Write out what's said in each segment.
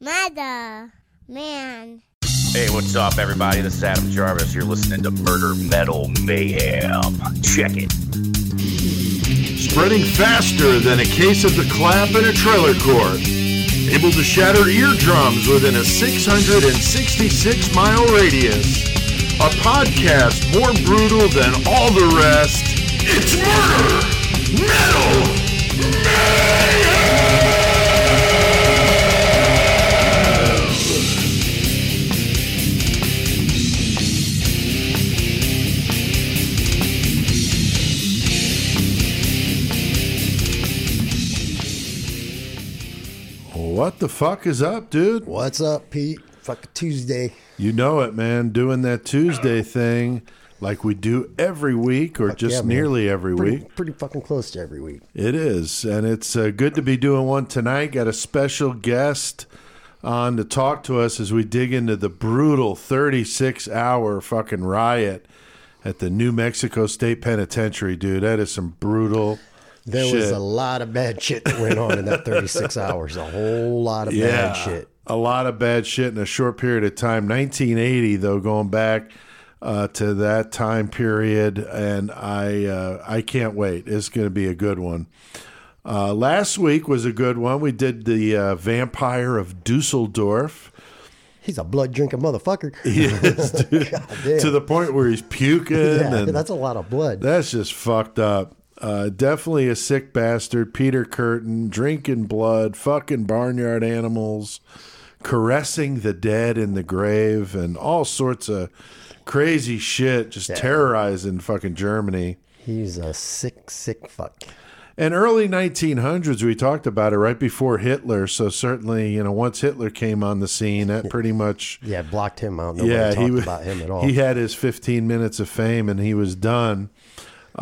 Mother. Man. Hey, what's up, everybody? This is Adam Jarvis. You're listening to Murder Metal Mayhem. Check it. Spreading faster than a case of the clap in a trailer court. Able to shatter eardrums within a 666 mile radius. A podcast more brutal than all the rest. It's Murder Metal What the fuck is up, dude? What's up, Pete? Fuck Tuesday. You know it, man. Doing that Tuesday thing like we do every week or just yeah, nearly every Pretty, week. pretty fucking close to every week. It is. And it's uh, good to be doing one tonight. Got a special guest on to talk to us as we dig into the brutal 36 hour fucking riot at the New Mexico State Penitentiary, dude. That is some brutal. There shit. was a lot of bad shit that went on in that 36 hours. A whole lot of bad shit. A lot of bad shit in a short period of time. 1980, though, going back uh, to that time period, and I uh, I can't wait. It's going to be a good one. Uh, last week was a good one. We did the uh, Vampire of Dusseldorf. He's a blood drinking motherfucker. He is, to the point where he's puking, yeah, and that's a lot of blood. that's just fucked up. Uh, definitely a sick bastard. Peter Kürten, drinking blood, fucking barnyard animals, caressing the dead in the grave, and all sorts of crazy shit, just terrorizing fucking Germany. He's a sick, sick fuck. And early 1900s, we talked about it right before Hitler. So certainly, you know, once Hitler came on the scene, that pretty much Yeah, blocked him out. Nobody yeah, talked he was, about him at all. He had his 15 minutes of fame, and he was done.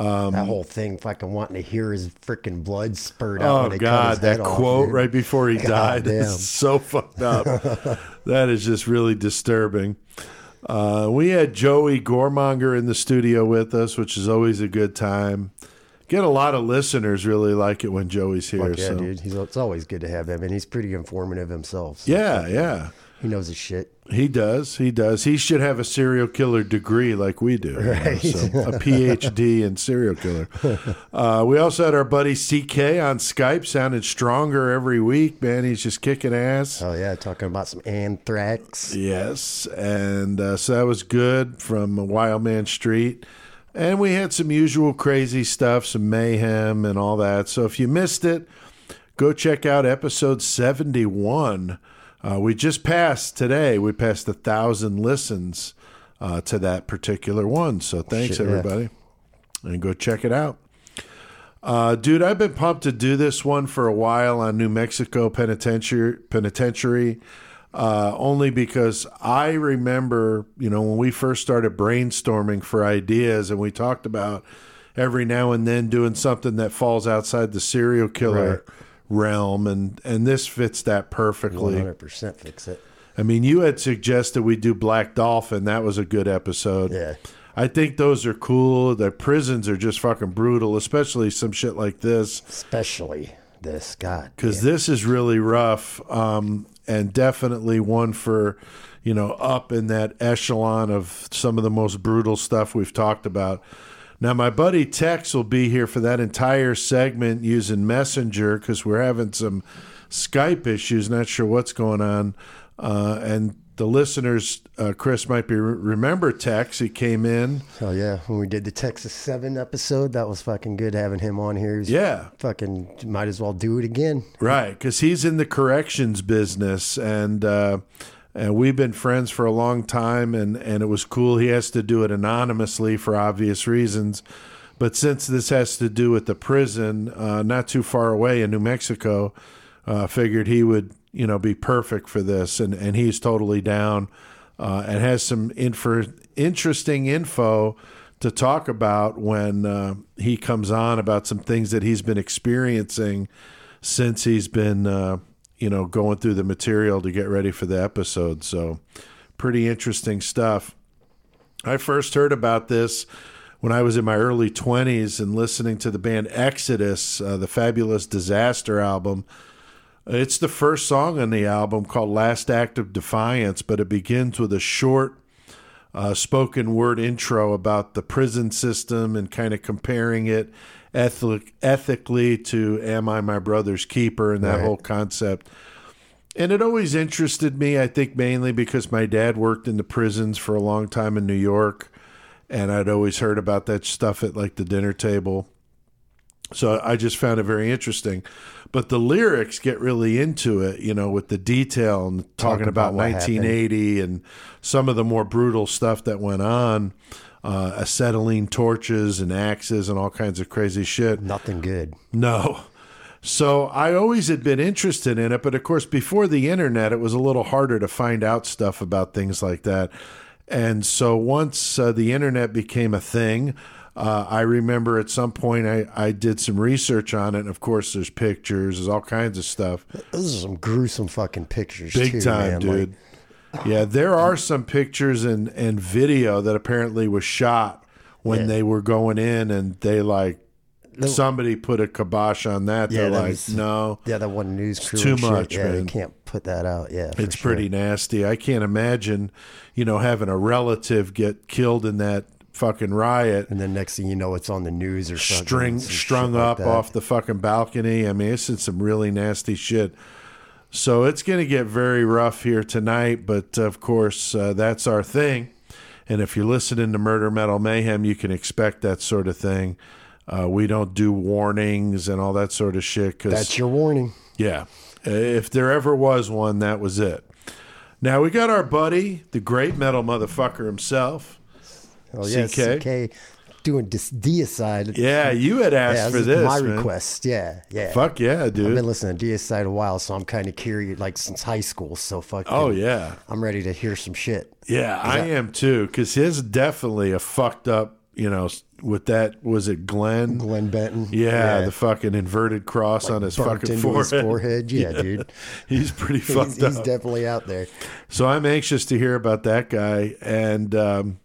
That whole thing, fucking wanting to hear his freaking blood spurt out. Oh God, that off, quote right before he God died damn. is so fucked up. that is just really disturbing. Uh, we had Joey Gormonger in the studio with us, which is always a good time. Get a lot of listeners really like it when Joey's here. Fuck yeah, so. dude. He's, it's always good to have him, and he's pretty informative himself. so Yeah, yeah. He knows his shit. He does. He does. He should have a serial killer degree like we do. you know, so a PhD in serial killer. Uh, we also had our buddy CK on Skype, sounded stronger every week, man. He's just kicking ass. Oh, yeah, talking about some anthrax. Yes. And uh, so that was good from Wildman Street. And we had some usual crazy stuff, some mayhem and all that. So if you missed it, go check out episode 71. Uh, we just passed today, we passed a thousand listens uh, to that particular one. So thanks, Shit, yeah. everybody. And go check it out. Uh, dude, I've been pumped to do this one for a while on New Mexico Penitentiary. Penitentiary uh, only because I remember, you know, when we first started brainstorming for ideas and we talked about every now and then doing something that falls outside the serial killer realm, and, and this fits that perfectly. 100% fix it. I mean, you had suggested we do Black Dolphin. That was a good episode. Yeah. I think those are cool. The prisons are just fucking brutal, especially some shit like this Especially this. God. because this is really rough um, and definitely one for you know up in that echelon of some of the most brutal stuff we've talked about now my buddy tex will be here for that entire segment using messenger because we're having some skype issues not sure what's going on uh, and the listeners uh, chris might be remember tex he came in Oh, yeah. When we did the Texas 7 episode, that was fucking good having him on here. He's yeah Fucking might as well do it again. Right, because he's in the corrections business, and uh, and we've been friends for a long time, and and it was cool. He has to do it anonymously for obvious reasons, but since this has to do with the prison, uh, not too far away in New Mexico, uh, figured he would you know be perfect for this, and and he's totally down, uh, and has some infor- interesting info to talk about when uh, he comes on about some things that he's been experiencing since he's been uh, you know going through the material to get ready for the episode. So pretty interesting stuff. I first heard about this when i was in my early 20s and listening to the band exodus uh, the fabulous disaster album. It's the first song on the album called Last Act of Defiance, but it begins with a short uh, spoken word intro about the prison system and kind of comparing it ethic- ethically to Am I My Brother's Keeper and that Right. whole concept. And it always interested me, I think mainly because my dad worked in the prisons for a long time in New York. And I'd always heard about that stuff at like the dinner table. So I just found it very interesting. But the lyrics get really into it, you know, with the detail and talking Talking about, about what happened. 1980 and some of the more brutal stuff that went on, uh, acetylene torches and axes and all kinds of crazy shit. Nothing good. No. So I always had been interested in it, but of course, before the internet, it was a little harder to find out stuff about things like that. And so once uh, the internet became a thing, uh, I remember at some point I, I did some research on it. And of course, there's pictures, there's all kinds of stuff. Those are some gruesome fucking pictures. Big too, time, man. dude. Like, yeah, there are some pictures and, and video that apparently was shot when Yeah. they were going in and they like The- somebody put a kibosh on that. Yeah, They're that like, was- no. yeah, that one news crew. too and shit. much, Yeah, man. you can't put that out. Yeah, It's sure. pretty nasty. I can't imagine, you know, having a relative get killed in that fucking riot, And then next thing you know, it's on the news or something. string strung shit like up off the fucking balcony. I mean, it's in some really nasty shit. So it's going to get very rough here tonight, but of course, uh, that's our thing. And if you're listening to Murder Metal Mayhem, you can expect that sort of thing. Uh, we don't do warnings and all that sort of shit because That's your warning. yeah. If there ever was one, that was it. Now we got our buddy, the great metal motherfucker himself. Oh yeah, CK? CK doing dis- deicide. Yeah, you had asked yeah, for this. My man. request. Yeah, yeah. Fuck yeah, dude. I've been listening to deicide a while, so I'm kind of curious, like since high school. So fuck. Oh yeah, I'm ready to hear some shit. yeah, I am too. Because his definitely a fucked up. You know, with that was it Glenn? Glenn Benton. Yeah, the fucking inverted cross on his fucking forehead. his forehead. Yeah, dude. He's pretty fucked He's, he's definitely out there. So I'm anxious to hear about that guy, and um,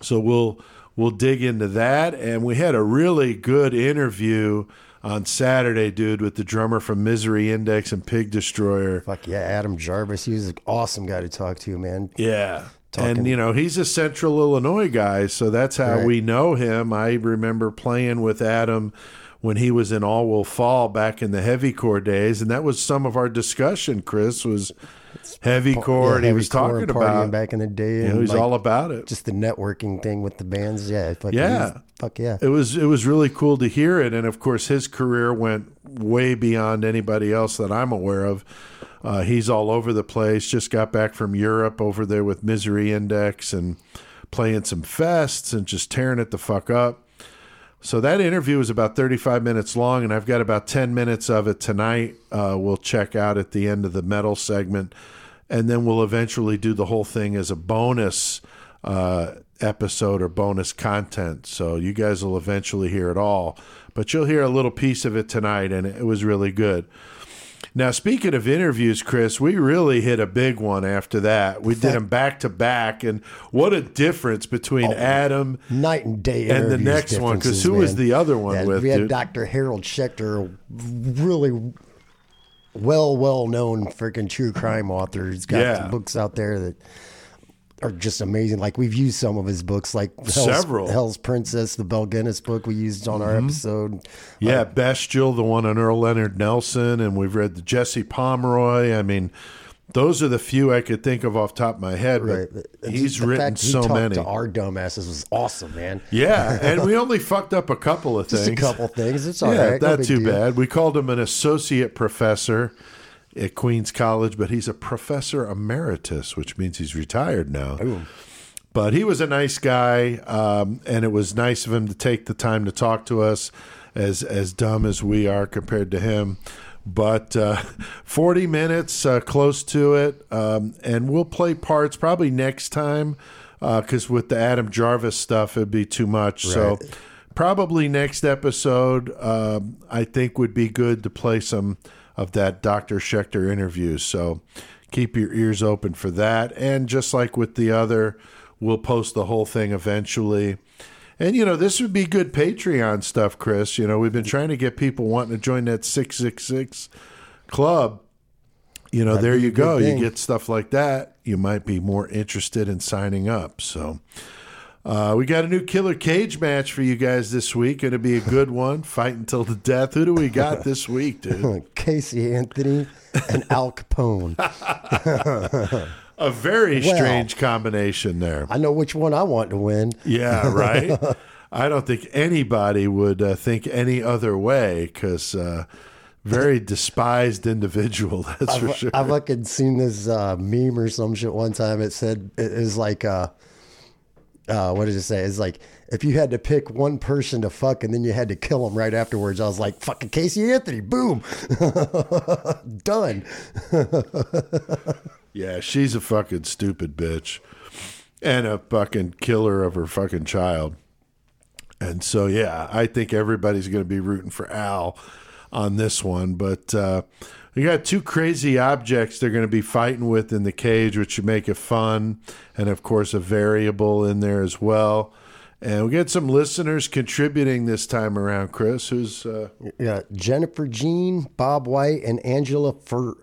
so we'll we'll dig into that. And we had a really good interview on Saturday, dude, with the drummer from Misery Index and Pig Destroyer. Fuck yeah, Adam Jarvis. He was an awesome guy to talk to, man. Yeah. Talking- And you know he's a Central Illinois guy, so that's how Right. we know him. I remember playing with Adam when he was in All Will Fall back in the heavy core days, and that was some of our discussion. Chris was heavy core, Yeah, and he was talking about back in the day. you know, and, he's like, all about it. just the networking thing with the bands. Yeah, fuck Yeah. fuck yeah. it was it was really cool to hear it and of course his career went way beyond anybody else that I'm aware of uh, he's all over the place just got back from Europe over there with Misery Index and playing some fests and just tearing it the fuck up so that interview was about 35 minutes long and I've got about 10 minutes of it tonight uh, we'll check out at the end of the metal segment and then we'll eventually do the whole thing as a bonus uh, episode or bonus content. So you guys will eventually hear it all, but you'll hear a little piece of it tonight, and it was really good. Now, speaking of interviews, Chris, we really hit a big one after that. We did them back to back, and what a difference between oh, Adam Night and day. and the next one. Because who was the other one Yeah, with? we had dude? Dr. Harold Schechter, really well, well known freaking true crime author. He's got Yeah. some books out there that are just amazing. Like we've used some of his books, like Hell's, Several. Mm-hmm. Hell's Princess, the Belle Gunness book we used on our episode. Yeah, Bestial, the one on Earle Leonard Nelson, and we've read the Jesse Pomeroy. I mean, those are the few I could think of off the top of my head. Right. But And he's written he so many. To our dumbasses was awesome, man. yeah, and we only fucked up a couple of Just things. a couple things. It's all yeah, right. not big too deal. bad. We called him an associate professor at Queens College, but he's a professor emeritus, which means he's retired now. But he was a nice guy, um, and it was nice of him to take the time to talk to us, as as dumb as we are compared to him. But uh, 40 minutes, uh, close to it, um, and we'll play parts probably next time, because with the Adam Jarvis stuff, it'd be too much. So probably next episode, um, I think would be good to play some of that Dr. Schechter interview. So keep your ears open for that. And just like with the other, we'll post the whole thing eventually. And you know, this would be good Patreon stuff, Chris. You know, we've been trying to get people wanting to join that 666 club, you know, That'd there you go. You get stuff like that. You might be more interested in signing up. So. Uh, we got a new killer cage match for you guys this week. Going to be a good one. Fight until the death. Who do we got this week, dude? Casey Anthony and Al Capone. A very Well- strange combination there. I know which one I want to win. Yeah, right. I don't think anybody would uh, think any other way because uh, very despised individual. That's for sure. I fucking seen this uh, meme or some shit one time. It said it is like uh, uh, what did it say? It's like if you had to pick one person to fuck and then you had to kill him right afterwards. I was like, fucking Casey Anthony, boom, done. Yeah, she's a fucking stupid bitch and a fucking killer of her fucking child. And so, yeah, I think everybody's going to be rooting for Al on this one. But uh, we got two crazy objects they're going to be fighting with in the cage, which should make it fun. And of course, a variable in there as well. And we get some listeners contributing this time around, Chris, who's. Uh, Yeah, Jennifer Jean, Bob White, and Angela Fur.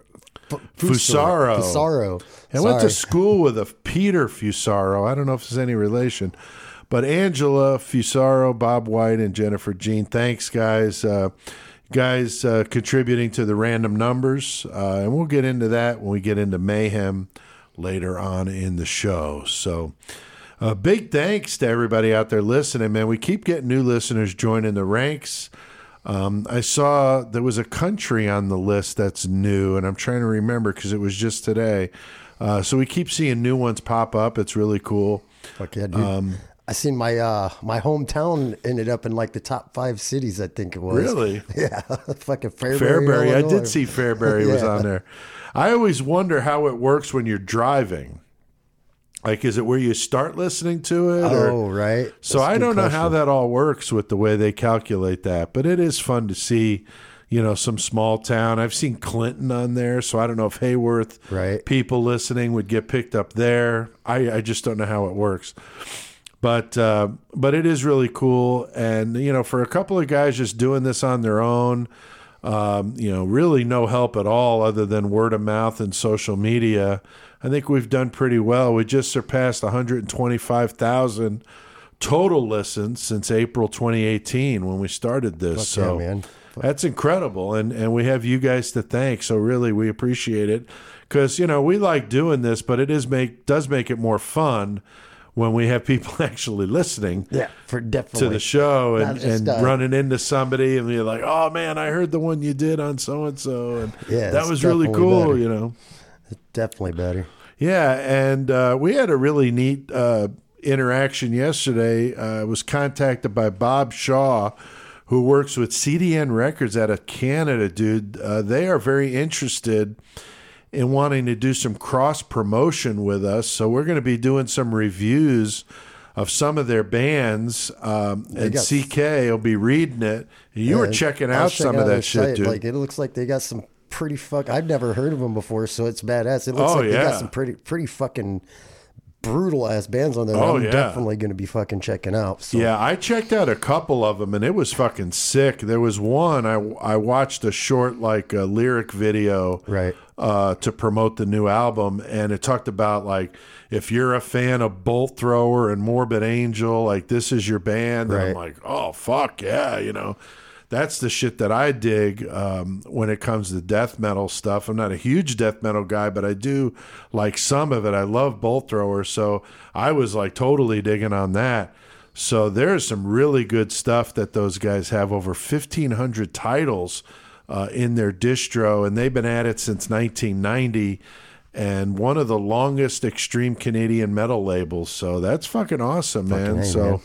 F- Fusaro. Fusaro. I went to school with a Peter Fusaro. I don't know if there's any relation, but Angela Fusaro, Bob White, and Jennifer Jean. Thanks, guys. Uh, guys uh, contributing to the random numbers, uh, and we'll get into that when we get into mayhem later on in the show. So. Uh, big thanks to everybody out there listening, man. We keep getting new listeners joining the ranks. Um, I saw there was a country on the list that's new, and I'm trying to remember because it was just today. Uh, so we keep seeing new ones pop up. It's really cool. Fuck yeah, dude. Um, I seen my uh my hometown ended up in like the top five cities. I think it was. Really? Yeah, fucking Fairbury. Fairbury. I did see Fairbury was on there. I always wonder how it works when you're driving. Like, is it where you start listening to it? or- Oh, right. So That's I don't know how that all works with the way they calculate that, but it is fun to see, you know, some small town. I've seen Clinton on there, so I don't know if Heyworth Right. people listening would get picked up there. I, I just don't know how it works. But uh, but it is really cool, and you know, for a couple of guys just doing this on their own, um, you know, really no help at all other than word of mouth and social media. I think we've done pretty well. We just surpassed 125,000 total listens since April 2018 when we started this. Fuck so yeah, man. that's incredible, and and we have you guys to thank. So really, we appreciate it because you know we like doing this, but it is make does make it more fun when we have people actually listening Yeah, for definitely. to the show and, just, and uh, running into somebody and be like, oh man, I heard the one you did on so and so, and Yeah, that was really cool, better. you know. Definitely better. Yeah, and uh, we had a really neat uh, interaction yesterday. Uh, I was contacted by Bob Shaw, who works with CDN Records out of Canada, dude. Uh, they are very interested in wanting to do some cross promotion with us. So we're going to be doing some reviews of some of their bands, um, and got- CK will be reading it. You were checking out some checking of that shit, site. dude. Like it looks like they got some pretty fuck. I've never heard of them before, so it's badass. It looks Oh, like they yeah. got some pretty pretty fucking brutal ass bands on there. Oh, I'm yeah. definitely going to be fucking checking out. So. Yeah, I checked out a couple of them and it was fucking sick. There was one I I watched a short like uh, lyric video Right. uh, to promote the new album, and it talked about like if you're a fan of Bolt Thrower and Morbid Angel, like this is your band. And I'm like, oh fuck yeah, you know. That's the shit that I dig um, when it comes to death metal stuff. I'm not a huge death metal guy, but I do like some of it. I love Bolt Thrower, so I was like totally digging on that. So there's some really good stuff that those guys have over 1,500 titles uh, in their distro, and they've been at it since 1990 and one of the longest extreme Canadian metal labels. So that's fucking awesome, man. A, so man.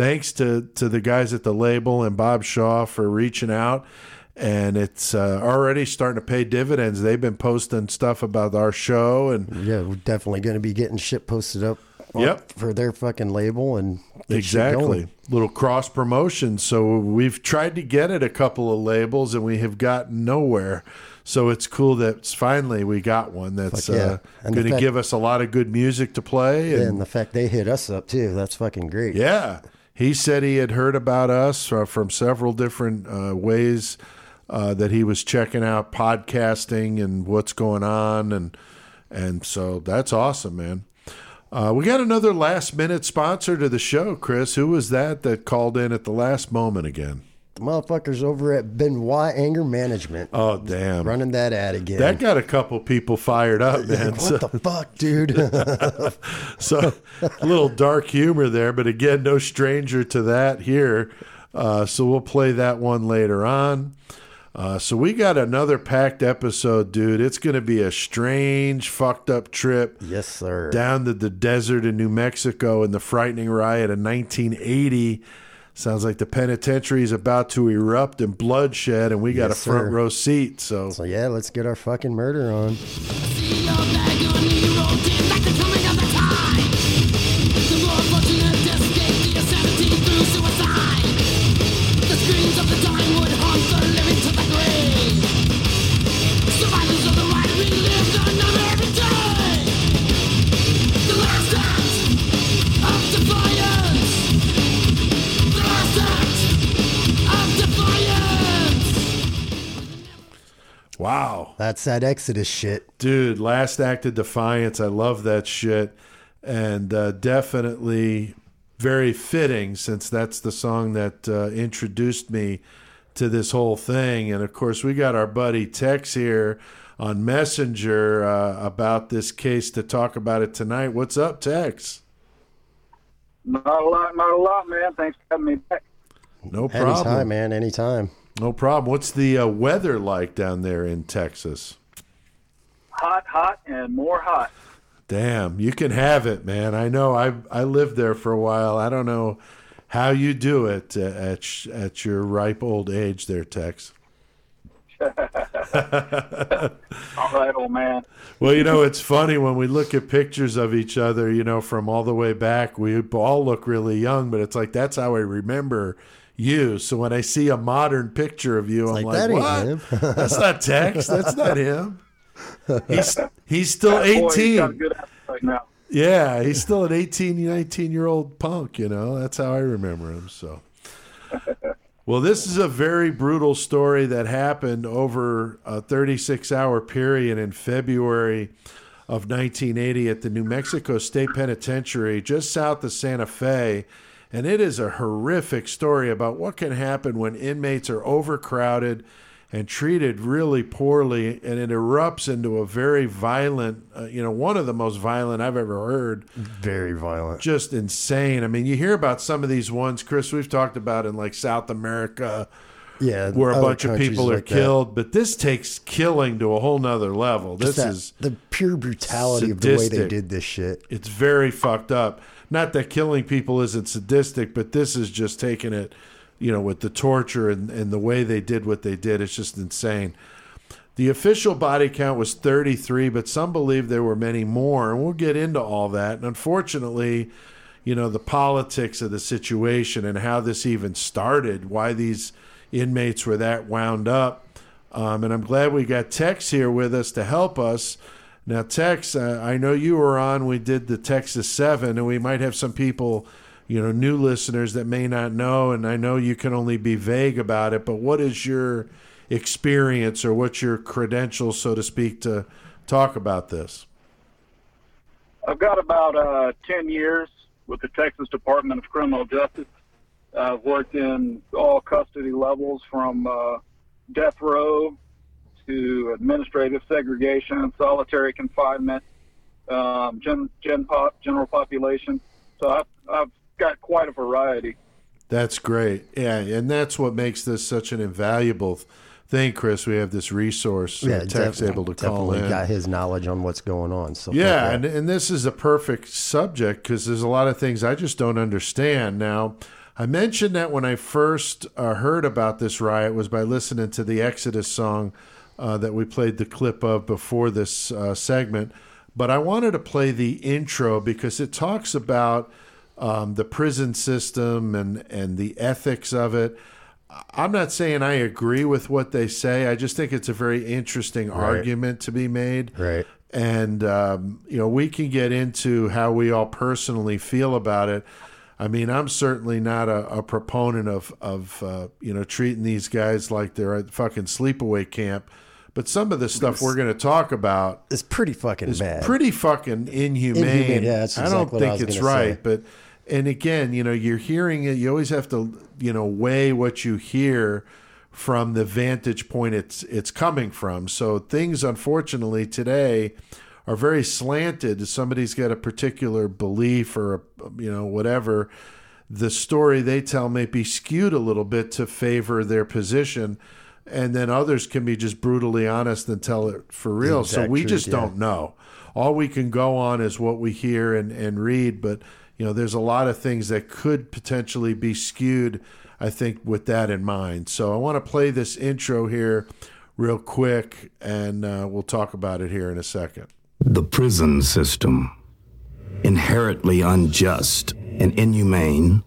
Thanks to to the guys at the label and Bob Shaw for reaching out. And it's uh, already starting to pay dividends. They've been posting stuff about our show, and Yeah, we're definitely going to be getting shit posted up. Yep. For their fucking label and Exactly. Little cross promotion. So we've tried to get it a couple of labels and we have gotten nowhere. So it's cool that finally we got one that's Fuck yeah. uh, going to give us a lot of good music to play. Yeah, And, and the fact they hit us up too, that's fucking great. yeah, he said he had heard about us uh, from several different uh, ways uh, that he was checking out podcasting and what's going on, and and so that's awesome, man. Uh, we got another last minute sponsor to the show, Chris. Who was that that called in at the last moment again? The motherfuckers over at Benoit Anger Management Oh, damn. running that ad again. That got a couple people fired up, man. what So, the fuck, dude? so a little dark humor there, but again, no stranger to that here. Uh, so we'll play that one later on. Uh, so we got another packed episode, dude. It's going to be a strange, fucked up trip yes, sir. down to the desert in New Mexico in the frightening riot of 1980. Sounds like the penitentiary is about to erupt in bloodshed, and we got Yes, a front sir. row seat. So So yeah, let's get our fucking murder on. Wow, That's that Exodus shit. dude last act of defiance i love that shit and uh, definitely very fitting since that's the song that uh, introduced me to this whole thing and of course we got our buddy tex here on messenger uh, about this case to talk about it tonight what's up tex Not a lot, not a lot, man. Thanks for having me back. no problem Anytime, man. Anytime. No problem what's the uh, weather like down there in texas Hot, hot, and more hot. Damn, you can have it, man. I know. I I lived there for a while. I don't know how you do it uh, at sh- at your ripe old age, there, Tex. All right, old man. Well, you know, it's funny when we look at pictures of each other. You know, from all the way back, we all look really young, but it's like that's how I remember you. So when I see a modern picture of you, I'm like, like, that what? that's not Tex. That's not him. He's he's still Boy, he's got a eighteen. good appetite now. Yeah, he's still an 18, 19 year old punk, you know. That's how I remember him. So, well, this is a very brutal story that happened over a 36 hour period in February of 1980 at the New Mexico State Penitentiary just south of Santa Fe. And it is a horrific story about what can happen when inmates are overcrowded and treated really poorly, and it erupts into a very violent, uh, you know, one of the most violent I've ever heard. Very violent. Just insane. I mean, you hear about some of these ones, Chris, we've talked about in like South America Yeah. where a bunch of people are like that. killed, but this takes killing to a whole nother level. This Just that- is the pure brutality of the way they did this shit. it's very fucked up. Not that killing people isn't sadistic, but this is just taking it, you know, with the torture and, and the way they did what they did. It's just insane. The official body count was 33, but some believe there were many more, and we'll get into all that. And unfortunately, you know, the politics of the situation and how this even started, why these inmates were that wound up. Um, and I'm glad we got Tex here with us to help us. Now, Tex, uh, I know you were on. We did the Texas Seven, and we might have some people, you know, new listeners that may not know. And I know you can only be vague about it, but what is your experience or what's your credentials, so to speak, to talk about this? I've got about uh, 10 years with the Texas Department of Criminal Justice. I've worked in all custody levels from uh, death row to administrative segregation, solitary confinement, um, gen, gen pop, general population. So I've, I've got quite a variety. That's great. Yeah, and that's what makes this such an invaluable thing, Chris. We have this resource. Yeah, Yeah, Tech's definitely- able to call definitely in. got his knowledge on what's going on. So Yeah, and, and this is a perfect subject because there's a lot of things I just don't understand. Now, I mentioned that when I first uh, heard about this riot was by listening to the Exodus song uh, that we played the clip of before this uh, segment. But I wanted to play the intro because it talks about um, the prison system and, and the ethics of it. I'm not saying I agree with what they say. I just think it's a very interesting argument to be made right. and um, you know we can get into how we all personally feel about it. I mean, I'm certainly not a, a proponent of of uh, you know treating these guys like they're at fucking sleepaway camp. But some of the stuff we're going to talk about It's pretty fucking is bad. pretty fucking inhumane. Inhumane, yeah, that's I don't I think was it's right, say. but and again, you know, you're hearing it. You always have to, you know, weigh what you hear from the vantage point it's it's coming from. So things, unfortunately, today are very slanted. Somebody's got a particular belief or a, you know whatever. The story they tell may be skewed a little bit to favor their position. And then others can be just brutally honest and tell it for real. So we truth, just yeah. don't know. All we can go on is what we hear and, and read, but you know, there's a lot of things that could potentially be skewed, I think, with that in mind. So I want to play this intro here real quick and uh, we'll talk about it here in a second. The prison system, inherently unjust and inhumane,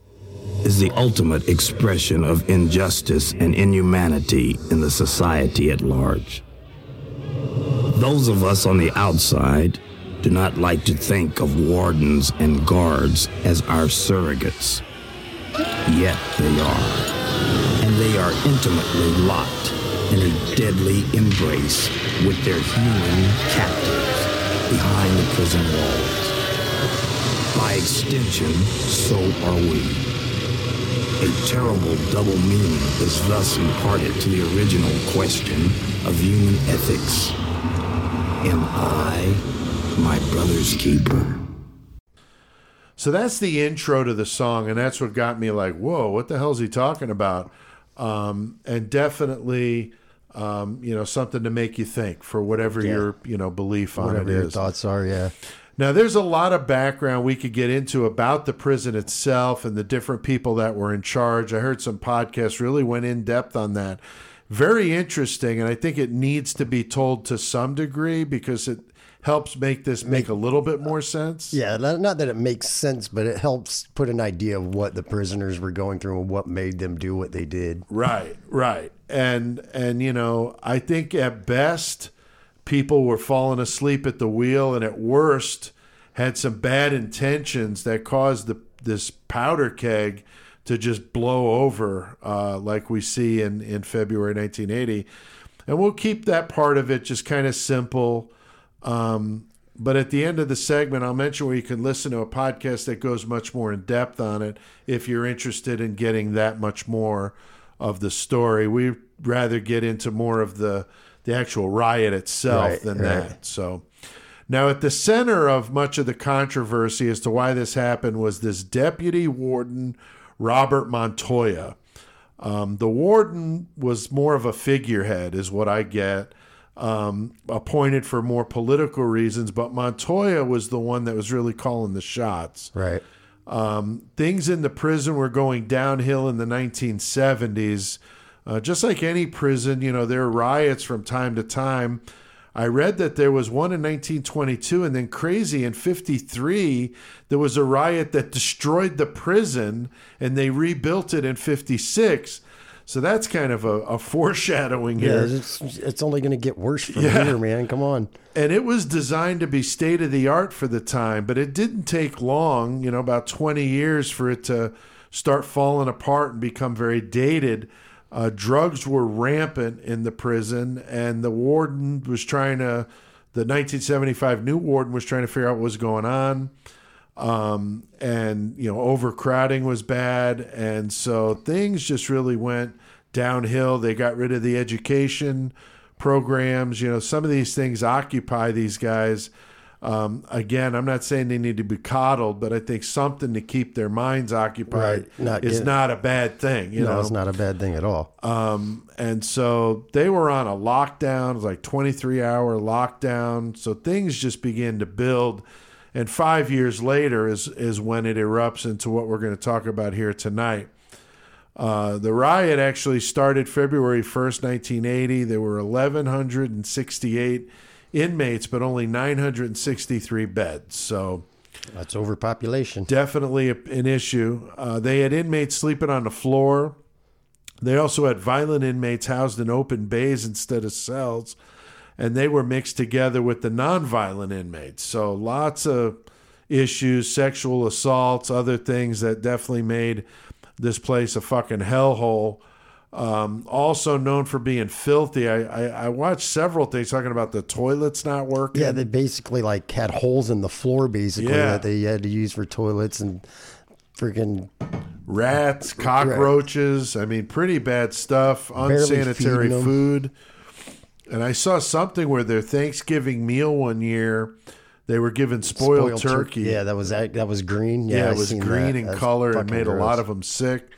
is the ultimate expression of injustice and inhumanity in the society at large. Those of us on the outside do not like to think of wardens and guards as our surrogates. Yet they are. And they are intimately locked in a deadly embrace with their human captives behind the prison walls. By extension, so are we. A terrible double meaning is thus imparted to the original question of human ethics. Am I my brother's keeper? So that's the intro to the song, and that's what got me like, whoa, what the hell's he talking about? Um, and definitely, um, you know, something to make you think for whatever your you know belief on Whatever it your is. thoughts are, yeah. Now, there's a lot of background we could get into about the prison itself and the different people that were in charge. I heard some podcasts really went in depth on that. Very interesting, and I think it needs to be told to some degree because it helps make this make a little bit more sense. Yeah, not not that it makes sense, but it helps put an idea of what the prisoners were going through and what made them do what they did. Right, right. And and you know, I think at best people were falling asleep at the wheel and at worst had some bad intentions that caused the this powder keg to just blow over uh, like we see in, in February 1980. And we'll keep that part of it just kind of simple. Um, but at the end of the segment, I'll mention where you can listen to a podcast that goes much more in depth on it if you're interested in getting that much more of the story. We'd rather get into more of the the actual riot itself Right, than right. that. So now at the center of much of the controversy as to why this happened was this deputy warden Robert Montoya. Um, the warden was more of a figurehead, is what I get, um, appointed for more political reasons, but Montoya was the one that was really calling the shots. Right. Things in the prison were going downhill in the 1970s. Uh, just like any prison, you know, there are riots from time to time. I read that there was one in 1922, and then crazy in 53, there was a riot that destroyed the prison and they rebuilt it in 56. So that's kind of a, a foreshadowing Yeah, here. it's, it's only going to get worse from Yeah. here, man. Come on. and it was designed to be state of the art for the time, but it didn't take long, you know, about 20 years for it to start falling apart and become very dated. Uh, drugs were rampant in the prison, and the warden was trying to, the 1975 new warden was trying to figure out what was going on. Um, and, you know, overcrowding was bad. And so things just really went downhill. They got rid of the education programs. You know, some of these things occupy these guys. Um, again, I'm not saying they need to be coddled, but I think something to keep their minds occupied Right. Not is get- not a bad thing. You no, know, it's not a bad thing at all. um, and so they were on a lockdown, it was like 23 hour lockdown. So things just began to build. And five years later is, is when it erupts into what we're going to talk about here tonight. Uh, the riot actually started February 1st, 1980. There were 1,168 inmates, but only 963 beds. So That's overpopulation. definitely an issue. Uh, they had inmates sleeping on the floor. They also had violent inmates housed in open bays instead of cells, and they were mixed together with the nonviolent inmates. So lots of issues, sexual assaults, other things that definitely made this place a fucking hellhole. Um, also known for being filthy. I, I, I watched several things talking about the toilets not working. Yeah, they basically like had holes in the floor basically Yeah. that they had to use for toilets and freaking rats, cockroaches. I mean, pretty bad stuff. Unsanitary food. And I saw something where their Thanksgiving meal one year, they were given spoiled, tur- turkey. Yeah, that was that, that was green. Yeah, Yeah, it was green in color and made a lot of them sick.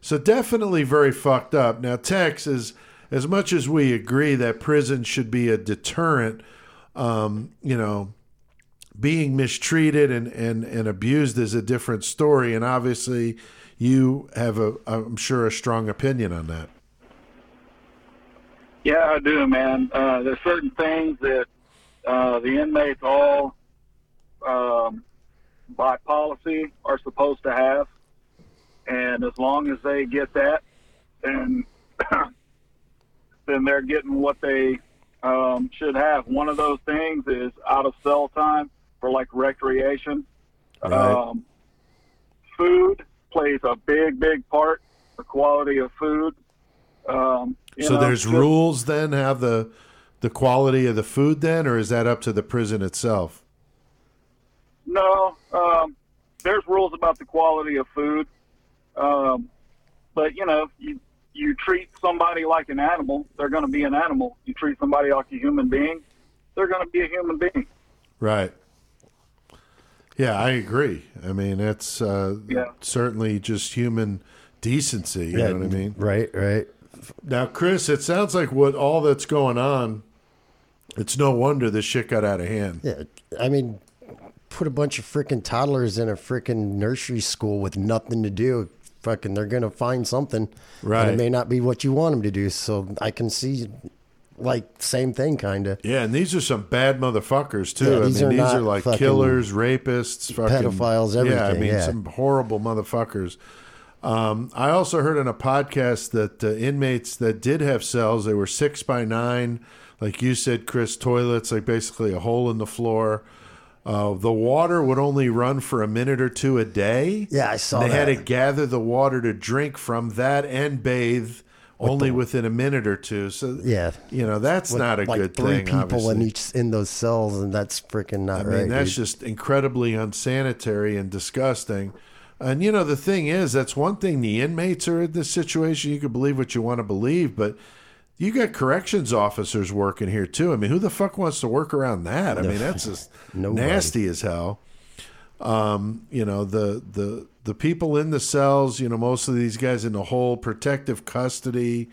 So definitely very fucked up. Now, Tex is as much as we agree that prison should be a deterrent. Um, you know, being mistreated and, and, and abused is a different story, and obviously, you have a I'm sure a strong opinion on that. Yeah, I do, man. Uh, there's certain things that uh, the inmates all, um, by policy, are supposed to have, and as long as they get that, then then they're getting what they um, should have. One of those things is out of cell time for like recreation. Right. Um, food plays a big, big part. The quality of food. Um, so know, there's rules then have the the quality of the food then, or is that up to the prison itself? No, um, there's rules about the quality of food, um, but you know, you you treat somebody like an animal, they're going to be an animal. You treat somebody like a human being, they're going to be a human being. Right. Yeah, I agree. I mean, it's uh, Yeah. certainly just human decency. You Yeah, know what I mean? Right, right. Now, Chris, it sounds like what all that's going on. It's no wonder this shit got out of hand. Yeah, I mean, put a bunch of freaking toddlers in a freaking nursery school with nothing to do. Fucking, they're gonna find something. Right. And it may not be what you want them to do. So I can see, like, same thing, kind of. Yeah, and these are some bad motherfuckers too. Yeah, I mean, are these are like killers, rapists, fucking pedophiles, Yeah, I mean, yeah. some horrible motherfuckers. Um, I also heard on a podcast that uh, inmates that did have cells, they were six by nine, like you said, Chris, toilets, like basically a hole in the floor. Uh, the water would only run for a minute or two a day. Yeah, I saw They had to gather the water to drink from that and bathe only within a minute or two. So Yeah. you know that's With, not a like good three thing. people obviously. in each in those cells, and that's freaking not I mean, right. that's dude. just incredibly unsanitary and disgusting. And you know, the thing is, that's one thing. The inmates are in this situation. You can believe what you want to believe, but you got corrections officers working here too. I mean, who the fuck wants to work around that? I mean, that's just Nobody. nasty as hell. Um, you know, the the the people in the cells. You know, most of these guys in the whole protective custody.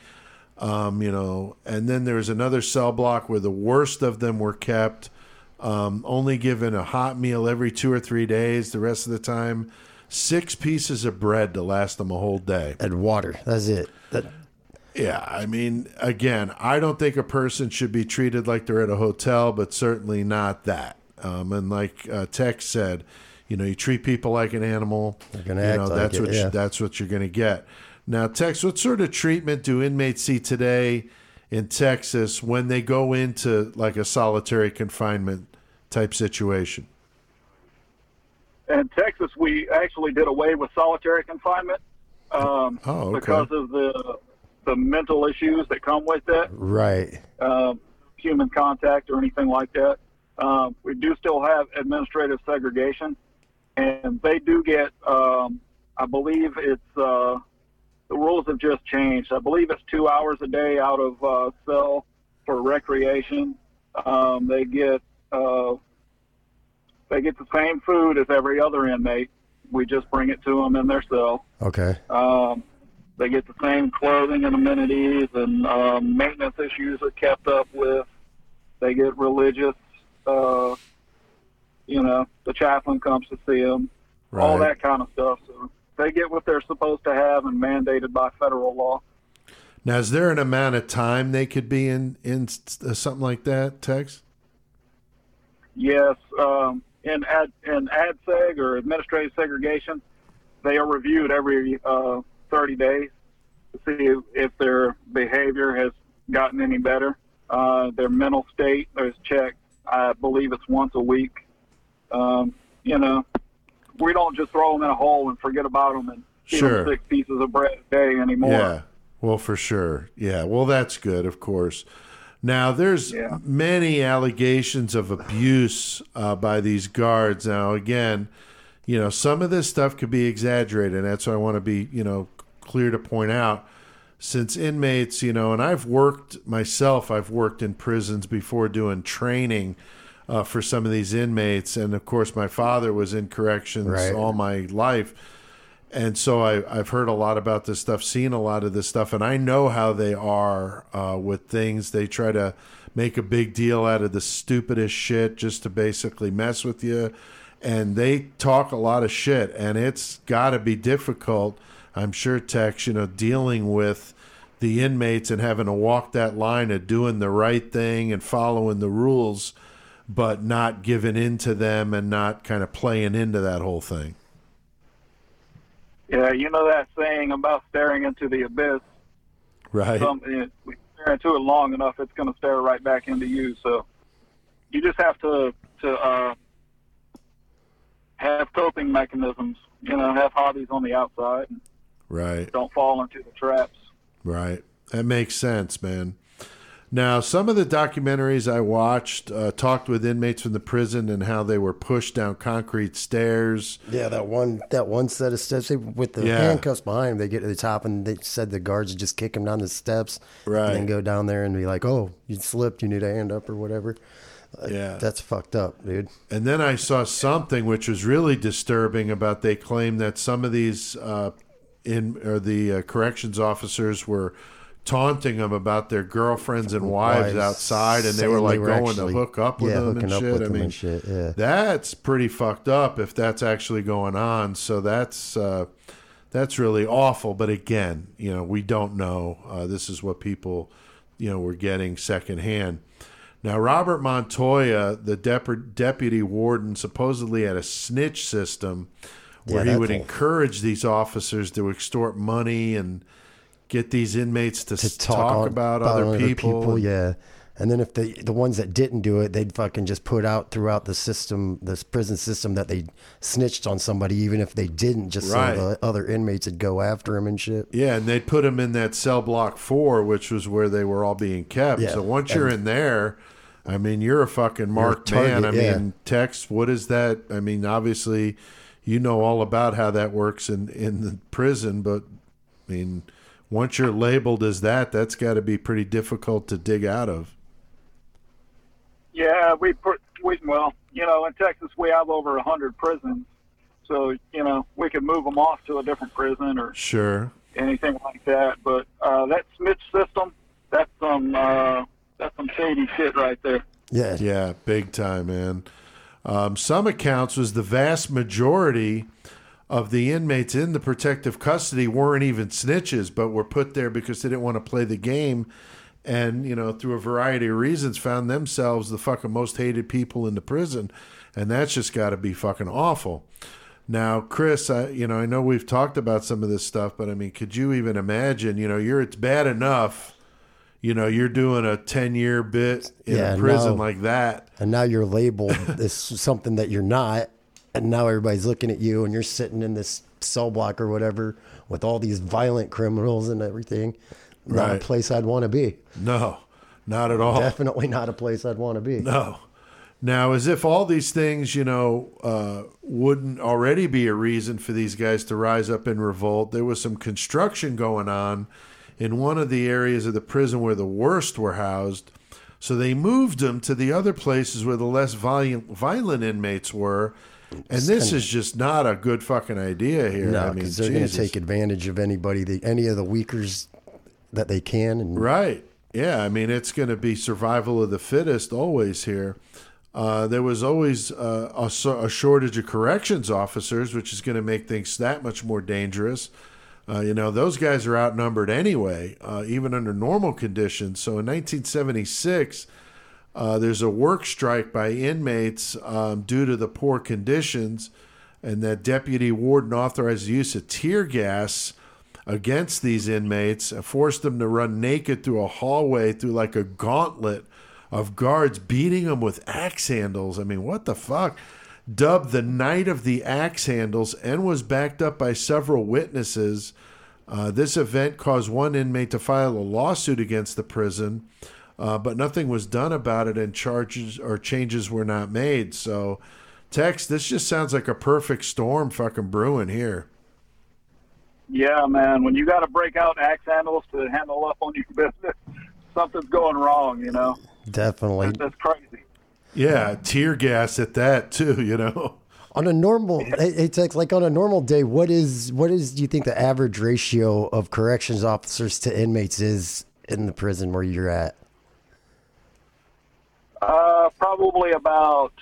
Um, you know, and then there's another cell block where the worst of them were kept um, only given a hot meal every two or three days. The rest of the time, six pieces of bread to last them a whole day. and water. That's it. That, Yeah, I mean, again, I don't think a person should be treated like they're at a hotel, but certainly not that. Um, and like uh, Tex said, you know, you treat people like an animal. you act know, like that's it, what yeah. you, that's what you're going to get. Now, Tex, what sort of treatment do inmates see today in Texas when they go into like a solitary confinement type situation? In Texas, we actually did away with solitary confinement um, Oh, okay. because of the the mental issues that come with it. right. um, human contact or anything like that. Um, we do still have administrative segregation, and they do get. Um, I believe it's uh, the rules have just changed. I believe it's two hours a day out of uh, cell for recreation. Um, they get uh, they get the same food as every other inmate. We just bring it to them in their cell. Okay. Um, they get the same clothing and amenities and um, maintenance issues are kept up with. They get religious, uh, you know, the chaplain comes to see them, all that kind of stuff. So they get what they're supposed to have and mandated by federal law. Now, is there an amount of time they could be in in uh, something like that, Tex? Yes, um, in ad in ADSEG or administrative segregation, they are reviewed every uh, 30 days to see if their behavior has gotten any better. Uh, their mental state is checked. I believe it's once a week. Um, you know, we don't just throw them in a hole and forget about them and feed Sure. them six pieces of bread a day anymore. Yeah. Well, for sure. Yeah. Well, that's good, of course. Now, there's Yeah. many allegations of abuse uh, by these guards. Now, again, you know, some of this stuff could be exaggerated. And that's why I want to be, you know, clear to point out. Since inmates, you know, and I've worked myself, I've worked in prisons before doing training uh, for some of these inmates. And of course, my father was in corrections Right. all my life and so I, I've heard a lot about this stuff, seen a lot of this stuff, and I know how they are uh, with things. They try to make a big deal out of the stupidest shit just to basically mess with you, and they talk a lot of shit, and it's got to be difficult. I'm sure, Tex, you know, dealing with the inmates and having to walk that line of doing the right thing and following the rules, but not giving in to them and not kind of playing into that whole thing. Yeah, you know that saying about staring into the abyss. Right. Something we stare into it long enough, it's going to stare right back into you. So you just have to to uh, have coping mechanisms. You know, have hobbies on the outside. And Right. don't fall into the traps. Right. That makes sense, man. Now, some of the documentaries I watched uh, talked with inmates from the prison and how they were pushed down concrete stairs. Yeah, that one that one set of steps they- with the Yeah. handcuffs behind them, they get to the top and they said the guards would just kick them down the steps, Right. And then go down there and be like, "Oh, you slipped, you need a hand up or whatever." Yeah. That's fucked up, dude. And then I saw something which was really disturbing about they claim that some of these uh, in or the uh, corrections officers were taunting them about their girlfriends and wives Wives outside, and they were like they were going actually- to hook up with yeah, them and shit. I mean, and shit, yeah. that's pretty fucked up if that's actually going on. So that's uh, that's really awful. But again, you know, we don't know. Uh, this is what people, you know, were getting secondhand. Now, Robert Montoya, the dep- deputy warden, supposedly had a snitch system where Yeah, he would a- encourage these officers to extort money and get these inmates to, to talk, talk, on- about, other people. Yeah, and then if the the ones that didn't do it, they'd fucking just put out throughout the system, this prison system, that they snitched on somebody, even if they didn't, just Right. so the other inmates would go after him and shit. Yeah, and they'd put him in that cell block four, which was where they were all being kept. Yeah, So once you're in there, I mean, you're a fucking marked man. I yeah. mean, Tex, what is that? I mean, obviously, you know all about how that works in in the prison, but I mean, once you're labeled as that, that's got to be pretty difficult to dig out of. Yeah, we put we well, you know, in Texas we have over a hundred prisons, so you know we could move them off to a different prison or Sure. anything like that. But uh, that snitch system, that's some uh, that's some shady shit right there. Yeah, Yeah, big time, man. Um, some accounts was the vast majority of the inmates in the protective custody weren't even snitches, but were put there because they didn't want to play the game, and you know through a variety of reasons found themselves the fucking most hated people in the prison, and that's just got to be fucking awful. Now, Chris, I, you know I know we've talked about some of this stuff, but I mean, could you even imagine? You know, you're it's bad enough. You know, you're doing a ten year bit in Yeah, a prison no. like that. and now you're labeled as something that you're not, and now everybody's looking at you, and you're sitting in this cell block or whatever with all these violent criminals and everything. Not a place I'd want to be. No, not at all. Definitely not a place I'd want to be. No. Now, as if all these things, you know, uh, wouldn't already be a reason for these guys to rise up in revolt, there was some construction going on in one of the areas of the prison where the worst were housed. So they moved them to the other places where the less violent, violent inmates were. And this is just not a good fucking idea here. No, I mean, because they're going to take advantage of anybody, the, any of the weakers that they can. And Right. Yeah. I mean, it's going to be survival of the fittest always here. Uh, there was always uh, a, a shortage of corrections officers, which is going to make things that much more dangerous. Uh, you know, those guys are outnumbered anyway, uh, even under normal conditions. So in 1976, uh, there's a work strike by inmates um, due to the poor conditions, and that deputy warden authorized the use of tear gas against these inmates, and forced them to run naked through a hallway through like a gauntlet of guards beating them with axe handles. I mean, what the fuck? Dubbed the Night of the Axe Handles and was backed up by several witnesses. Uh, this event caused one inmate to file a lawsuit against the prison, uh, but nothing was done about it, and charges or changes were not made. So, Tex, this just sounds like a perfect storm fucking brewing here. Yeah, man. When you got to break out axe handles to handle up on your business, something's going wrong. You know, Definitely. that's, that's crazy. Yeah, tear gas at that too. You know. On a normal, hey, hey, Tex, like on a normal day, what is what is do you think the average ratio of corrections officers to inmates is in the prison where you're at? Uh, probably about,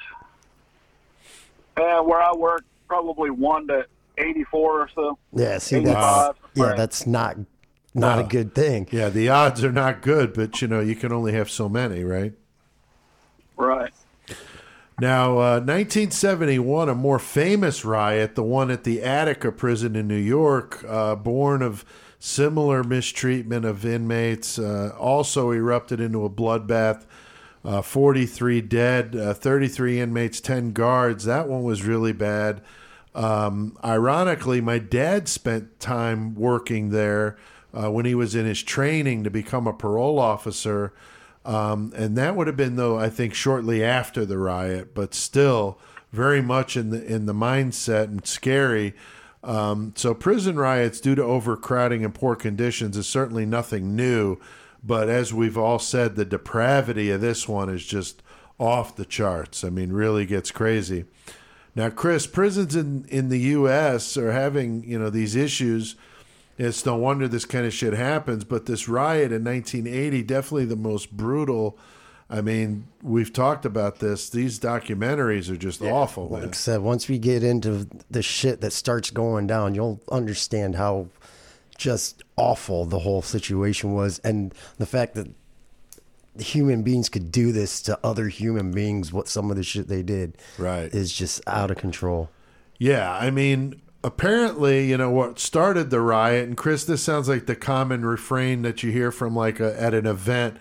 uh, where I work, probably one to eighty-four or so. Yeah, see, that's Eighty-five. yeah, right. that's not not a good thing. Yeah, the odds are not good, but you know you can only have so many, right? right. Now, uh, 1971, a more famous riot, the one at the Attica prison in New York, uh, born of similar mistreatment of inmates, uh, also erupted into a bloodbath. Uh, 43 dead, uh, 33 inmates, 10 guards. That one was really bad. Um, ironically, my dad spent time working there uh, when he was in his training to become a parole officer. Um, and that would have been, though, I think, shortly after the riot, but still very much in the in the mindset and scary. Um, so prison riots due to overcrowding and poor conditions is certainly nothing new. But as we've all said, the depravity of this one is just off the charts. I mean, really gets crazy. Now, Chris, prisons in, in the U.S. are having you know these issues. It's no wonder this kind of shit happens. But this riot in 1980, definitely the most brutal. I mean, we've talked about this. These documentaries are just awful, Like. I said, once we get into the shit that starts going down, you'll understand how just awful the whole situation was, and the fact that human beings could do this to other human beings. What some of the shit they did, Right. is just out of control. Yeah, I mean, apparently, you know what started the riot, and Chris, this sounds like the common refrain that you hear from like a, at an event.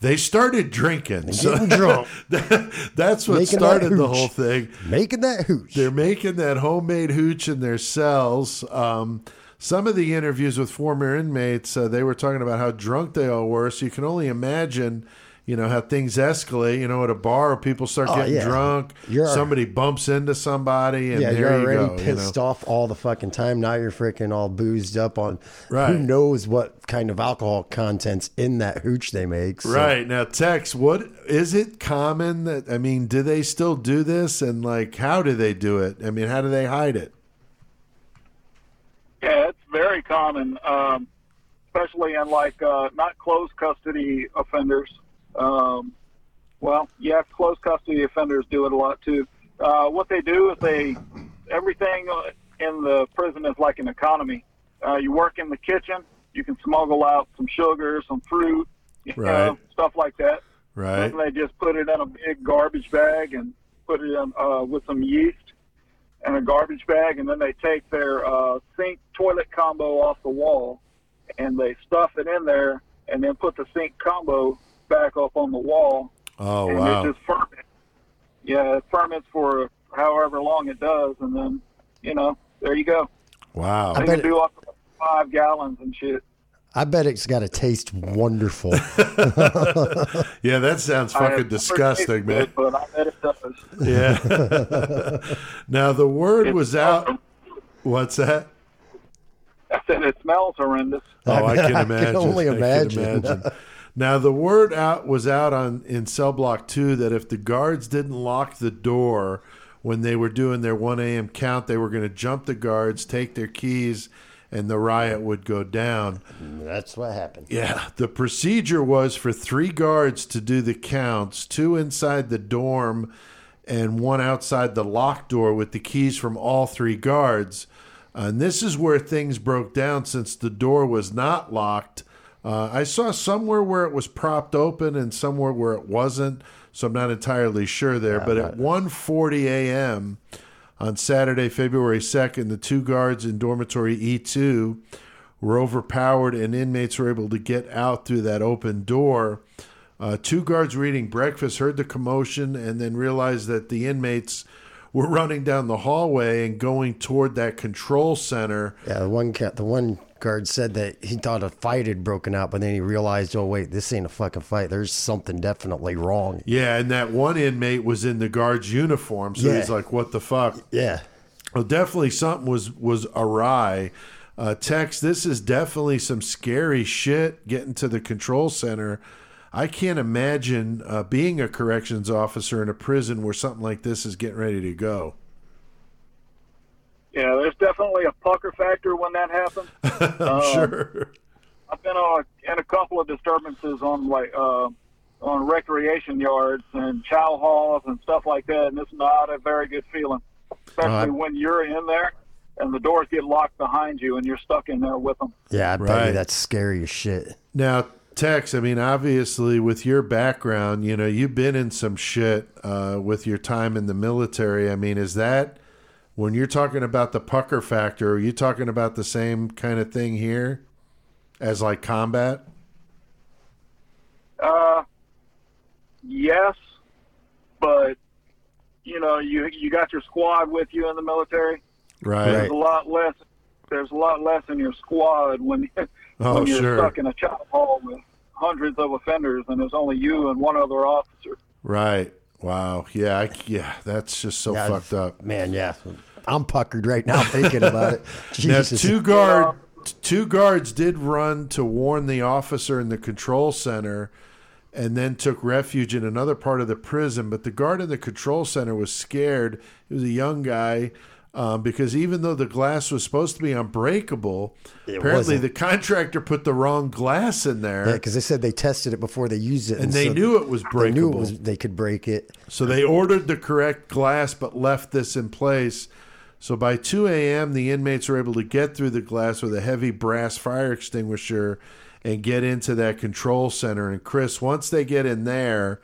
They started drinking, so drunk, that's what Making that started the whole thing. making that hooch. They're making that homemade hooch in their cells. Um, some of the interviews with former inmates, uh, they were talking about how drunk they all were. So you can only imagine, you know, how things escalate. You know, at a bar, people start Oh, getting yeah. drunk. You're- somebody bumps into somebody, and yeah, there you're you already go. you pissed know. off all the fucking time. Now you're freaking all boozed up on Right. who knows what kind of alcohol contents in that hooch they make. So- Right now, Tex, what is it common that I mean? Do they still do this, and like, how do they do it? I mean, how do they hide it? Yeah, it's very common, um, especially in like uh, not closed custody offenders. Um, well, yeah, closed custody offenders do it a lot too. Uh, what they do is they everything in the prison is like an economy. Uh, you work in the kitchen, you can smuggle out some sugar, some fruit, you Right. know, stuff like that. Right? And they just put it in a big garbage bag and put it in uh, with some yeast and a garbage bag, and then they take their uh, sink toilet combo off the wall and they stuff it in there, and then put the sink combo back up on the wall, Oh and wow! it just ferments. Yeah, it ferments for however long it does, and then you know there you go. Wow! They bet can do up to five gallons and shit. I bet it's got to taste wonderful. Yeah, that sounds fucking disgusting, man. it, but I bet it does. Yeah. now the word was out. What's that? I said it smells horrendous. Oh, I can I imagine. can only I can imagine. Now the word out was out on in cell block two that if the guards didn't lock the door when they were doing their one a.m. count, they were going to jump the guards, take their keys, and the riot would go down. That's what happened. Yeah, the procedure was for three guards to do the counts, two inside the dorm and one outside the locked door with the keys from all three guards. And this is where things broke down since the door was not locked. Uh, I saw somewhere where it was propped open and somewhere where it wasn't, so I'm not entirely sure there. but at 1:40 a.m. on Saturday, February 2nd, the two guards in dormitory E2 were overpowered and inmates were able to get out through that open door. Uh, two guards were eating breakfast, heard the commotion, and then realized that the inmates were running down the hallway and going toward that control center. Yeah, the one ca- the one guard said that he thought a fight had broken out, but then he realized, oh wait, this ain't a fucking fight. There's something definitely wrong. Yeah, and that one inmate was in the guard's uniform, so Yeah. he's like, "What the fuck?" Yeah, Well, definitely something was was awry. Uh, Tex, this is definitely some scary shit. Getting to the control center, I can't imagine uh, being a corrections officer in a prison where something like this is getting ready to go. Yeah, there's definitely a pucker factor when that happens. I'm sure. I've been on in a couple of disturbances on like uh, on recreation yards and chow halls and stuff like that, and it's not a very good feeling, especially Uh, when you're in there and the doors get locked behind you and you're stuck in there with them. yeah, I bet Right. you that's scary as shit. Now, Tex, I mean, obviously, with your background, you know, you've been in some shit uh, with your time in the military. I mean, is that when you're talking about the pucker factor? Are you talking about the same kind of thing here as like combat? Uh, yes, but you know, you you got your squad with you in the military. Right. There's a lot less. There's a lot less in your squad when Oh, when you're sure. stuck in a chow hall with hundreds of offenders and there's only you and one other officer. Right. Wow. Yeah. I, yeah. That's just so Yeah, fucked up. Man, yeah. I'm puckered right now thinking about it. Now, two guard, two guards did run to warn the officer in the control center, and then took refuge in another part of the prison. But the guard in the control center was scared. He was a young guy. Um, because even though the glass was supposed to be unbreakable, It apparently wasn't. the contractor put the wrong glass in there, Yeah, because they said they tested it before they used it, and they so knew it was breakable. they knew it was they could break it. So they ordered the correct glass but left this in place. So by 2 a.m., the inmates were able to get through the glass with a heavy brass fire extinguisher and get into that control center. And Chris, once they get in there,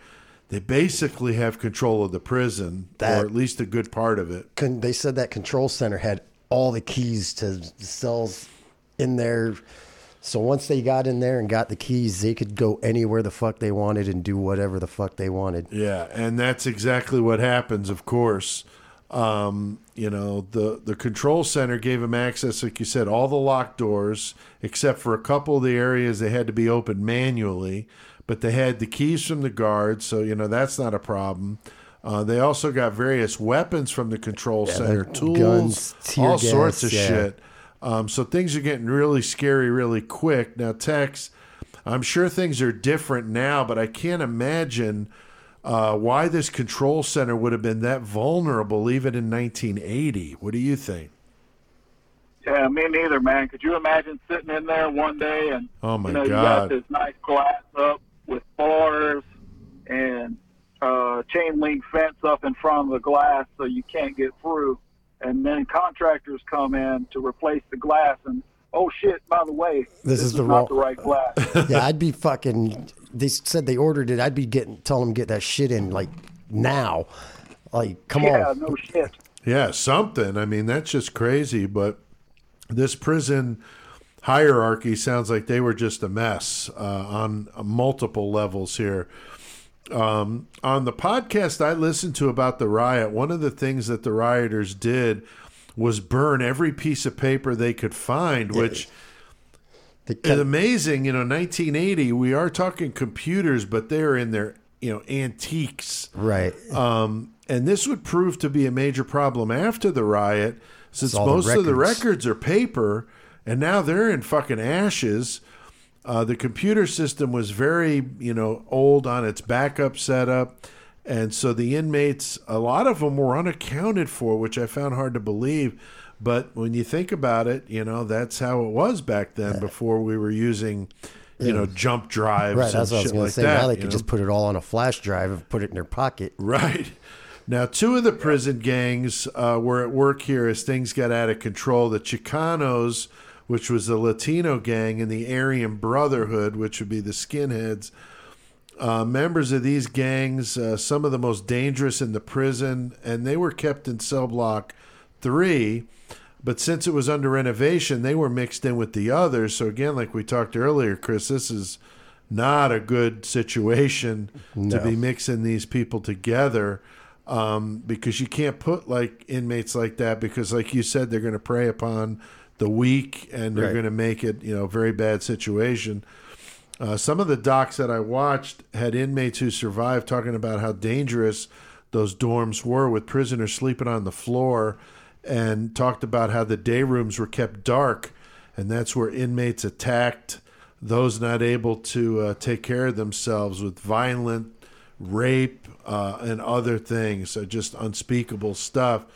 they basically have control of the prison, That- or at least a good part of it. Con- They said that control center had all the keys to the cells in there. So once they got in there and got the keys, they could go anywhere the fuck they wanted and do whatever the fuck they wanted. Yeah, and that's exactly what happens. Of course, um, you know the the control center gave them access, like you said, all the locked doors except for a couple of the areas they had to be opened manually. But they had the keys from the guards, so you know that's not a problem. Uh, they also got various weapons from the control center, like tools, guns, tear all sorts of yeah. shit. Um, so things are getting really scary really quick. Now, Tex, I'm sure things are different now, but I can't imagine uh, why this control center would have been that vulnerable even in 1980. What do you think? Yeah, me neither, man. Could you imagine sitting in there one day and Oh, my you know you got this nice glass up with bars and uh, chain link fence up in front of the glass so you can't get through, and then contractors come in to replace the glass and oh shit, by the way, This is the not wrong- the right glass. yeah, I'd be fucking. They said they ordered it. I'd be getting telling them get that shit in like now. Like, come yeah, on. Yeah, no shit. Yeah, something. I mean, that's just crazy. But this prison hierarchy sounds like they were just a mess uh, on multiple levels here. Um, on the podcast I listened to about the riot, one of the things that the rioters did was burn every piece of paper they could find, which is amazing. You know, 1980, we are talking computers, but they're in their, you know, antiques. right. Um, and this would prove to be a major problem after the riot, since all the most of the records are paper, and now they're in fucking ashes. Uh, the computer system was very, you know, old on its backup setup, and so the inmates, a lot of them were unaccounted for, which I found hard to believe. But when you think about it, you know, that's how it was back then. Before we were using, you know, jump drives, Right. and That's what I was shit going like to say. that. now they could know? just put it all on a flash drive and put it in their pocket. Right. Now, two of the prison gangs uh, were at work here as things got out of control. The Chicanos, which was the Latino gang, and the Aryan Brotherhood, which would be the skinheads. Uh, members of these gangs, uh, some of the most dangerous in the prison, and they were kept in cell block three. But since it was under renovation, they were mixed in with the others. So, again, like we talked earlier, Chris, this is not a good situation to be mixing these people together. um, because you can't put like inmates like that because, like you said, they're going to prey upon the weak and they're Right. going to make it you know a very bad situation. Uh, some of the docs that I watched had inmates who survived talking about how dangerous those dorms were with prisoners sleeping on the floor and talked about how the day rooms were kept dark and that's where inmates attacked those not able to uh, take care of themselves with violent rape uh, and other things so just unspeakable stuff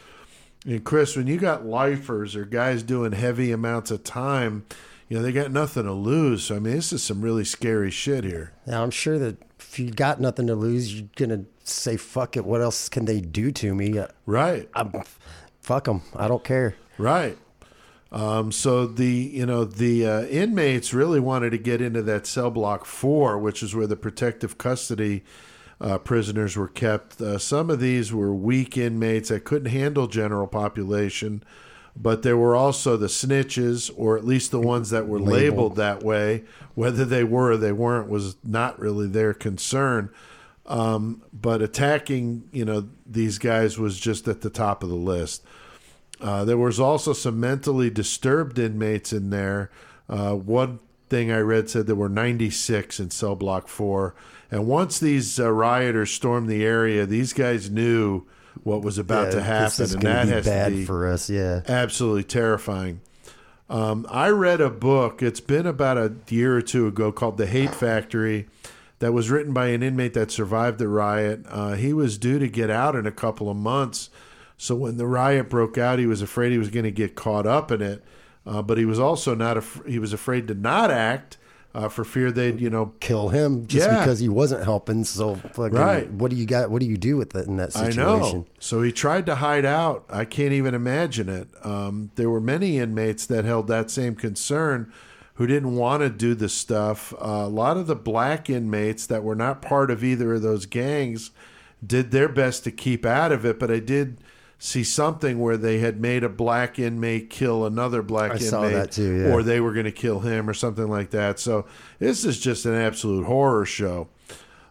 and Chris, when you got lifers or guys doing heavy amounts of time, you know, they got nothing to lose. So, I mean, this is some really scary shit here. Now I'm sure that if you got nothing to lose, you're gonna say fuck it. What else can they do to me? Uh, Right, I'm, fuck them. I don't care. right. Um, so the you know the uh, inmates really wanted to get into that cell block four, which is where the protective custody uh, prisoners were kept. Uh, some of these were weak inmates that couldn't handle general population, but there were also the snitches, or at least the ones that were labeled, that way. Whether they were or they weren't was not really their concern. Um, but attacking, you know, these guys was just at the top of the list. Uh, there was also some mentally disturbed inmates in there. Uh, one thing I read said there were 96 in cell block four. And once these uh, rioters stormed the area, these guys knew what was about Yeah, to happen, and that be has bad to be for us. Yeah. absolutely terrifying. Um, I read a book. It's been about a year or two ago called "The Hate Factory," that was written by an inmate that survived the riot. Uh, he was due to get out in a couple of months, so when the riot broke out, he was afraid he was going to get caught up in it. Uh, but he was also not. Af- he was afraid to not act uh, for fear they'd, you know, Kill him just Yeah. because he wasn't helping. So fucking, Right. what do you got? What do you do with it in that I situation? know. So he tried to hide out. I can't even imagine it. Um, there were many inmates that held that same concern who didn't want to do the stuff. Uh, a lot of the black inmates that were not part of either of those gangs did their best to keep out of it, but I did see something where they had made a black inmate kill another black I inmate saw that too, yeah. or they were going to kill him or something like that. So this is just an absolute horror show.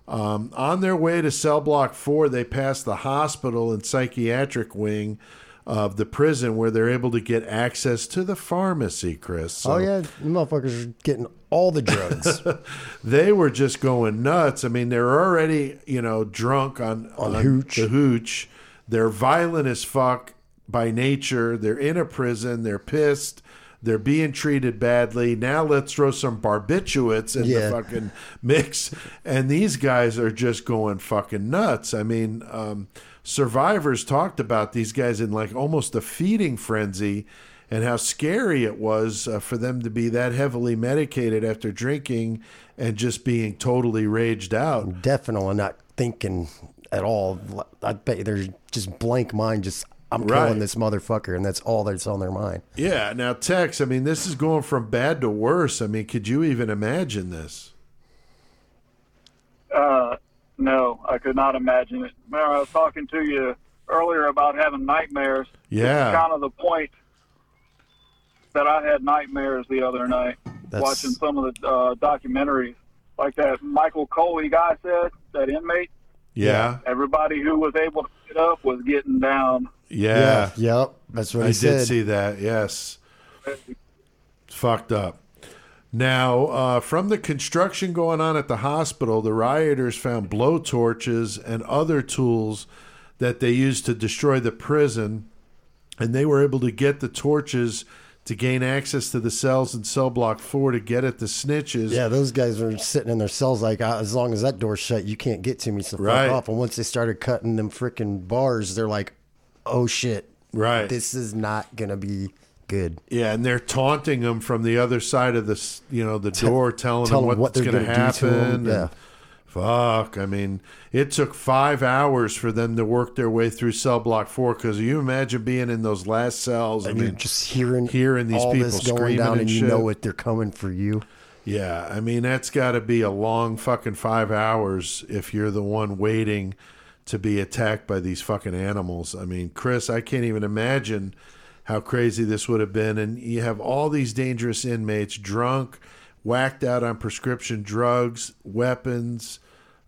Um, on their way to cell block four, they pass the hospital and psychiatric wing of the prison where they're able to get access to the pharmacy, Chris. So Oh yeah, the motherfuckers are getting all the drugs. They were just going nuts. I mean, they're already, you know, drunk on, On hooch. the hooch. They're violent as fuck by nature. They're in a prison. They're pissed. They're being treated badly. Now let's throw some barbiturates in Yeah. the fucking mix. And these guys are just going fucking nuts. I mean, um, survivors talked about these guys in like almost a feeding frenzy and how scary it was uh, for them to be that heavily medicated after drinking and just being totally raged out. Definitely not thinking at all. I bet they're just blank mind. Just I'm Right. killing this motherfucker, and that's all that's on their mind. Yeah. Now, Tex, I mean, this is going from bad to worse. I mean, could you even imagine this? Uh, no, I could not imagine it. Remember, I was talking to you earlier about having nightmares. Yeah. kind of the point that I had nightmares the other night That's- watching some of the uh, documentaries. Like that Michael Coley guy said, that inmate, Yeah. everybody who was able to get up was getting down. Yeah. Yep. That's what I he did said. see that. Yes. It's fucked up. Now, uh, from the construction going on at the hospital, the rioters found blowtorches and other tools that they used to destroy the prison, and they were able to get the torches to gain access to the cells in cell block four to get at the snitches. Yeah, those guys were sitting in their cells like, "Ah, as long as that door's shut, you can't get to me. So Right. fuck off. And once they started cutting them freaking bars, they're like, "Oh shit, Right. this is not gonna be good." Yeah, and they're taunting them from the other side of this, you know, the door, telling tell them what's what going to gonna do to 'em, happen. yeah. and Fuck. I mean, it took five hours for them to work their way through cell block four. Because you imagine being in those last cells. I And mean, you're just hearing hearing these people going screaming down, and and you know it. They're coming for you. Yeah, I mean that's got to be a long fucking five hours if you're the one waiting to be attacked by these fucking animals. I mean, Chris, I can't even imagine how crazy this would have been. And you have all these dangerous inmates, drunk, whacked out on prescription drugs, weapons,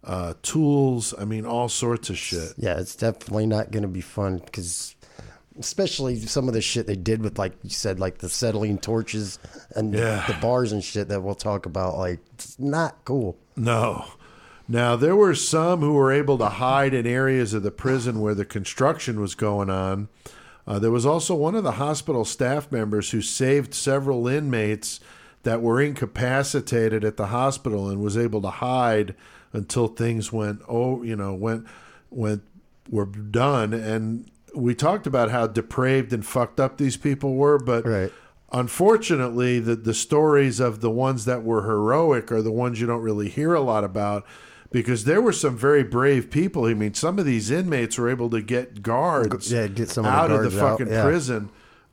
uh, tools. I mean, all sorts of shit. Yeah, it's definitely not going to be fun because, especially some of the shit they did with, like you said, like the acetylene torches and Yeah. the bars and shit that we'll talk about. Like, it's not cool. No. Now, there were some who were able to hide in areas of the prison where the construction was going on. Uh, there was also one of the hospital staff members who saved several inmates that were incapacitated at the hospital and was able to hide until things went oh you know went went were done and we talked about how depraved and fucked up these people were but Right. unfortunately the the stories of the ones that were heroic are the ones you don't really hear a lot about because there were some very brave people. I mean, some of these inmates were able to get guards Yeah, get some of the out of the out, fucking yeah.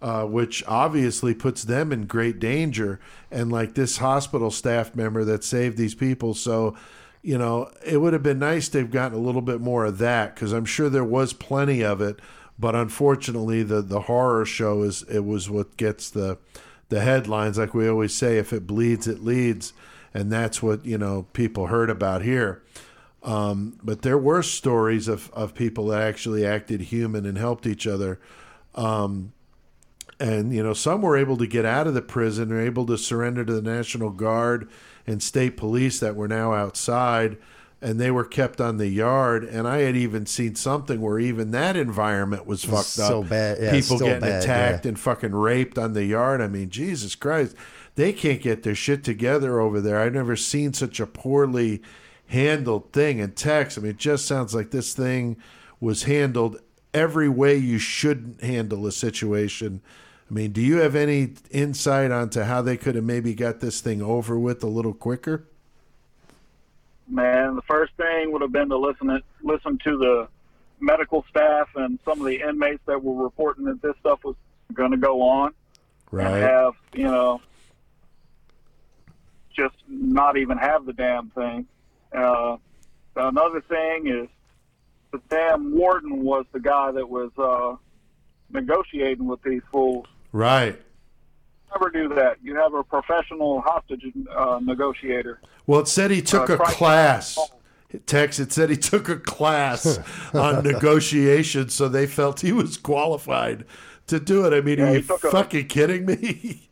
Uh, which obviously puts them in great danger. And like this hospital staff member that saved these people, so you know, it would have been nice to have gotten a little bit more of that because I'm sure there was plenty of it. But unfortunately, the the horror show is it was what gets the the headlines. Like we always say, if it bleeds, it leads, and that's what you know people heard about here. Um, but there were stories of, of people that actually acted human and helped each other. Um, and, you know, some were able to get out of the prison, were able to surrender to the National Guard and state police that were now outside, and they were kept on the yard. And I had even seen something where even that environment was fucked up. so bad. Yeah, People getting bad, attacked yeah. and fucking raped on the yard. I mean, Jesus Christ. They can't get their shit together over there. I've never seen such a poorly handled thing in Tex. I mean, it just sounds like this thing was handled every way you shouldn't handle a situation. I mean, do you have any insight onto how they could have maybe got this thing over with a little quicker? Man, the first thing would have been to listen it, listen to the medical staff and some of the inmates that were reporting that this stuff was going to go on, and Right. have you know just not even have the damn thing. Uh, another thing is the damn warden was the guy that was uh, negotiating with these fools. Right. Never do that. You have a professional hostage uh, negotiator. Well, it said he took Uh, a class. Tex, it said he took a class on negotiation, so they felt he was qualified to do it. I mean, Yeah, are you took a- fucking kidding me?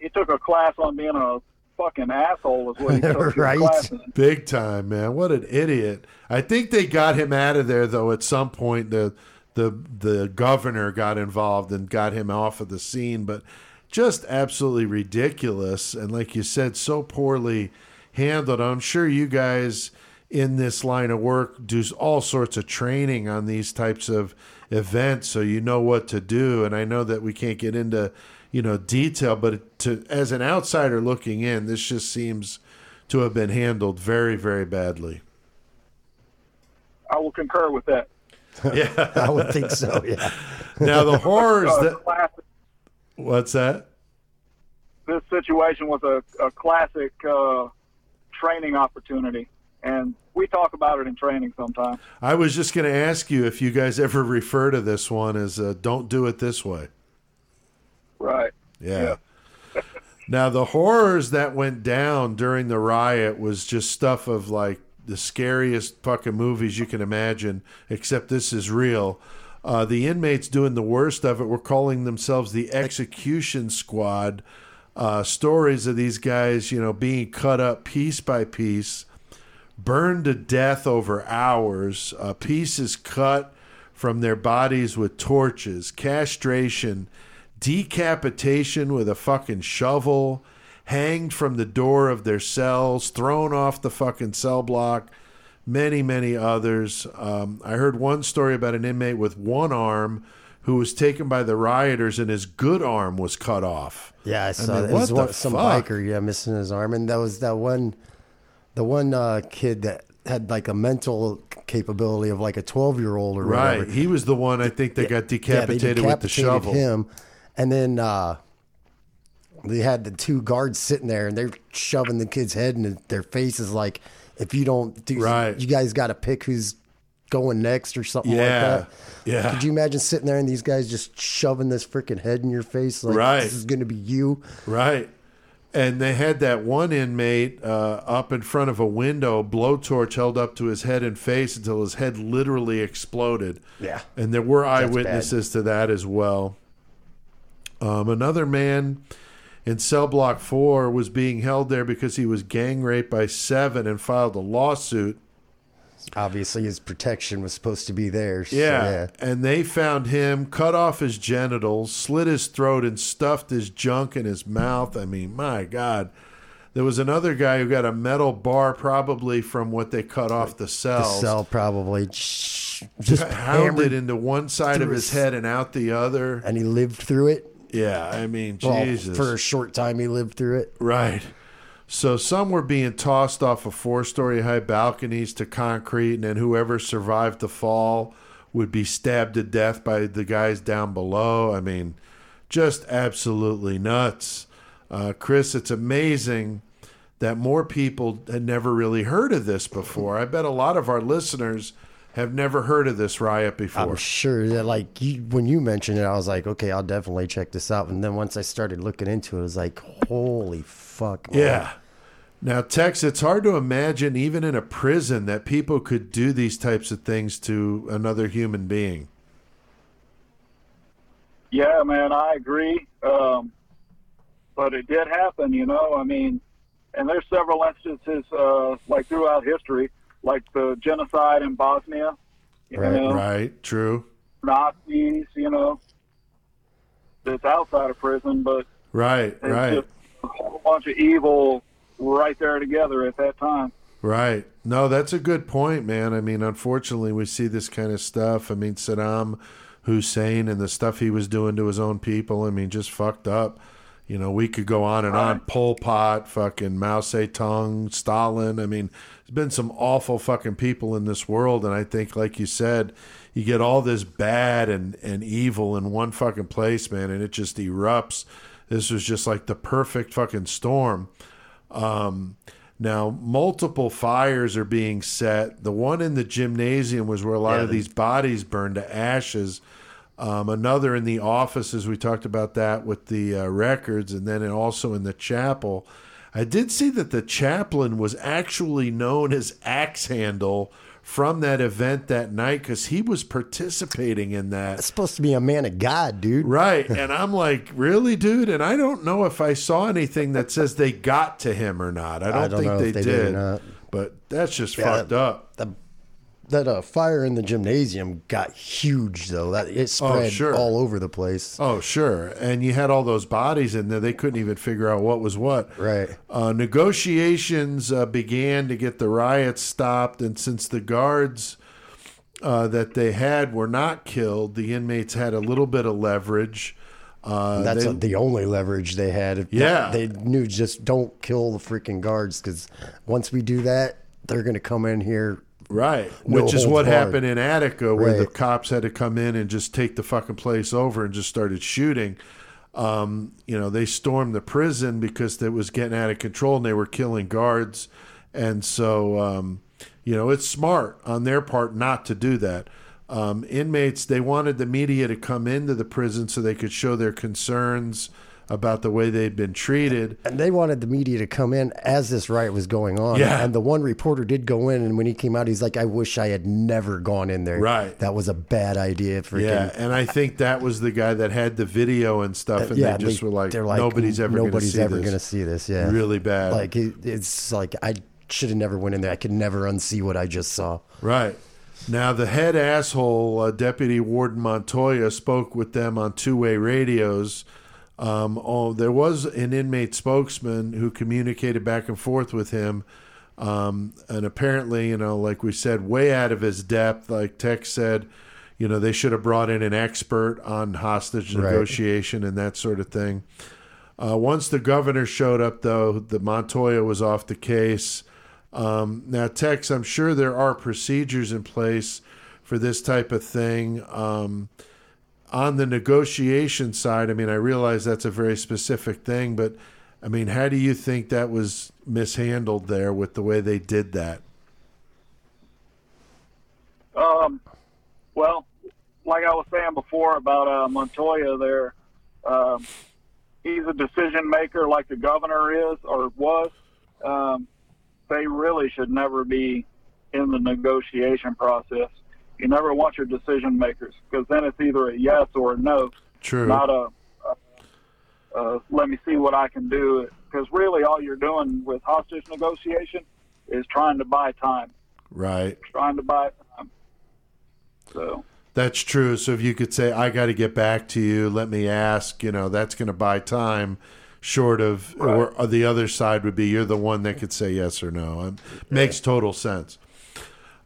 He took a class on being a fucking asshole. Is what he took Right. class in. Big time, man. What an idiot. I think they got him out of there though at some point the the the governor got involved and got him off of the scene, but just absolutely ridiculous and like you said so poorly handled. I'm sure you guys in this line of work do all sorts of training on these types of events so you know what to do and I know that we can't get into you know detail but to as an outsider looking in this just seems to have been handled very very badly I will concur with that. yeah I would think so. Yeah. now the horrors Uh, that classic, what's that this situation was a, a classic uh, training opportunity, and we talk about it in training sometimes. i was just going to ask you if you guys ever refer to this one as uh, don't do it this way Right. Yeah. now the horrors that went down during the riot was just stuff of like the scariest fucking movies you can imagine, except this is real. Uh, the inmates doing the worst of it were calling themselves the execution squad. Uh, stories of these guys, you know, being cut up piece by piece, burned to death over hours, uh, pieces cut from their bodies with torches, castration, decapitation with a fucking shovel, hanged from the door of their cells, thrown off the fucking cell block, many, many others. Um, I heard one story about an inmate with one arm who was taken by the rioters and his good arm was cut off. Yeah, I saw mean, that. It what one, some fuck? biker, yeah, missing his arm, and that was that one, the one uh, kid that had like a mental capability of like a twelve year old or Right. whatever. He was the one I think that got Yeah, they decapitated with the shovel. Him, and then uh, they had the two guards sitting there, and they're shoving the kid's head in their faces, like, "If you don't do, Right. you guys got to pick who's going next or something Yeah. like that." Yeah. Could you imagine sitting there and these guys just shoving this freaking head in your face, like, Right. "This is going to be you." Right. And they had that one inmate uh, up in front of a window, blowtorch held up to his head and face until his head literally exploded. Yeah. And there were eyewitnesses to that as well. Um, another man in cell block four was being held there because he was gang raped by seven and filed a lawsuit. Obviously, his protection was supposed to be there. so, Yeah. And they found him, cut off his genitals, slit his throat, and stuffed his junk in his mouth. I mean, my God. There was another guy who got a metal bar, probably from what they cut off the The cell probably just hammered, pounded into one side of his his- head and out the other. and he lived through it. Yeah, I mean, Well, Jesus. for a short time, he lived through it. Right. So some were being tossed off of four story high balconies to concrete, and then whoever survived the fall would be stabbed to death by the guys down below. I mean, just absolutely nuts. Uh, Chris, it's amazing that more people had never really heard of this before. I bet a lot of our listeners have never heard of this riot before. I'm sure that, like, you, when you mentioned it, I was like, okay, I'll definitely check this out. And then once I started looking into it, it was like, holy fuck. man. Yeah. Now, Tex, it's hard to imagine, even in a prison, that people could do these types of things to another human being. Yeah, man, I agree. Um, but it did happen, you know. I mean, and there's several instances, uh, like throughout history, like the genocide in Bosnia. You Right, know, Right? True. Nazis, you know, that's outside of prison, but Right. Right. a whole bunch of evil right there together at that time. Right. No, that's a good point, man. I mean, unfortunately, we see this kind of stuff. I mean, Saddam Hussein and the stuff he was doing to his own people. I mean, just fucked up. You know, we could go on and on. Pol Pot, fucking Mao Zedong, Stalin. I mean, there's been some awful fucking people in this world, and I think, like you said, you get all this bad and and evil in one fucking place, man, and it just erupts. This was just like the perfect fucking storm. Um, now, multiple fires are being set. The one in the gymnasium was where a lot Yeah, of these bodies burned to ashes. Um, another in the offices. We talked about that with the uh, records, and then also in the chapel. I did see that the chaplain was actually known as Axe Handle from that event that night because he was participating in that. It's supposed to be a man of God, dude. Right. And I'm like, really, dude? And I don't know if I saw anything that says they got to him or not. I don't, don't think know they, if they did. did or not. But that's just Yeah, fucked up. The, that uh, fire in the gymnasium got huge, though. That it spread sure. all over the place. Oh, sure. And you had all those bodies in there. They couldn't even figure out what was what. Right. Uh, negotiations uh, began to get the riots stopped. And since the guards uh, that they had were not killed, the inmates had a little bit of leverage. Uh, That's they- uh the only leverage they had. Yeah. they knew just don't kill the freaking guards because once we do that, they're going to come in here. Right. No Which is what happened in Attica, where the cops had to come in and just take the fucking place over and just started shooting. Um, you know, they stormed the prison because it was getting out of control and they were killing guards. And so, um, you know, it's smart on their part not to do that. Um, inmates, they wanted the media to come into the prison so they could show their concerns about the way they'd been treated. And they wanted the media to come in as this riot was going on. Yeah. And the one reporter did go in, and when he came out, he's like, "I wish I had never gone in there. Right. That was a bad idea. Freaking. Yeah, and I think that was the guy that had the video and stuff, and yeah, they just were like, like, nobody's ever nobody's gonna see ever this. gonna see this. Yeah, Really bad. Like it, it's like I should have never went in there. I could never unsee what I just saw. Right. Now, the head asshole, uh, Deputy Warden Montoya, spoke with them on two way radios. Um, oh, there was an inmate spokesman who communicated back and forth with him. Um, and apparently, you know, like we said, way out of his depth. Like Tex said, you know, they should have brought in an expert on hostage Right. negotiation and that sort of thing. Uh, once the governor showed up, though, the Montoya was off the case. Um, now, Tex, I'm sure there are procedures in place for this type of thing. Um, on the negotiation side, I mean, I realize that's a very specific thing, but I mean, how do you think that was mishandled there with the way they did that? Um, well, like I was saying before about uh, Montoya there, um, he's a decision maker like the governor is or was, um, they really should never be in the negotiation process. You never want your decision makers because then it's either a yes or a no, True. not a, a, a let me see what I can do. Because really, all you're doing with hostage negotiation is trying to buy time, right. trying to buy time. So. That's true. So if you could say, I got to get back to you, let me ask, you know, that's going to buy time short of, or, or the other side would be you're the one that could say yes or no. It makes total sense.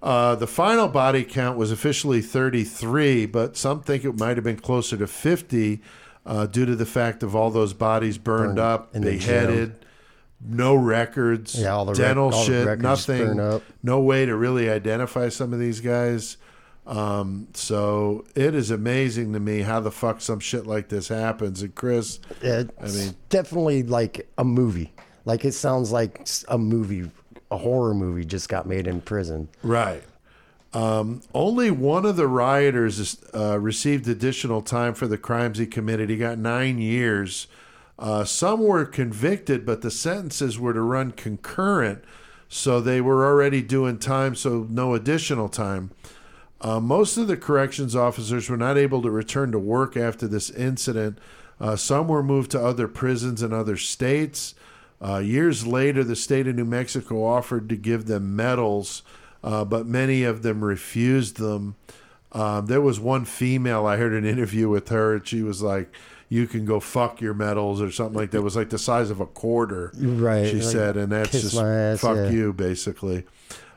Uh, the final body count was officially 33, but some think it might have been closer to 50 uh, due to the fact of all those bodies burned, Burned up, beheaded, no records, Yeah, all the rec- dental the shit, nothing, up. no way to really identify some of these guys. Um, so it is amazing to me how the fuck some shit like this happens. And Chris, It's I mean- definitely like a movie. Like it sounds like a movie, a horror movie just got made in prison. right? Um, only one of the rioters uh, received additional time for the crimes he committed. He got nine years. Uh, some were convicted, but the sentences were to run concurrent, so they were already doing time, so no additional time. Uh, most of the corrections officers were not able to return to work after this incident. Uh, some were moved to other prisons in other states. Uh, years later, the state of New Mexico offered to give them medals, uh, but many of them refused them. Um, there was one female, I heard an interview with her, and she was like, You can go fuck your medals or something like that. It was like the size of a quarter, Right, she like, said, and that's just ass, fuck yeah. you, basically.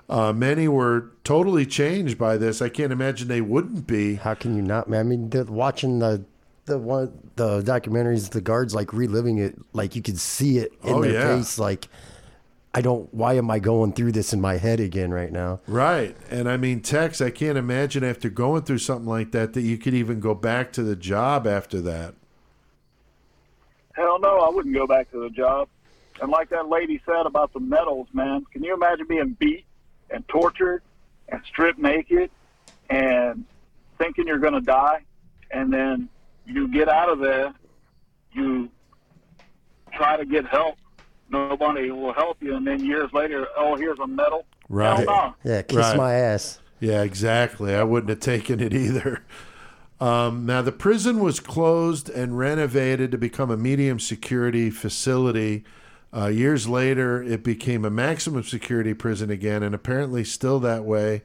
Uh, many were totally changed by this. I can't imagine they wouldn't be. How can you not? man? I mean, watching the the one the documentaries, the guards like reliving it, like you could see it in Oh, their yeah. face. Like, I don't. Why am I going through this in my head again right now? Right. And I mean, Tex, I can't imagine after going through something like that that you could even go back to the job after that. Hell no, I wouldn't go back to the job. And like that lady said about the medals, man, can you imagine being beat and tortured and stripped naked and thinking you're going to die? And then you get out of there, you try to get help. Nobody will help you. And then years later, oh, here's a medal. Right. Hell no. Yeah, kiss Right. my ass. Yeah, exactly. I wouldn't have taken it either. Um, now, the prison was closed and renovated to become a medium security facility. Uh, years later, it became a maximum security prison again, and apparently still that way.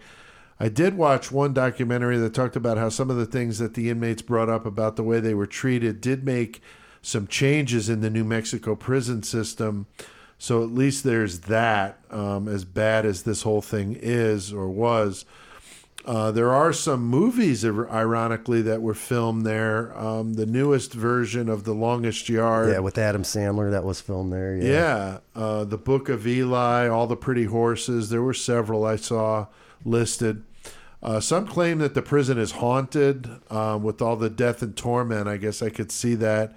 I did watch one documentary that talked about how some of the things that the inmates brought up about the way they were treated did make some changes in the New Mexico prison system. So at least there's that, um, as bad as this whole thing is or was. Uh, there are some movies, ironically, that were filmed there. Um, the newest version of The Longest Yard. Yeah, with Adam Sandler, that was filmed there. Yeah. Yeah, uh, the Book of Eli, All the Pretty Horses. There were several I saw listed. Uh, some claim that the prison is haunted uh, with all the death and torment. I guess I could see that.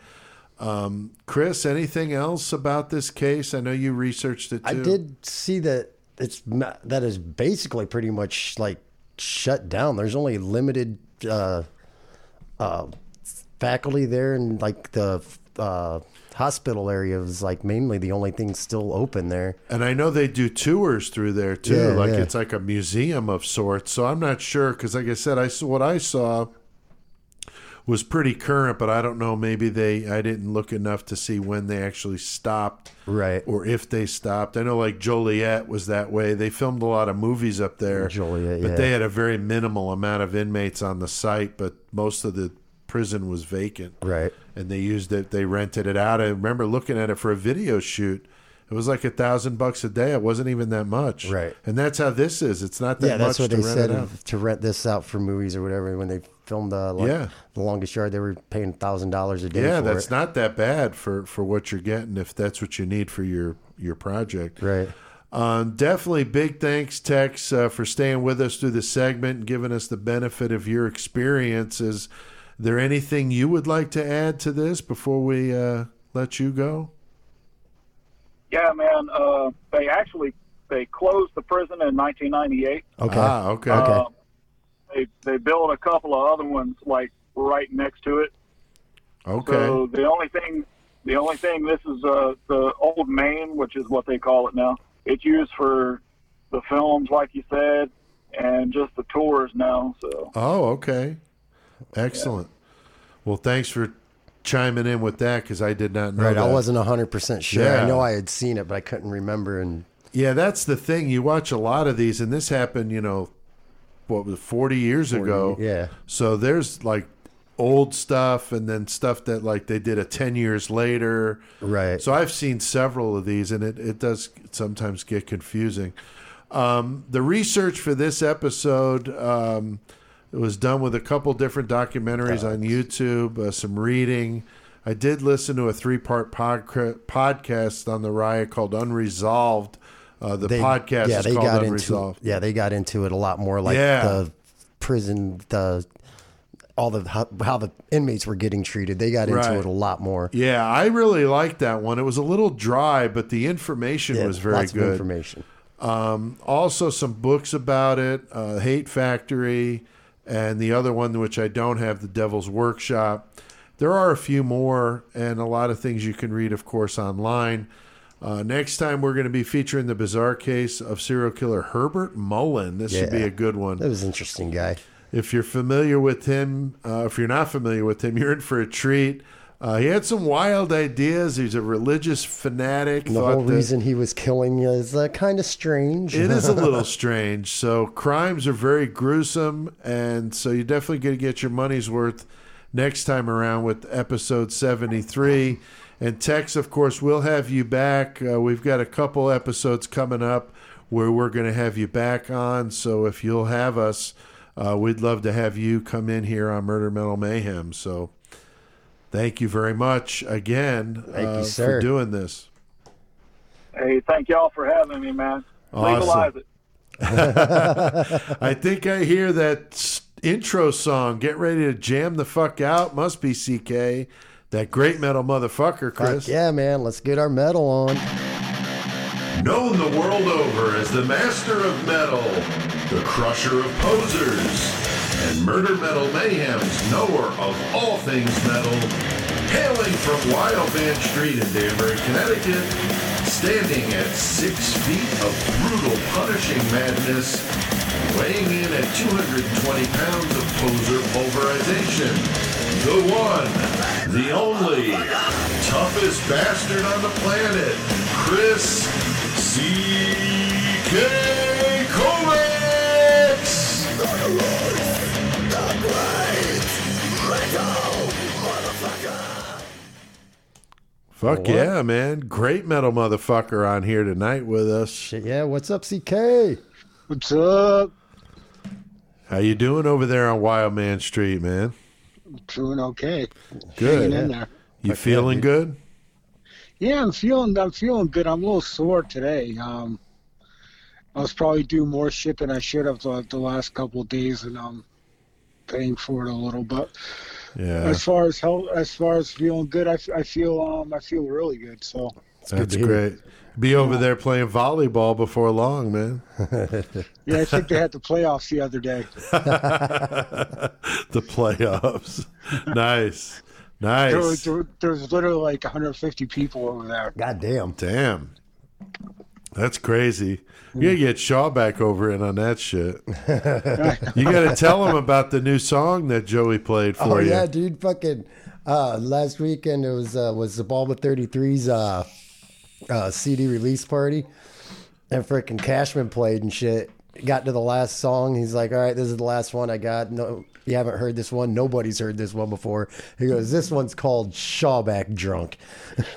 Um, Chris, anything else about this case? I know you researched it too. I did see that it's that is basically pretty much like shut down. There's only limited uh, uh, faculty there, and like the uh, hospital area is like mainly the only thing still open there. And I know they do tours through there too. Yeah, like yeah. it's like a museum of sorts. So I'm not sure because, like I said, I saw what I saw was pretty current, but I don't know. Maybe they I didn't look enough to see when they actually stopped, Right. Or if they stopped. I know like Joliet was that way. They filmed a lot of movies up there, Joliet, but yeah. they had a very minimal amount of inmates on the site. But most of the prison was vacant, Right. And they used it. They rented it out. I remember looking at it for a video shoot. It was like a thousand bucks a day. It wasn't even that much, Right. And that's how this is. It's not that yeah, that's what to they rent said it out. to rent this out for movies or whatever. When they filmed uh, like, Yeah. the longest yard, they were paying a thousand dollars a day. Yeah, that's it. not that bad for for what you're getting if that's what you need for your your project. right. Um, definitely big thanks, Tex, uh, for staying with us through the segment and giving us the benefit of your experience. Is there anything you would like to add to this before we uh, let you go? Yeah, man. Uh, they actually they closed the prison in 1998. Okay. Ah, okay. Okay. Um, they they built a couple of other ones like right next to it. okay. So the only thing The only thing, this is uh, the old main, which is what they call it now. It's used for the films, like you said, and just the tours now. So Oh, okay. Excellent. Well, thanks for chiming in with that because I did not know Right, I wasn't hundred percent sure. Yeah. I know I had seen it, but I couldn't remember. And Yeah, that's the thing. You watch a lot of these, and this happened, you know, what was 40 years ago. yeah. So there's like old stuff and then stuff that like they did a 10 years later. Right. So I've seen several of these, and it, it does sometimes get confusing. Um, the research for this episode um, it was done with a couple different documentaries on YouTube, uh, some reading. I did listen to a three part podca- podcast on the riot called Unresolved. Uh, the podcast yeah, is they called got Unresolved. into yeah, they got into it a lot more, like Yeah. the prison, the all the how, how the inmates were getting treated. They got into Right. it a lot more. Yeah, I really liked that one. It was a little dry, but the information Yeah, was very good. information. Um, also, some books about it uh, Hate Factory, and the other one, which I don't have, The Devil's Workshop. There are a few more, and a lot of things you can read, of course, online. Uh, next time, we're going to be featuring the bizarre case of serial killer Herbert Mullin. This should be a good one. That was an interesting guy. If you're familiar with him, uh, if you're not familiar with him, you're in for a treat. Uh, he had some wild ideas. He's a religious fanatic. And the whole that- reason he was killing is uh, kind of strange. it is a little strange. So crimes are very gruesome, and so you definitely going to get your money's worth next time around with episode seventy three. And Tex, of course, we'll have you back. Uh, we've got a couple episodes coming up where we're going to have you back on. So if you'll have us, uh, we'd love to have you come in here on Murder Metal Mayhem. So thank you very much again Thank you, uh, sir. for doing this. hey, thank y'all for having me, man. Awesome. Legalize it. I think I hear that intro song. Get ready to jam the fuck out. Must be CK. That great metal motherfucker, Fuck Chris. yeah, man. Let's get our metal on. Known the world over as the master of metal, the crusher of posers, and Murder Metal Mayhem's knower of all things metal, hailing from Wild Man Street in Danbury, Connecticut, standing at six feet of brutal, punishing madness, weighing in at 220 pounds of poser pulverization. The one, the only, toughest bastard on the planet, Chris C.K. Kovacs! Fuck yeah, man. Great metal motherfucker on here tonight with us. Shit, yeah. What's up, CK? What's up? How you doing over there on Wild Man Street, man? Doing okay. Good. Hanging in there. You feeling good? Yeah, I'm feeling. I'm feeling good. I'm a little sore today. Um, I was probably doing more shit than I should have the, the last couple of days, and I'm paying for it a little. But Yeah. as far as health, as far as feeling good, I feel um I feel really good. So That's to hear. great. Be over there playing volleyball before long, man. yeah, I think they had the playoffs the other day. the playoffs. nice. There was, Nice. there, there was literally like 150 people over there. God damn. Damn. That's crazy. You gotta get Shaw back over in on that shit. you gotta tell him about the new song that Joey played for Oh you. yeah, dude. Fucking uh, last weekend it was uh, was the Bulba 33's uh, uh, CD release party, and freaking Cashman played and shit. Got to the last song. He's like, "All right, this is the last one I got. No, you haven't heard this one. Nobody's heard this one before." He goes, "This one's called Shawback Drunk."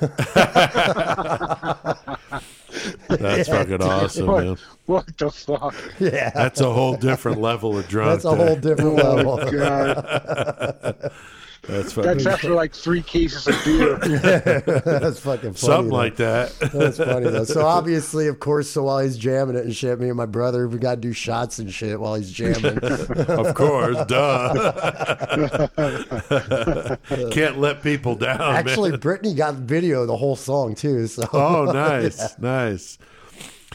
That's fucking awesome, man. What, what the fuck? Yeah, That's a whole different level of drunk. that's a whole different oh level. God, That's fucking that's after like three cases of beer. that's fucking funny. something though. like that. That's funny though. So obviously, of course, so while he's jamming it and shit, me and my brother, we got to do shots and shit while he's jamming. of course, duh. Can't let people down. man. Actually, Brittany got video of the whole song too. So Oh, nice, nice.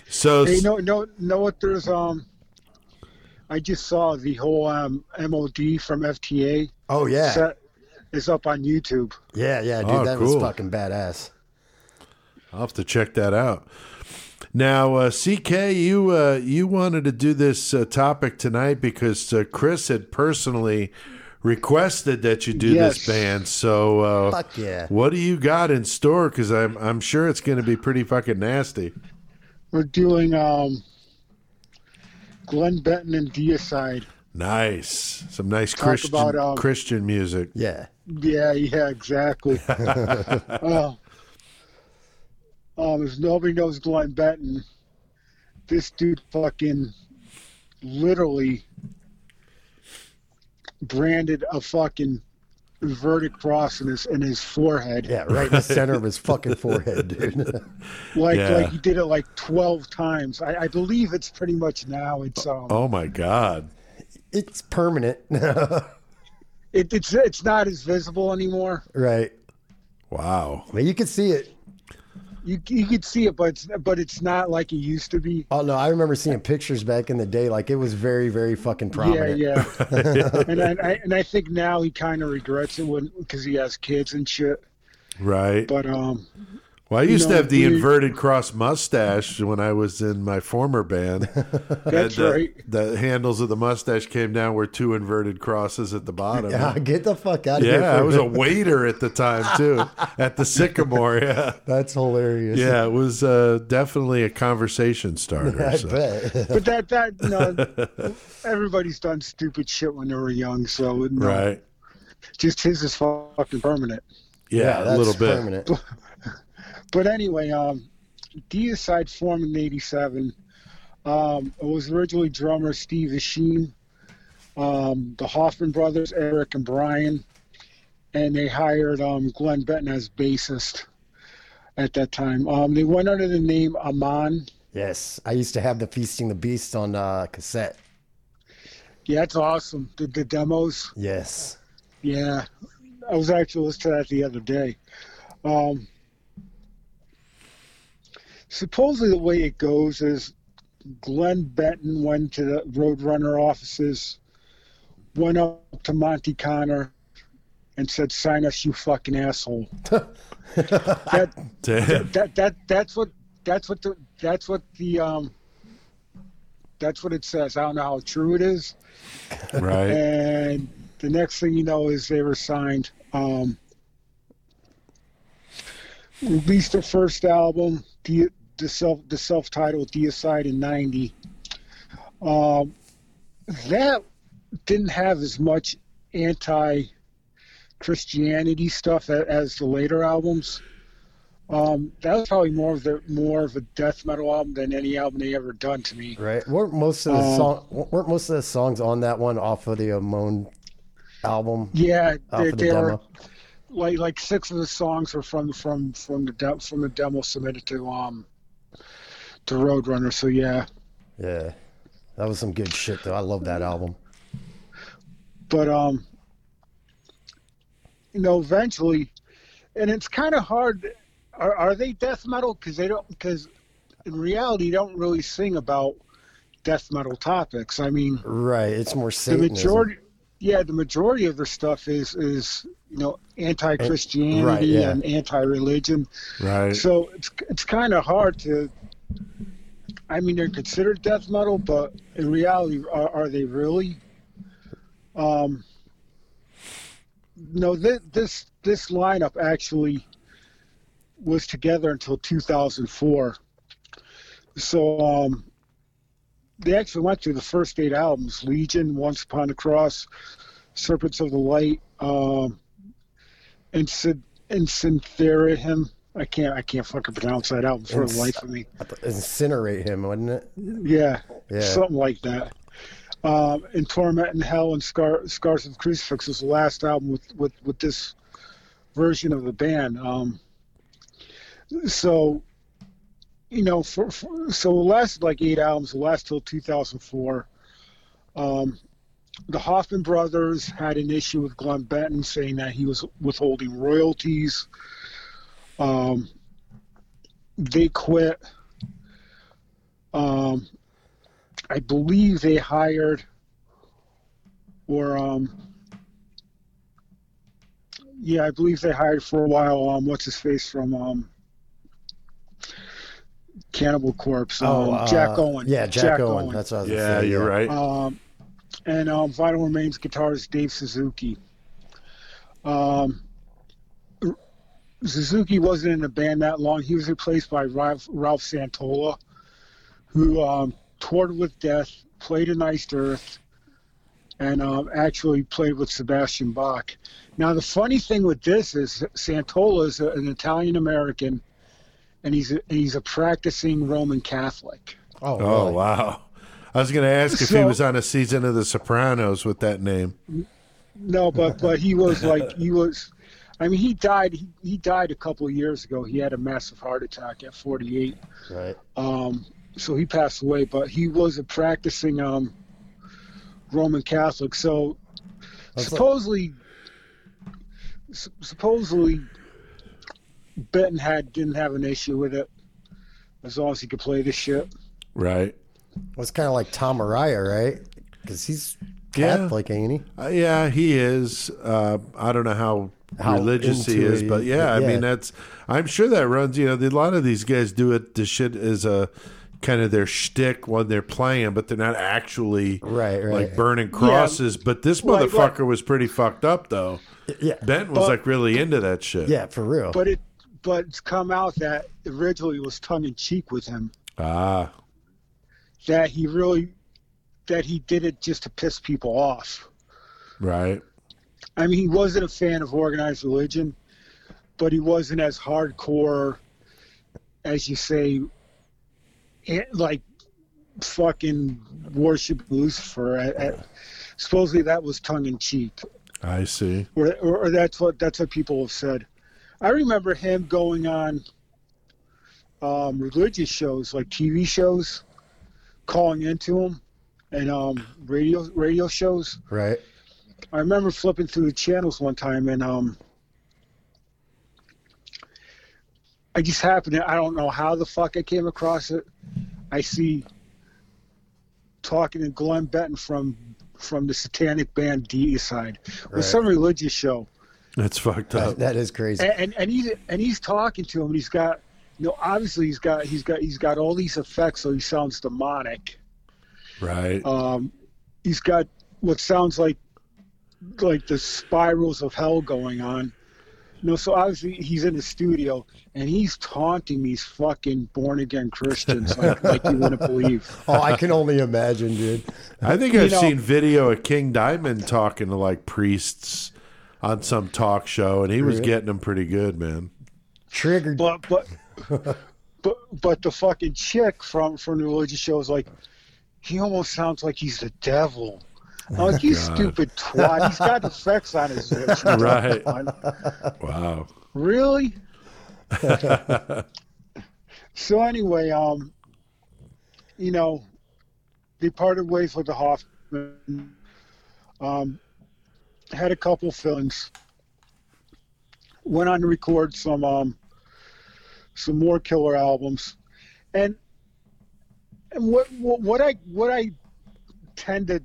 So, Hey, no, no, know what? There's um, I just saw the whole um MOD from FTA oh yeah, set is up on YouTube. Yeah, yeah, dude, Oh, that cool. was fucking badass. I'll have to check that out. Now, uh, CK, you uh, you wanted to do this uh, topic tonight because uh, Chris had personally requested that you do this band. So, uh, Fuck yeah. what do you got in store? Because I'm I'm sure it's going to be pretty fucking nasty. We're doing um, Glenn Benton and Deicide. Nice, some nice Talk Christian about, um, Christian music. Yeah. Yeah, yeah, exactly. uh, um, if nobody knows Glenn Benton, this dude fucking literally branded a fucking inverted cross in his in his forehead. Yeah, right in the center of his fucking forehead, dude. Like Yeah. like he did it like twelve times. I, I believe it's pretty much now. It's um Oh my God! it's permanent. it, it's it's not as visible anymore. right. Wow. But you can see it. You you could see it, but it's, but it's not like it used to be. Oh no, I remember seeing pictures back in the day. Like it was very, very fucking prominent. Yeah, yeah. and I, I and I think now he kind of regrets it when because he has kids and shit. Right. But um, Well, I used to know, have the we- inverted cross mustache when I was in my former band. that's And, uh, right. The handles of the mustache came down were two inverted crosses at the bottom. Yeah, get the fuck out of here. Yeah, I was a waiter at the time too, at the Sycamore. Yeah, That's hilarious. yeah, it was uh, definitely a conversation starter. I so. bet. But that that you know, everybody's done stupid shit when they were young. So no, Right? just his is fucking permanent. Yeah, that's a little bit. permanent. But anyway, um, Deicide formed in '87. Um, it was originally drummer Steve Asheim, um, the Hoffman brothers, Eric and Brian, and they hired um, Glenn Benton as bassist at that time. Um, they went under the name Amon. Yes, I used to have the Feasting the Beast on uh, cassette. Yeah, that's awesome. The, the demos. Yes. Yeah, I was actually listening to that the other day. Um, supposedly, the way it goes is Glenn Benton went to the Roadrunner offices, went up to Monte Conner, and said, "Sign us, you fucking asshole." that, Damn. that that that's what that's what the that's what the um that's what it says. I don't know how true it is. Right? And the next thing you know is they were signed. Um, released their first album, the the self the self titled Deicide in '90. Um, that didn't have as much anti Christianity stuff as the later albums. Um, that was probably more of the more of a death metal album than any album they ever done to me. Right. Weren't most of the Um, song weren't most of the songs on that one off of the Amon album? Yeah, they, the they were like like six of the songs were from from from the de- from the demo submitted to um to Roadrunner. So yeah, Yeah. That was some good shit though. I love that album. but um, you know, eventually, and it's kind of hard. Are, are they death metal? Because they don't. Because in reality, they don't really sing about death metal topics. I mean, Right. It's more the majority. Yeah, the majority of their stuff is is you know anti-Christianity Right, yeah. and anti-religion. Right? So it's it's kind of hard to. I mean, they're considered death metal, but in reality, are, are they really? Um, no, this this this lineup actually was together until 2004. So um, they actually went through the first eight albums: Legion, Once Upon a Cross, Serpents of the Light, um, Incid- him. I can't I can't fucking pronounce that album for the life of me. Incinerate him, wouldn't it? Yeah, Yeah. something like that. Um, and Torment in Hell and Scar- Scars of Crucifix was the last album with, with, with this version of the band. Um, so, you know, for, for so it lasted like eight albums. It lasted till 2004. Um, the Hoffman brothers had an issue with Glenn Benton saying that he was withholding royalties. Um, they quit. Um, I believe they hired or um yeah, I believe they hired for a while. Um, what's his face from um, Cannibal Corpse? Um, Oh, uh, Jack Owen. Yeah, Jack, Owen. That's what I was Yeah, say, you're right. Um, and um, Vital Remains guitarist Dave Suzuki. Um, Suzuki wasn't in the band that long. He was replaced by Ralph, Ralph Santolla, who um, toured with Death, played in Iced Earth, and um, actually played with Sebastian Bach. Now, the funny thing with this is Santolla is an Italian American, and he's a, he's a practicing Roman Catholic. Oh, Oh really? wow! I was going to ask if he was on a season of The Sopranos with that name. No, but but he was like he was. I mean, he died. He, he died a couple of years ago. He had a massive heart attack at 48. Right. Um, so he passed away. But he was a practicing um, Roman Catholic. So That's like- supposedly, s- supposedly, Benton had didn't have an issue with it as long as he could play the shit. Right? Well, it's kind of like Tom Araya, right? Because he's Yeah. Catholic, ain't he? Uh, yeah, he is. Uh, I don't know how, How religious he is, it but he- yeah, I mean that's. I'm sure that runs. You know, a lot of these guys do it. The shit is a kind of their shtick when they're playing, but they're not actually Right, right. like burning crosses. But this Right, motherfucker was pretty fucked up though. Yeah. Benton was But- like really into that shit. Yeah, for real. But it but it's come out that originally it was tongue in cheek with him. Ah, that he really that he did it just to piss people off. right. I mean, he wasn't a fan of organized religion, but he wasn't as hardcore as you say, eh, like fucking worship Lucifer. Supposedly that was tongue in cheek, I see. or, or, or that's what that's what people have said. I remember him going on um, religious shows, like TV shows, calling into them and um, radio radio shows. right. I remember flipping through the channels one time and um I just happened to I don't know how the fuck I came across it. I see talking to Glenn Benton from from the satanic band Deicide. It was Right. some religious show. That's fucked up. That, that is crazy. And, and and he's and he's talking to him and he's got you know obviously he's got he's got he's got all these effects so he sounds demonic. Right. um, he's got what sounds like like the spirals of hell going on. You know, so obviously he's in the studio and he's taunting these fucking born again Christians like, like you wouldn't believe. oh, I can only imagine, dude. I think You I've know- seen video of King Diamond talking to like priests on some talk show, and he was Really? getting them pretty good, man. Triggered. But but but but the fucking chick from from the religious show is like, he almost sounds like he's the devil. I'm like, you God. stupid twat. He's got effects on his you Right. Wow. Really? so anyway, um, you know, they parted ways with the Hoffman. Um, had a couple fillings. Went on to record some um, some more killer albums, and and what what, what I what I tend to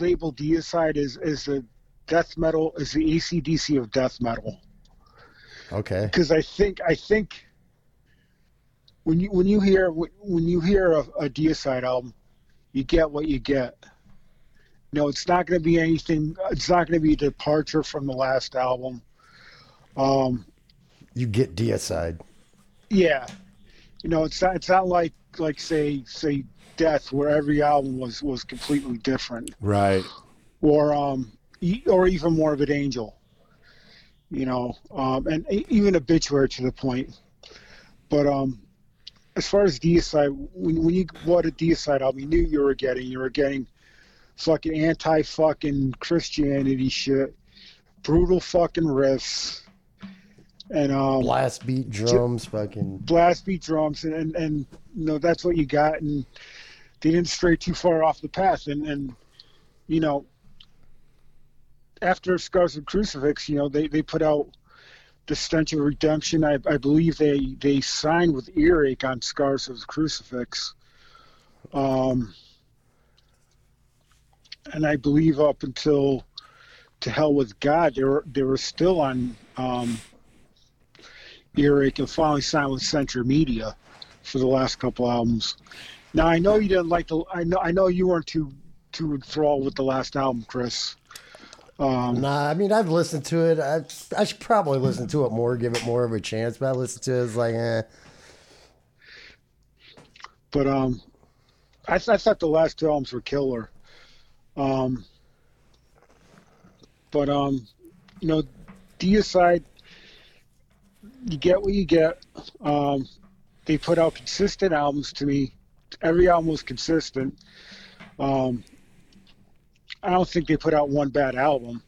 label Deicide is is the death metal is the ACDC of death metal Okay. because I think I think when you when you hear when you hear a, a Deicide album, you get what you get. No, it's not going to be anything. It's not going to be a departure from the last album. Um, You get deicide. yeah, you know, it's not. It's not like like say say Death, where every album was was completely different. Right. or um, or even Morbid Angel, you know, um, and even Obituary to the point. But um, as far as Deicide, when when you bought a Deicide album, you knew you were getting you were getting fucking anti fucking Christianity shit, brutal fucking riffs, and um, Blast beat drums, fucking. blast beat drums and, and and you know that's what you got and they didn't stray too far off the path and and you know after scars of crucifix you know they they put out the stench of redemption i, I believe they they signed with earache on scars of crucifix um and i believe up until to hell with God, they were they were still on um, Earache and finally signed with Century Media for the last couple albums. Now I know you didn't like the I know I know you weren't too too enthralled with the last album, Chris. Um, Nah, I mean I've listened to it. I I should probably listen to it more, give it more of a chance. But I listened to it, it's like, eh. but um, I, th- I thought the last two albums were killer. Um, but um, you know, Deicide, you get what you get. Um, they put out consistent albums to me. Every album was consistent. Um, I don't think they put out one bad album.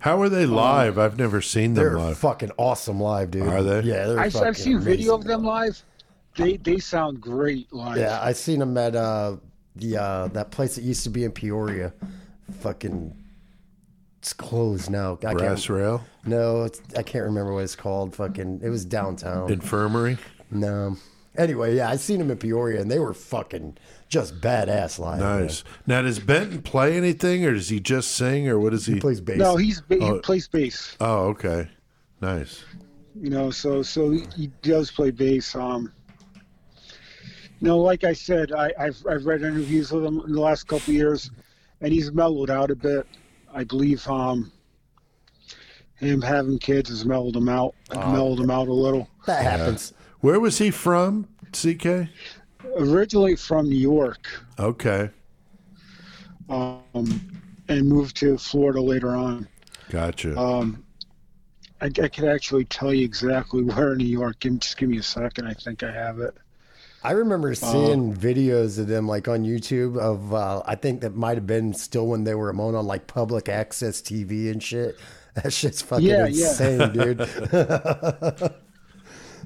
How are they live? I've never seen them live. They're live. fucking awesome live, dude. Are they? Yeah, they're I've, fucking I've seen video of them live. They they sound great live. Yeah, I seen them at uh the uh that place that used to be in Peoria. Fucking it's closed now. I Brass can't, rail, no, it's, I can't remember what it's called. Fucking, it was downtown. infirmary. no. Anyway, yeah, I seen them in Peoria, and they were fucking just badass live. man. Nice. Now, does Benton play anything, or does he just sing, or what does he? He plays bass. No, he's he Oh. plays bass. oh, okay. Nice. you know so so he- he does play bass um you know like i said I, i've i've read interviews with him in the last couple of years and he's mellowed out a bit i believe um him having kids has mellowed him out mellowed him out a little that happens. Where was he from? CK. originally from new york Okay. um and moved to florida later on Gotcha. um I, I could actually tell you exactly where in New York. Give, just give me a second. I think I have it. I remember seeing videos of them like on YouTube of uh, I think that might have been still when they were on on like public access TV and shit. That shit's fucking Yeah, yeah. insane, dude.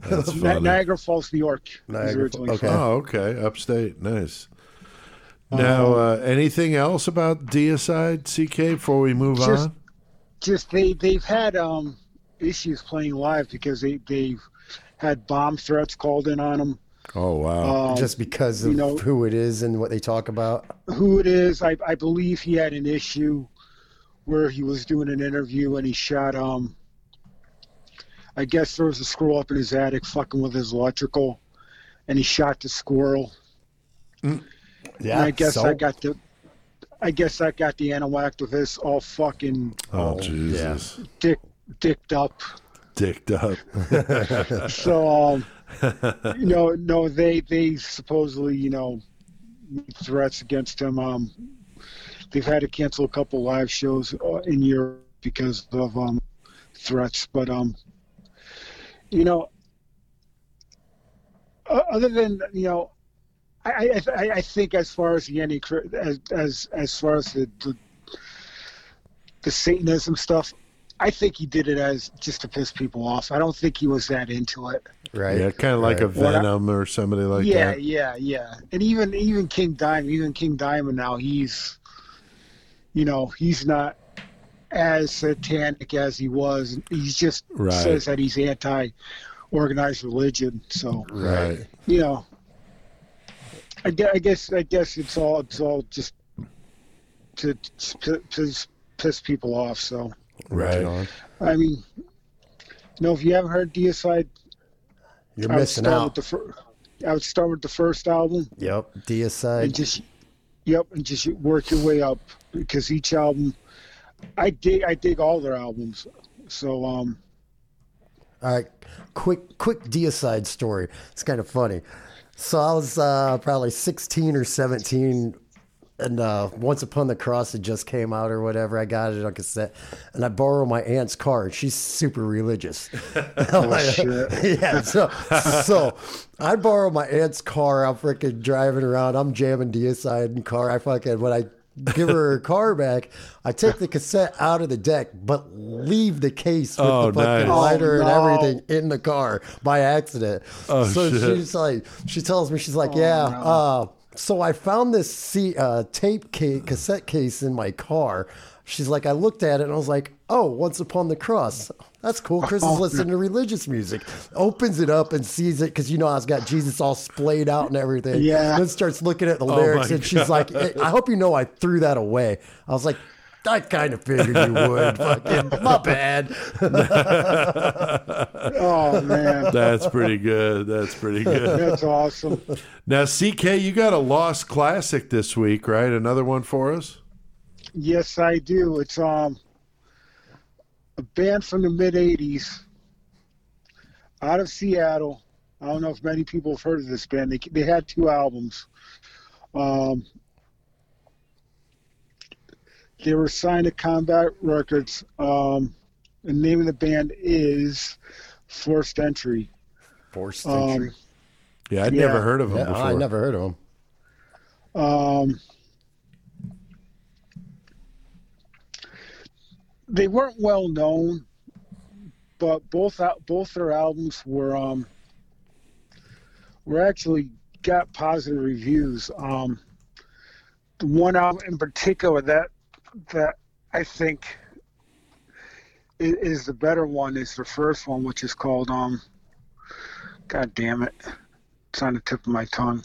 That's Ni- Niagara Falls, New York. Niagara Falls, from. okay. Oh, okay. Upstate. Nice. Now, uh, anything else about Deicide, CK, before we move Just- on? Just they they've had um issues playing live because they they've had bomb threats called in on them. Oh, wow. Um, Just because of you know- who it is and what they talk about. who it is, I I believe he had an issue where he was doing an interview and he shot um. I guess there was a squirrel up in his attic fucking with his electrical, and he shot the squirrel. Yeah, and I guess so? I got the. I guess I got the animal-activists all fucking oh, Jesus. dick dicked up. Dicked up. So, um, know, no, they they supposedly, you know, threats against him. Um, they've had to cancel a couple live shows uh, in Europe because of um, threats. But um, you know, other than you know, I I, I- I think as far as the any as as as far as the, the the Satanism stuff. I think he did it as just to piss people off. I don't think he was that into it. Right? yeah, kind of like a right. I- Venom or somebody like yeah, that. yeah, yeah. Yeah. And even even King Diamond, even King Diamond now, he's, you know, he's not as satanic as he was. He just Right. says that he's anti-organized religion. So Right. you know, I guess I guess, I guess it's all it's all just to, to, to piss people off. So Right. I mean, you know, if you haven't heard Deicide, You're I missing out. with the fir- I would start with the first album. Yep, and Deicide. just yep and just work your way up because each album i dig i dig all their albums so um All right, quick, quick Deicide story. It's kind of funny. So I was uh, probably 16 or 17, and uh, Once Upon the Cross had just came out or whatever. I got it on cassette, and I borrowed my aunt's car. and She's super religious. shit. yeah, so so I borrow my aunt's car. I'm freaking driving around. I'm jamming Deicide in the car. I fucking when I give her her car back, I take the cassette out of the deck, but leave the case with Oh, the fucking nice. lighter Oh, and everything in the car by accident. Oh, so shit. she's like, she tells me, she's like, yeah. Uh, so I found this C, uh, tape ca- cassette case in my car. She's like, I looked at it and I was like, oh, Once Upon the Cross. That's cool. Chris is listening to religious music. Opens it up and sees it because you know it's got Jesus all splayed out and everything. Yeah. Then starts looking at the Oh, lyrics my and she's like, I hope you know I threw that away. I was like, I kind of figured you would. Fucking, my bad. Oh man, That's pretty good. That's pretty good. that's awesome. Now, CK, you got a lost classic this week, right? Another one for us? Yes, I do. It's um a band from the mid '80s out of Seattle. I don't know if many people have heard of this band. They they had two albums. Um, they were signed to Combat Records. Um, the name of the band is Forced Entry. Forced Um, entry. Yeah, I'd Yeah. never heard of them. Yeah, before. I never heard of them. Um, they weren't well known, but both both their albums were um, were actually got positive reviews. Um, the one album in particular that that I think i- is the better one is the first one, which is called um. God damn it! It's on the tip of my tongue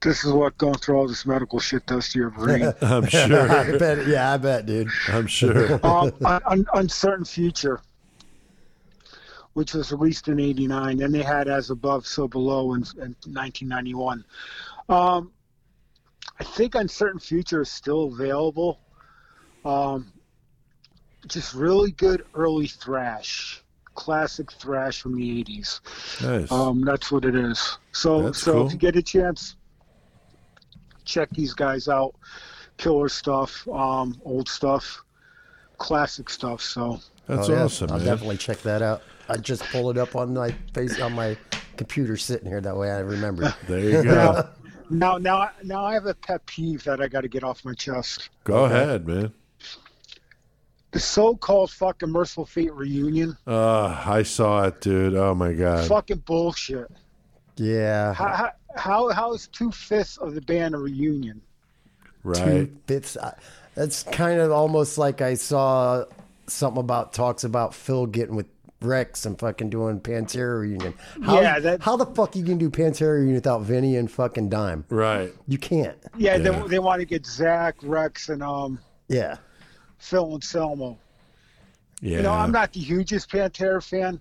this is what going through all this medical shit does to your brain. I'm sure. I bet. Yeah, I bet, dude. I'm sure. um, un- un- Uncertain Future, which was released in '89, and they had As Above, So Below in, in 1991. Um, I think Uncertain Future is still available. Um, just really good early thrash, classic thrash from the '80s. Nice. Um, that's what it is. So, That's so cool. if you get a chance, check these guys out. Killer stuff, um, old stuff, classic stuff. So, That's Oh, yeah. awesome, I'll man. definitely check that out. I just pull it up on my face on my computer sitting here. That way I remember. There you go. Now, now, now, I have a pet peeve that I got to get off my chest. Go ahead, man. The so-called fucking Mercyful Fate reunion, Uh, I saw it, dude. Oh my god. fucking bullshit. Yeah. How, how, how, how is two fifths of the band a reunion? Right. Two fifths. That's kind of almost like I saw something about talks about Phil getting with Rex and fucking doing Pantera reunion. How, Yeah, that- how the fuck you can do Pantera reunion without Vinny and fucking Dime? Right. You can't. Yeah, Yeah. They, they want to get Zakk, Rex, and um, Yeah. Phil Anselmo. Yeah. You know, I'm not the hugest Pantera fan,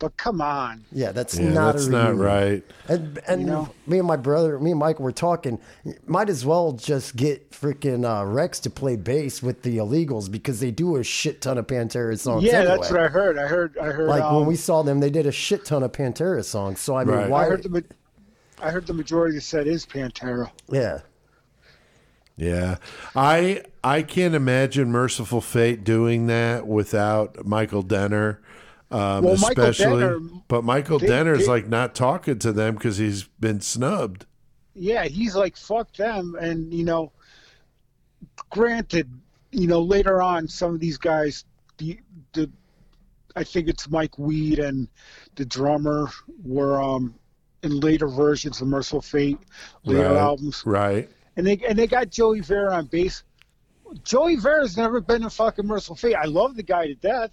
but come on. Yeah, that's Yeah, not that's a not right. And, and You know? me and my brother, me and Mike were talking. Might as well just get freaking uh, Rex to play bass with the Illegals because they do a shit ton of Pantera songs. Yeah, anyway. that's what I heard. I heard. I heard. Like um, when we saw them, they did a shit ton of Pantera songs. So I mean, Right. why? I heard the. I heard the majority of the set is Pantera. yeah, Yeah. I I can't imagine Mercyful Fate doing that without Michael Denner. Um, Well, Michael especially, Denner- but Michael they- Denner's they- like not talking to them because he's been snubbed. Yeah, he's like fuck them, and you know. Granted, you know later on some of these guys, the the, I think it's Mike Wead and the drummer were um in later versions of Mercyful Fate, later right. albums. Right. and they and they got Joey Vera on bass. Joey Vera's never been in fucking Mercyful Fate. I love the guy to death,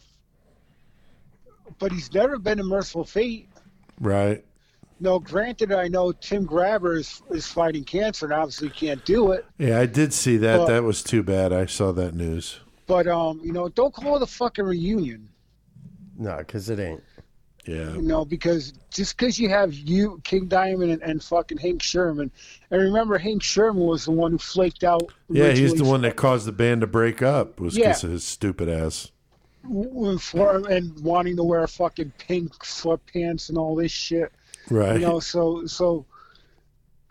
but he's never been in Mercyful Fate. Right. No, granted, I know Tim Grabber is, is fighting cancer and obviously can't do it. Yeah, I did see that. Well- that was too bad. I saw that news. But um, you know, don't call it a fucking reunion. no, because it ain't. Yeah. You know, because just because you have you, King Diamond, and, and fucking Hank Shermann, and remember Hank Shermann was the one who flaked out. Yeah, he's the one that caused the band to break up. Was Yeah. because of his stupid ass. For and wanting to wear fucking pink sweatpants and all this shit. Right. You know, so so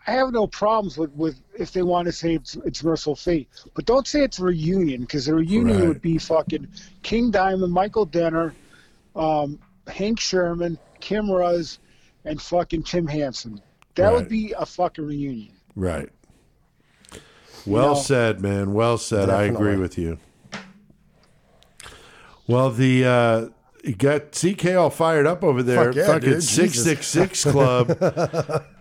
I have no problems with, with if they want to say it's it's Mercyful Fate, but don't say it's a reunion because the reunion Right. would be fucking King Diamond, Michael Denner, um, Hank Shermann, Kim Ruzz, and fucking Tim Hansen. That Right. would be a fucking reunion. Right. Well know- said, man. Well said. I agree with you. Well, the uh, you got CK all fired up over there. Fuck yeah, Fucking dude. six six six club.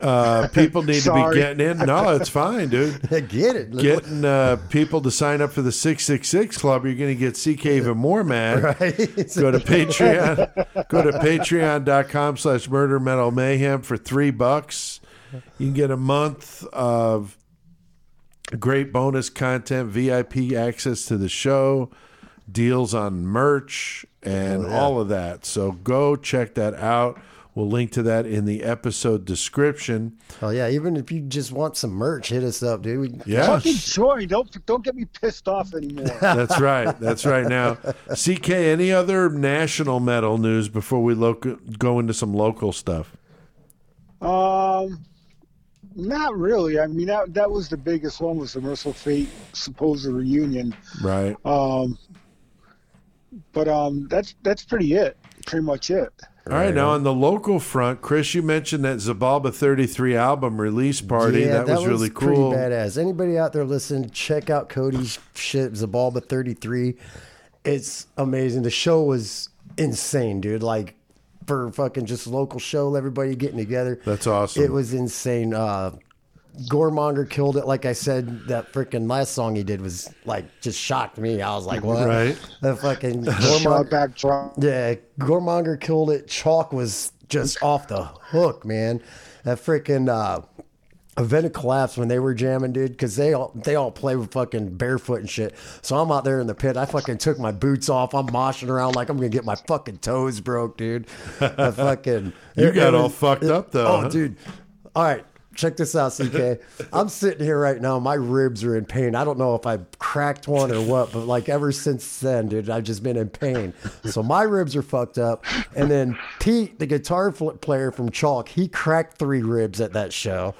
Uh, people need to be getting in. No, it's fine, dude. Get it? Getting uh, people to sign up for the six six six club. You're going to get CK even more mad. right? Go to Patreon. go to patreon.com slash murder metal mayhem for three bucks. You can get a month of great bonus content, VIP access to the show, deals on merch, and Oh, yeah. all of that. So go check that out. We'll link to that in the episode description. Oh yeah, even if you just want some merch, hit us up, dude. We, Yeah. Fucking join. Don't don't get me pissed off anymore. That's right. That's right. Now, CK, any other national metal news before we loc- go into some local stuff? Um, not really. I mean, that that was the biggest one was the Mercyful Fate supposed reunion. Right. Um, but um, that's that's pretty it. Pretty much it. All right. Now, on the local front, Chris, you mentioned that Zabalba 33 album release party. Yeah, that, was really pretty cool. badass. Anybody out there listening, check out Cody's shit, Zabalba 33. It's amazing. The show was insane, dude. Like for fucking just local show, everybody getting together. That's awesome. It was insane. Uh Goremonger killed it. Like I said, that freaking last song he did was like just shocked me. I was like, what? Right. The fucking Shot Goremonger. back drop. Yeah, Goremonger killed it. Chalk was just off the hook, man. That freaking uh, event of collapse when they were jamming, dude, because they all they all play with fucking barefoot and shit. So I'm out there in the pit. I fucking took my boots off. I'm moshing around like I'm gonna get my fucking toes broke, dude. The fucking You got it all was- fucked it- up, though, Oh, huh? dude. All right. Check this out, CK. I'm sitting here right now. My ribs are in pain. I don't know if I cracked one or what, but like ever since then, dude, I've just been in pain. So my ribs are fucked up. And then Pete, the guitar player from Chalk, he cracked three ribs at that show.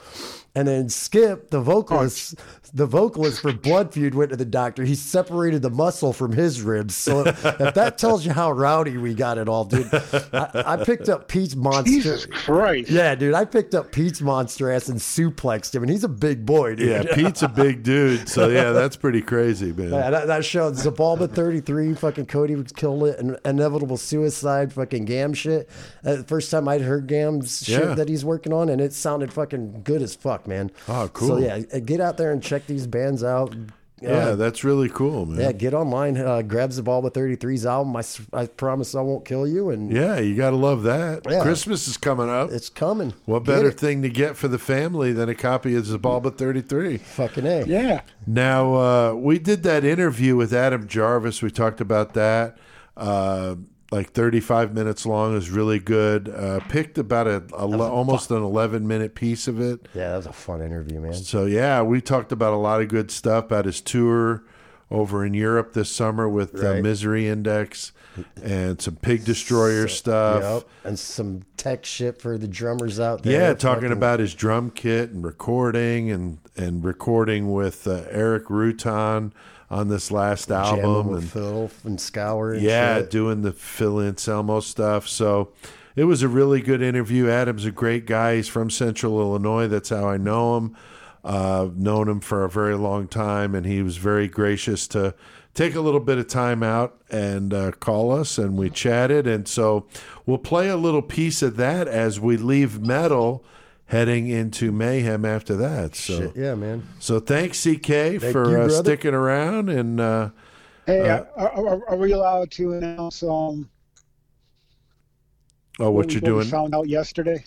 And then Skip, the vocalist, oh, the vocalist for Blood Feud, went to the doctor. He separated the muscle from his ribs. So if that tells you how rowdy we got it all, dude. I, I picked up Pete's monster. Jesus Christ. Yeah, dude, I picked up Pete's monster ass and suplexed him, and he's a big boy, dude. Yeah, Pete's a big dude. So, yeah, that's pretty crazy, man. Yeah, that, that show, Zabalba 33, fucking Cody was killed it, and Inevitable Suicide, fucking Gam shit. Uh, the first time I'd heard Gam's shit Yeah. that he's working on, and it sounded fucking good as fuck, man. Oh, cool. So, yeah, get out there and check these bands out. Yeah, Uh, that's really cool, man. yeah, get online, uh, grab Zabalba 33's album. i promise I won't kill you, and Yeah, you got to love that. Yeah. Christmas is coming up. it's coming. What Get better it. thing to get for the family than a copy of Zabalba 33? Fucking A. Yeah. Now, uh, we did that interview with Adam Jarvis. We talked about that. Like 35 minutes long. is really good. Uh, picked about a, a le- almost an 11 minute piece of it. Yeah, that was a fun interview, man. So, yeah, we talked about a lot of good stuff about his tour over in Europe this summer with uh, Right. Misery Index and some Pig Destroyer stuff. Yep. And some tech shit for the drummers out there. Yeah, talking Fucking- about his drum kit and recording and and recording with uh, Erik Rutan on this last jamming album with and Phil and Scour. And yeah, shit. doing the Phil Anselmo stuff. So it was a really good interview. Adam's a great guy. He's from Central Illinois. That's how I know him. Uh, known him for a very long time, and he was very gracious to take a little bit of time out and uh, call us, and we chatted. And so we'll play a little piece of that as we leave metal, heading into mayhem after that. So, Shit, yeah, man. so thanks CK for you, uh, sticking around and. Uh, Hey, are, are, are we allowed to announce um Oh, what we- you're we doing? found out yesterday?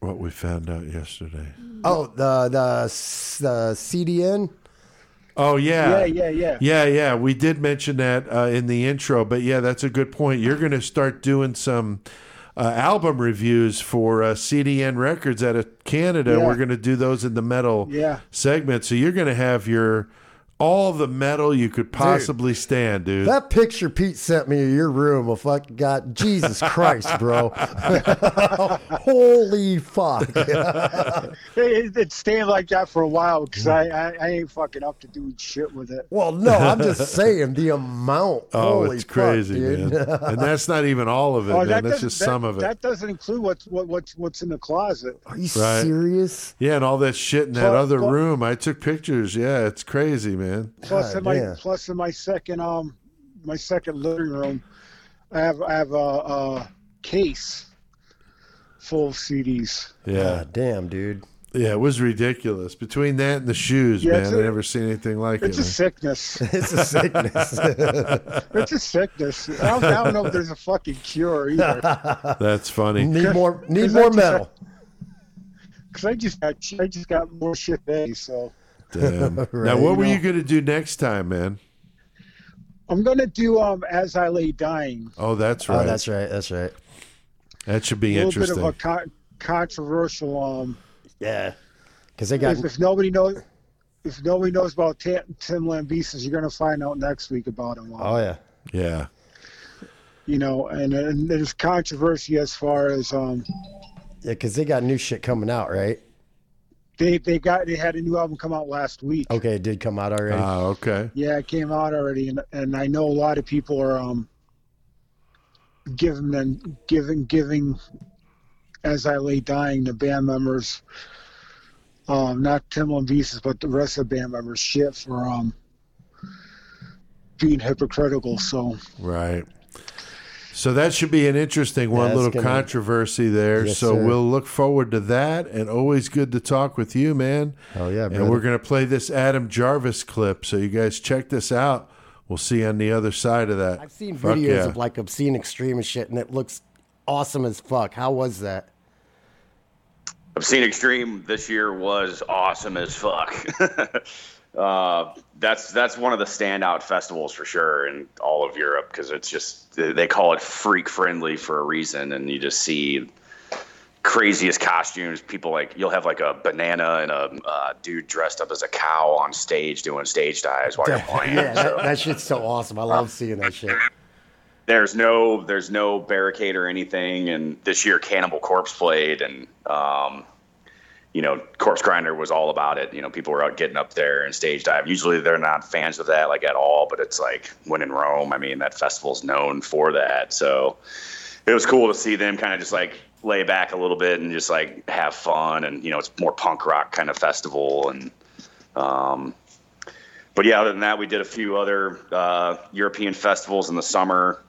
What we found out yesterday. Oh, the the the CDN. Oh yeah, Yeah, yeah, yeah. yeah, yeah. We did mention that uh, in the intro, but yeah, that's a good point. You're going to start doing some uh, album reviews for uh, CDN Records out of Canada. Yeah. We're going to do those in the metal Yeah. segment. So you're going to have your all the metal you could possibly stand, dude. That picture Pete sent me of your room, a fucking god, Jesus Christ, bro! Holy fuck! It, it's staying like that for a while because I, I I ain't fucking up to doing shit with it. well, no, I'm just saying the amount. oh, Holy it's crazy, dude. man. and that's not even all of it, Oh, man. That's just that- some of it. That doesn't include what's what, what's what's in the closet. Are you Right. serious? yeah, and all that shit in that Well, other well- room. I took pictures. Yeah, it's crazy, man. Plus God in my damn. plus in my second um my second living room, I have I have a, a case full of CDs. Yeah. God damn, dude. Yeah, it was ridiculous. Between that and the shoes, Yeah, man, it's I a- never seen anything like it. It's it. a sickness. It's a sickness. It's a sickness. I don't, I don't know if there's a fucking cure either. That's funny. need more. Need Cause more metal. Because I just got I just got more shit today. So Damn. now, what you were know. you going to do next time, man? I'm gonna do um as I lay dying. Oh, that's Oh, right. that's right. That's right. that should be A little interesting. bit of a co- controversial um. Yeah. Because they got If, if nobody knows, if nobody knows about Tim, Tim Lambesis, you're gonna find out next week about him. Um, Oh yeah. yeah. You know, and, and there's controversy as far as um Yeah, because they got new shit coming out, right? They they got they had a new album come out last week. Okay, it did come out already. Ah, okay. Yeah, it came out already, and and I know a lot of people are um giving them giving giving as I lay dying the band members, um not Tim Lambesis, but the rest of the band members shit for um being hypocritical. So Right. So that should be an interesting one, That's little gonna- controversy there. Yes, so sir. we'll look forward to that, and always good to talk with you, man. Oh, yeah, And we're going to play this Adam Jarvis clip, so you guys check this out. We'll see you on the other side of that. I've seen Fuck videos yeah. of like obscene extreme shit, and it looks awesome as fuck. How was that? Obscene Extreme this year was awesome as fuck. uh, that's that's one of the standout festivals for sure in all of Europe because it's just they call it freak friendly for a reason, and you just see craziest costumes. People like you'll have like a banana and a uh, dude dressed up as a cow on stage doing stage dives while you're playing. yeah, so. that, that shit's so awesome. I love seeing that shit. there's no there's no barricade or anything and this year cannibal corpse played and um you know corpse grinder was all about it. You know people were out getting up there and stage dive usually they're not fans of that like at all but it's like when in rome i mean that festival's known for that. So it was cool to see them kind of just like lay back a little bit and just like have fun and you know it's more punk rock kind of festival and um but yeah, other than that, we did a few other uh, European festivals in the summer.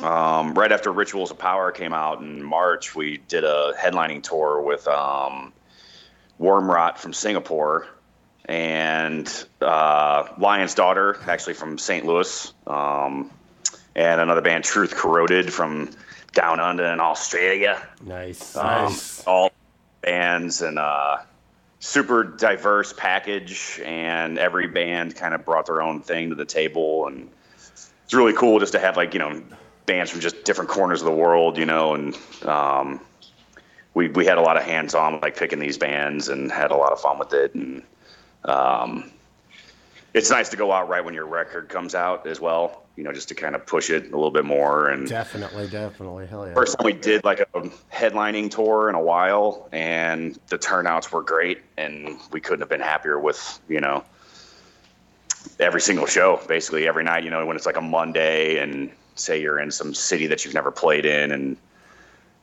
Um, right after Rituals of Power came out in March, we did a headlining tour with um, Wormrot from Singapore and uh, Lion's Daughter, actually from St. Louis, um, and another band, Truth Corroded, from down under in Australia Nice. um, all bands and uh, super diverse package and every band kind of brought their own thing to the table and it's really cool just to have like you know bands from just different corners of the world you know and um, we, we had a lot of hands-on like picking these bands and had a lot of fun with it and um, it's nice to go out right when your record comes out as well you know just to kind of push it a little bit more and Definitely, definitely. Hell yeah. First time we did like a headlining tour in a while, and the turnouts were great, and we couldn't have been happier with you know every single show, basically every night. You know, when it's like a Monday, and say you're in some city that you've never played in, and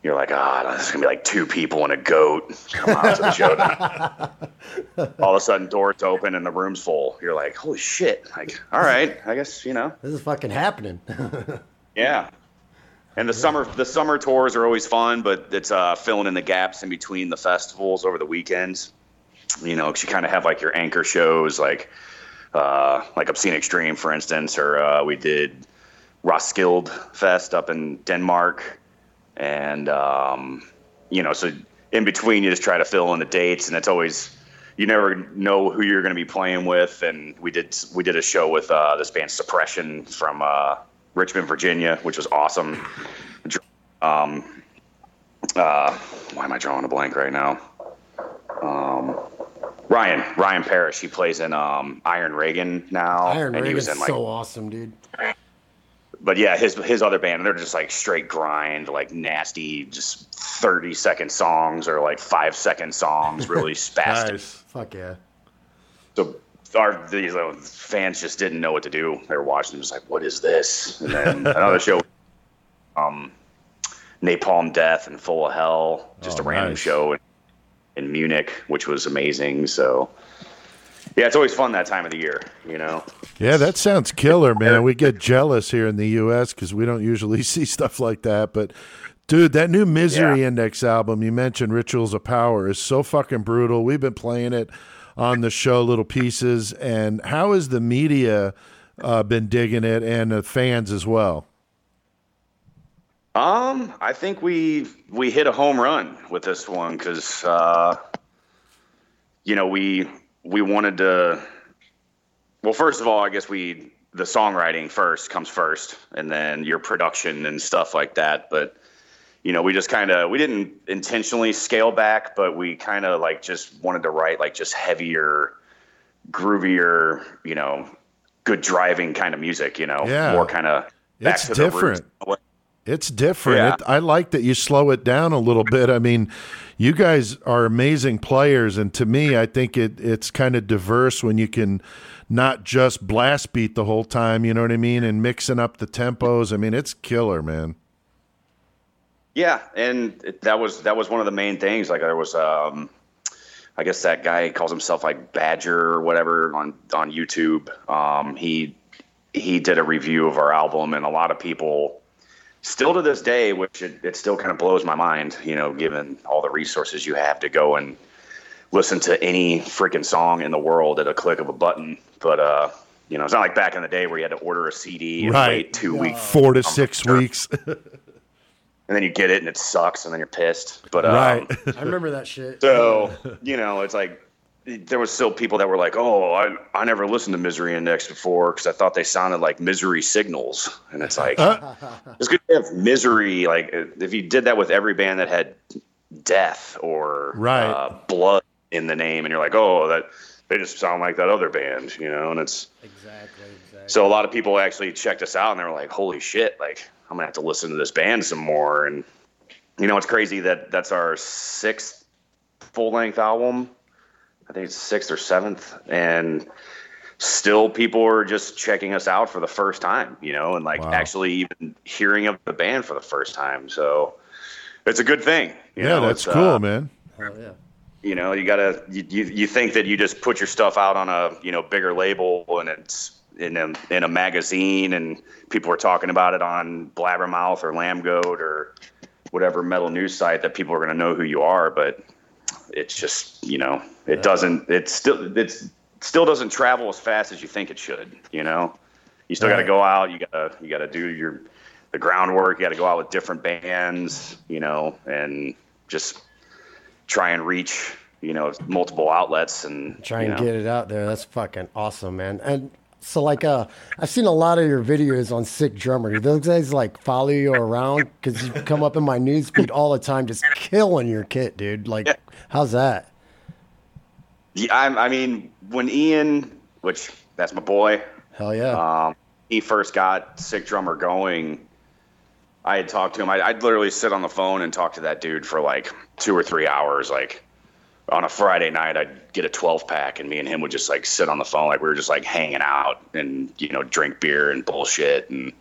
you're like, ah, there's gonna be like two people and a goat come the show. All of a sudden, doors open and the room's full. You're like, holy shit! Like, all right, I guess you know. This is fucking happening. Yeah. And the summer the summer tours are always fun, but it's uh, filling in the gaps in between the festivals over the weekends. You know, cause you kind of have like your anchor shows, like uh, like Obscene Extreme, for instance, or uh, we did Roskilde Fest up in Denmark, and um, you know, so in between you just try to fill in the dates, and it's always you never know who you're going to be playing with. And we did we did a show with uh, this band Suppression from uh, Richmond, Virginia, which was awesome. Um, uh, why am I drawing a blank right now? Um, Ryan Ryan Parrish, he plays in um, Iron Reagan now, Iron and he was in like so awesome, dude. But yeah, his his other band, they're just like straight grind, like nasty, just thirty second songs or like five second songs, really spastic. Nice. Fuck yeah. So our these uh, fans just didn't know what to do. They were watching, just like, what is this? And then another show, um, Napalm Death and Full of Hell, just Oh, a random nice. show in, in Munich, which was amazing. So. Yeah, it's always fun that time of the year, you know. Yeah, that sounds killer, man. We get jealous here in the U.S. because we don't usually see stuff like that. But, dude, that new Misery Yeah. Index album you mentioned, Rituals of Power, is so fucking brutal. We've been playing it on the show, little pieces. And how has the media uh, been digging it and the fans as well? Um, I think we we hit a home run with this one because uh, you know we we wanted to. Well, first of all, I guess we the songwriting first comes first, and then your production and stuff like that. But you know, we just kind of we didn't intentionally scale back, but we kind of like just wanted to write like just heavier, groovier, you know, good driving kind of music. You know, Yeah. more kind of back It's to the different. It's different. Yeah. It, I like that you slow it down a little bit. I mean, you guys are amazing players, and to me, I think it it's kind of diverse when you can not just blast beat the whole time. You know what I mean? And mixing up the tempos. I mean, it's killer, man. Yeah, and it, that was that was one of the main things. Like there was, um, I guess that guy calls himself like Badger or whatever on on YouTube. Um, he he did a review of our album, and a lot of people still to this day, which it, it still kind of blows my mind. You know, given all the resources you have to go and listen to any freaking song in the world at a click of a button. But uh, you know, it's not like back in the day where you had to order a CD and Right. wait two weeks Four to six weeks. and then you get it and it sucks, and then you're pissed. But um, right. I remember that shit. So, you know, it's like there was still people that were like, "Oh, I I never listened to Misery Index before because I thought they sounded like Misery Signals," and it's like it's good to have misery. Like if you did that with every band that had death or Right. uh, blood in the name, and you're like, "Oh, that they just sound like that other band," you know, and it's Exactly. Exactly. so a lot of people actually checked us out and they were like, "Holy shit! Like I'm gonna have to listen to this band some more." And you know, it's crazy that that's our sixth full length album. I think it's sixth or seventh, and still people are just checking us out for the first time. You know, and like Wow. actually even hearing of the band for the first time. So it's a good thing. You yeah, know, that's it's, cool, uh, man. Hell yeah. you know you gotta you, you, you think that you just put your stuff out on a you know bigger label and it's in a, in a magazine and people are talking about it on blabbermouth or lambgoat or whatever metal news site that people are going to know who you are but it's just you know it doesn't it still it's still doesn't travel as fast as you think it should you know you still got to go out you got to you got to do your the groundwork you got to go out with different bands you know and just try and reach you know multiple outlets and Try you and know. get it out there. That's fucking awesome, man. And so, like, uh, I've seen a lot of your videos on Sick Drummer. Do those guys like follow you around? Because you come up in my newsfeed all the time, just killing your kit, dude. Like, Yeah. how's that? Yeah, I, I mean when Ian which that's my boy Hell yeah. um, he first got sick drummer going I had talked to him I, I'd literally sit on the phone and talk to that dude for like two or three hours like on a Friday night I'd get a 12 pack and me and him would just like sit on the phone like we were just like hanging out and you know drink beer and bullshit and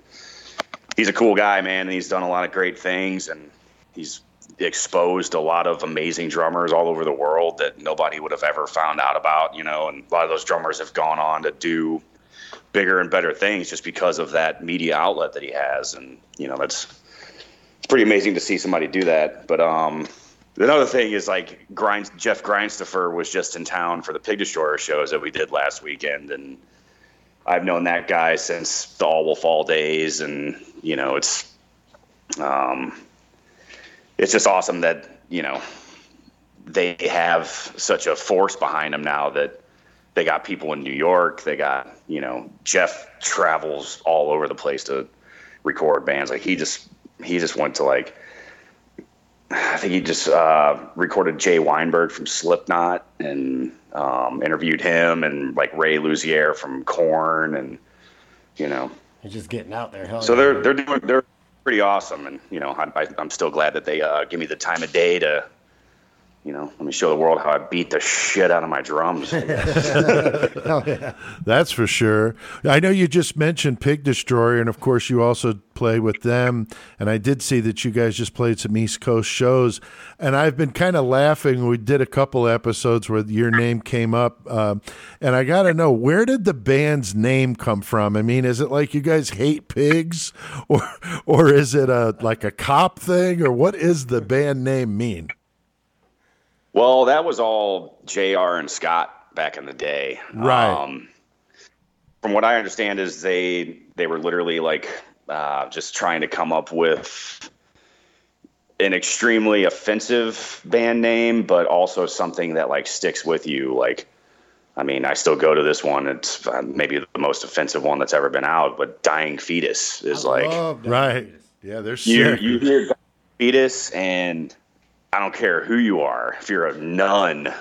he's a cool guy man and he's done a lot of great things and he's exposed a lot of amazing drummers all over the world that nobody would have ever found out about you know and a lot of those drummers have gone on to do bigger and better things just because of that media outlet that he has and you know that's it's pretty amazing to see somebody do that but um Another thing is like Grind, Jeff Grindstoffer was just in town for the Pig Destroyer shows that we did last weekend, and I've known that guy since the All Will Fall days, and you know it's, um, it's just awesome that you know they have such a force behind them now that they got people in New York, they got you know Jeff travels all over the place to record bands. Like he just he just went to like I think he just uh, recorded Jay Weinberg from Slipknot and um, interviewed him and like Ray Luzier from Korn and you know You're just getting out there. Hell so they're they're doing they're pretty awesome and you know I, I, I'm still glad that they uh, give me the time of day to you know let me show the world how I beat the shit out of my drums. Hell yeah. That's for sure. I know you just mentioned Pig Destroyer, and of course, you also play with them. And I did see that you guys just played some East Coast shows. And I've been kind of laughing. We did a couple episodes where your name came up. Uh, and I got to know, where did the band's name come from? I mean, is it like you guys hate pigs? Or, or is it a like a cop thing? Or what is the band name mean? Well, that was all Jr. and Scott back in the day. Right. Um, from what I understand, is they they were literally like uh, just trying to come up with an extremely offensive band name, but also something that like sticks with you. Like I mean, I still go to this one. It's uh, maybe the most offensive one that's ever been out, but dying fetus is like Love that. Right. Yeah, they're you you hear dying fetus, and I don't care who you are. If you're a nun,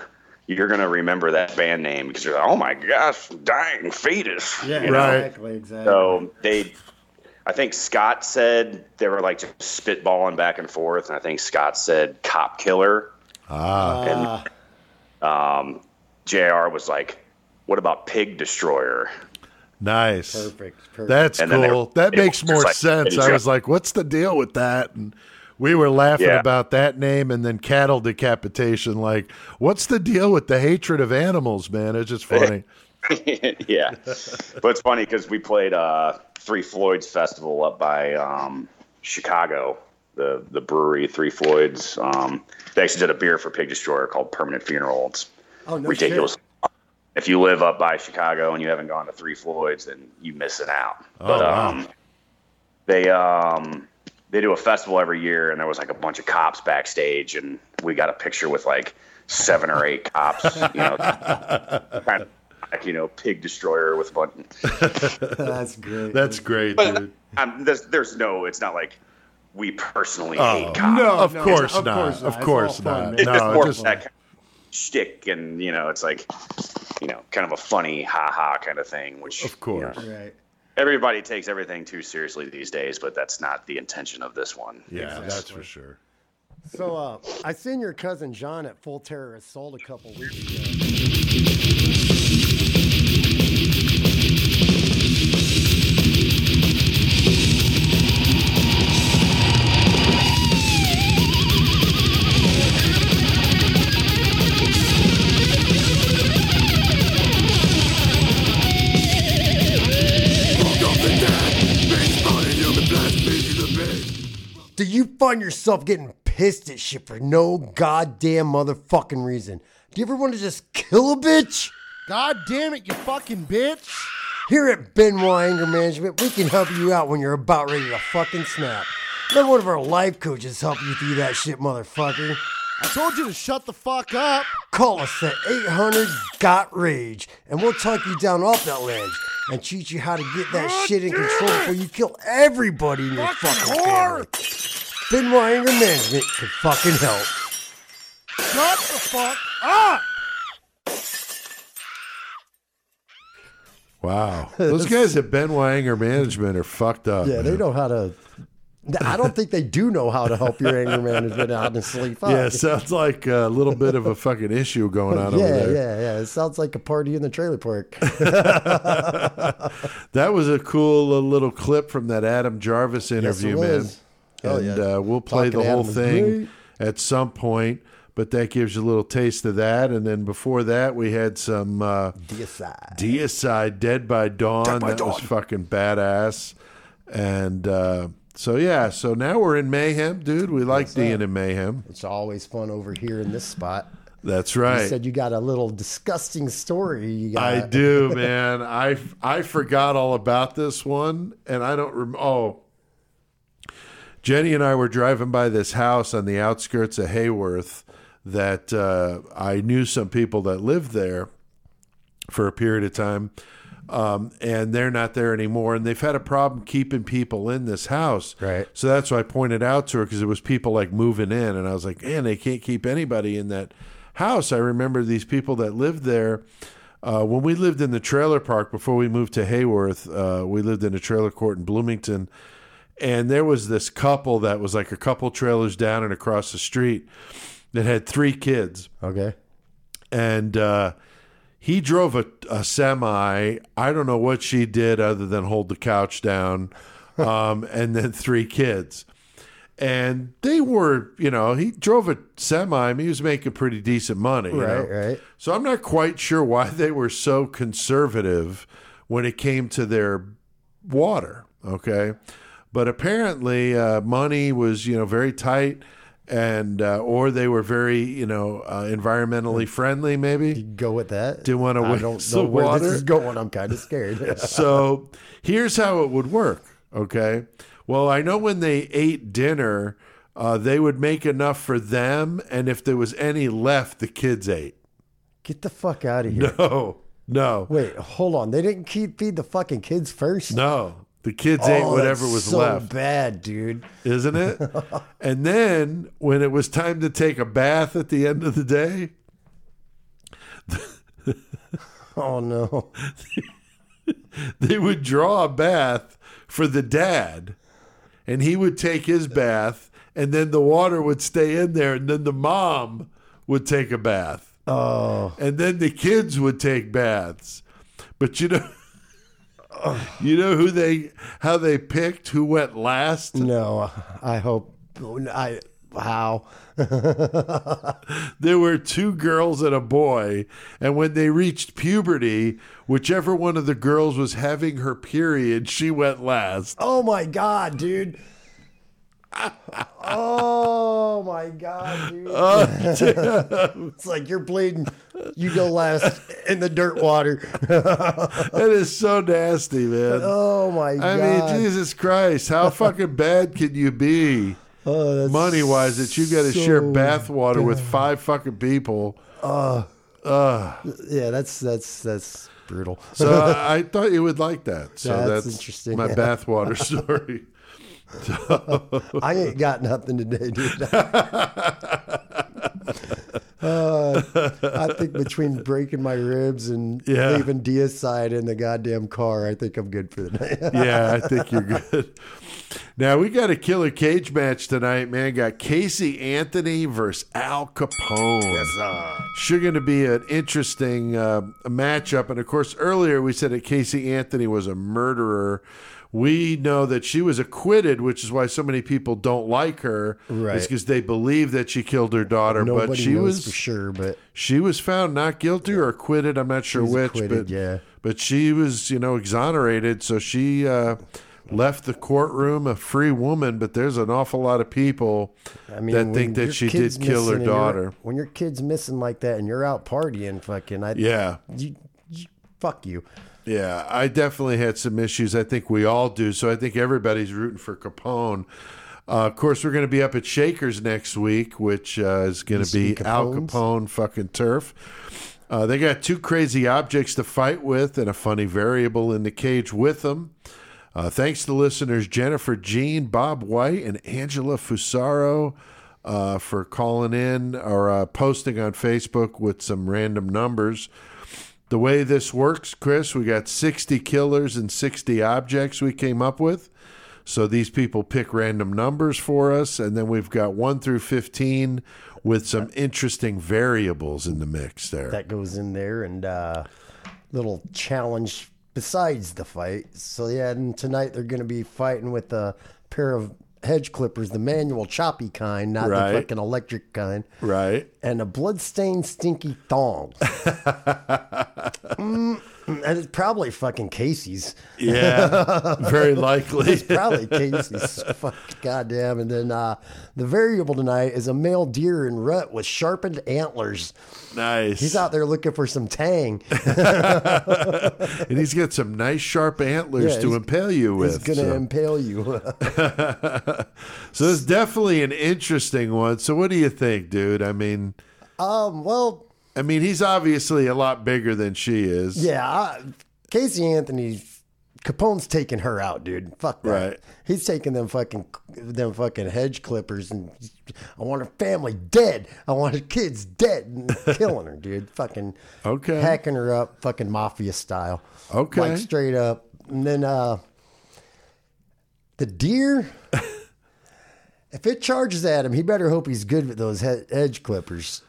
you're gonna remember that band name because you're like, oh my gosh, dying fetus. Yeah, you? Right. exactly, exactly. So they, I think Scott said they were like just spitballing back and forth, and I think Scott said cop killer. ah, And um, Jr. was like, "What about pig destroyer?" nice. perfect, perfect. That's And cool. were- that makes more like- sense. I was like, what's the deal with that? And we were laughing Yeah. about that name and then cattle decapitation. Like, what's the deal with the hatred of animals, man? It's just funny. yeah, but it's funny because we played uh, Three Floyds festival up by um, Chicago. The the brewery Three Floyds. Um, they actually did a beer for Pig Destroyer called Permanent Funeral. It's oh no ridiculous. shit. If you live up by Chicago and you haven't gone to Three Floyds, then you missing out. Oh, but wow. um, they um, they do a festival every year, and there was like a bunch of cops backstage, and we got a picture with like seven or eight cops, you know, kind of like you know, pig destroyer with a bunch. That's great. That's great, But dude. um, there's, there's no, it's not like we personally Oh, hate cops. no, of no, course of not. course not. Of It's course all fun, not. It's No, just more just- that kind of shtick, and you know, it's like, you know, kind of a funny ha ha kind of thing. Which Of course. you know, right. Everybody takes everything too seriously these days, but that's not the intention of this one. Yeah, that's for sure. So uh, I seen your cousin John at Full Terror Assault a couple weeks ago. Find yourself getting pissed at shit for no goddamn motherfucking reason? Do you ever want to just kill a bitch? God damn it, you fucking bitch. Here at Benoit Anger Management, we can help you out when you're about ready to fucking snap. Let one of our life coaches help you through that shit, motherfucker. I told you to shut the fuck up. Call us at 800 Got Rage, and we'll talk you down off that ledge and teach you how to get that shit in control before you kill everybody in your fucking family. Benoit Anger Management can fucking help. Shut the fuck up. Wow. Those guys at Benoit Anger Management are fucked up. Yeah, they know how to. I don't think they do know how to help your anger management, honestly. Fuck. Yeah, it sounds like a little bit of a fucking issue going on yeah, over there. yeah, yeah. Yeah. It sounds like a party in the trailer park. That was a cool little clip from that Adam Jarvis interview, it man. was. Hell and yeah. uh, we'll play Talking the whole thing at some point. But that gives you a little taste of that. And then before that, we had some uh, Deicide. Deicide, Dead by Dawn. that was fucking badass. And uh, so, yeah, so now we're in Mayhem, dude. We like being in Mayhem. It's always fun over here in this spot. That's You right. said you got a little disgusting story. You got. I do, man. I I forgot all about this one, and I don't rem- Oh, Jenny and I were driving by this house on the outskirts of Heyworth that uh, I knew some people that lived there for a period of time, um, and they're not there anymore, and they've had a problem keeping people in this house. Right. So that's why I pointed out to her because it was people like moving in, and I was like, man, they can't keep anybody in that house. I remember these people that lived there. Uh, when we lived in the trailer park before we moved to Heyworth, uh, we lived in a trailer court in Bloomington, and there was this couple that was like a couple trailers down and across the street that had three kids Okay. and uh, he drove a, a semi. I don't know what she did other than hold the couch down, um, and then three kids. And they were, you know, he drove a semi. I mean, he was making pretty decent money, you Right, know? right. So I'm not quite sure why they were so conservative when it came to their water. Okay, but apparently uh, money was you know very tight, and uh, or they were very you know uh, environmentally friendly. Maybe Go with that. You wanna I waste don't know where water? this is going. I'm kind of scared. so here's how it would work. Okay. Well, I know when they ate dinner, uh, they would make enough for them, and if there was any left, the kids ate. Get the fuck out of here. No, no, Wait, hold on. They didn't keep feed the fucking kids first. no. The kids ate Oh, whatever that's was so left. Bad, dude. isn't it? and then when it was time to take a bath at the end of the day, Oh no. they would draw a bath for the dad, and he would take his bath, and then the water would stay in there, and then the mom would take a bath, Oh, and then the kids would take baths. But you know, you know who they how they picked who went last? no. I hope. I. How? there were two girls and a boy, and when they reached puberty, whichever one of the girls was having her period, she went last. Oh my god, dude. Oh my god, dude. it's like you're bleeding. You go last in the dirt water. That is so nasty, man. oh my I god. mean, Jesus Christ, how fucking bad can you be? Oh, Money wise, that you got to share so bath water with five fucking people. Uh, uh, Yeah, that's that's that's brutal. So I, I thought you would like that. So That's that's, interesting, my yeah. bathwater story. I ain't got nothing today, dude. Uh, I think between breaking my ribs and Yeah. leaving deicide in the goddamn car, I think I'm good for the night. yeah, I think you're good. Now we got a killer cage match tonight, man. Got Casey Anthony versus Al Capone. Yes, sir. Sure, going to be an interesting uh, matchup. And of course, earlier we said that Casey Anthony was a murderer. We know that she was acquitted, which is why so many people don't like her. Right. It's because they believe that she killed her daughter, Nobody but she was for sure, but she was found not guilty or acquitted. I'm not sure which, but yeah. but she was, you know, exonerated. So she uh, left the courtroom a free woman. But there's an awful lot of people I mean, that think that she did kill her missing and you're- daughter. When your kid's missing like that and you're out partying, fucking, I, Yeah, you, you, fuck you. Yeah. I definitely had some issues. I think we all do. So I think everybody's rooting for Capone. Uh, of course, we're going to be up at Shakers next week, which uh, is going to be Al Capone fucking turf. Uh, they got two crazy objects to fight with and a funny variable in the cage with them. Uh, thanks to listeners Jennifer Jean, Bob White, and Angela Fusaro uh, for calling in or uh, posting on Facebook with some random numbers. The way this works, Chris, we got 60 killers and 60 objects we came up with. So these people pick random numbers for us, and then we've got 1 through 15 with some interesting variables in the mix there. That goes in there and uh, little challenge besides the fight. So yeah, and tonight they're going to be fighting with a pair of hedge clippers, the manual choppy kind, not Right. the fucking electric kind, right? and a bloodstained stinky thong. Mm, and it's probably fucking Casey's. Yeah, very likely. It's probably Casey's. Fuck, goddamn. And then uh, the variable tonight is a male deer in rut with sharpened antlers. Nice. He's out there looking for some tang. and he's got some nice sharp antlers Yeah, to impale you with. He's gonna so. impale you. so it's definitely an interesting one. So what do you think, dude? I mean, um, well, I mean, he's obviously a lot bigger than she is. yeah, I, Casey Anthony, Capone's taking her out, dude. Fuck that. Right. He's taking them fucking them fucking hedge clippers, and I want her family dead. I want her kids dead, and killing her, dude. Fucking Okay. hacking her up, fucking mafia style. Okay. like straight up. And then uh, the deer. If it charges at him, he better hope he's good with those he- edge clippers.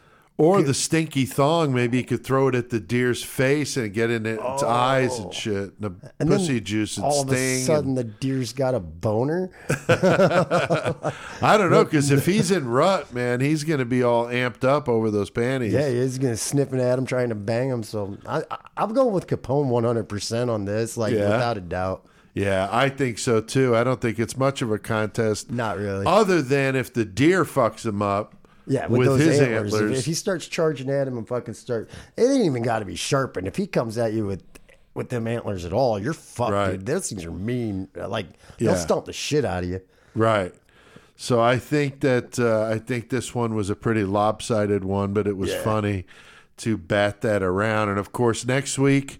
Or the stinky thong, maybe he could throw it at the deer's face and get in its eyes and oh. shit. And the Oh. And pussy juice and all of a sudden, and- the deer's got a boner. I don't know, because if he's in rut, man, he's going to be all amped up over those panties. Yeah, he's gonna sniffing at him, trying to bang him. So I, I, I'm going with Capone 100 percent on this, like Yeah. without a doubt. Yeah, I think so too. I don't think it's much of a contest. Not really. Other than if the deer fucks him up. Yeah, with, with, those his antlers. antlers. If, if he starts charging at him and fucking start, it ain't even got to be sharpened. If he comes at you with with them antlers at all, you're fucked. Right. Dude. Those things are mean. Like Yeah. they'll stomp the shit out of you. Right. So I think that uh, I think this one was a pretty lopsided one, but it was funny to bat that around. And of course, next week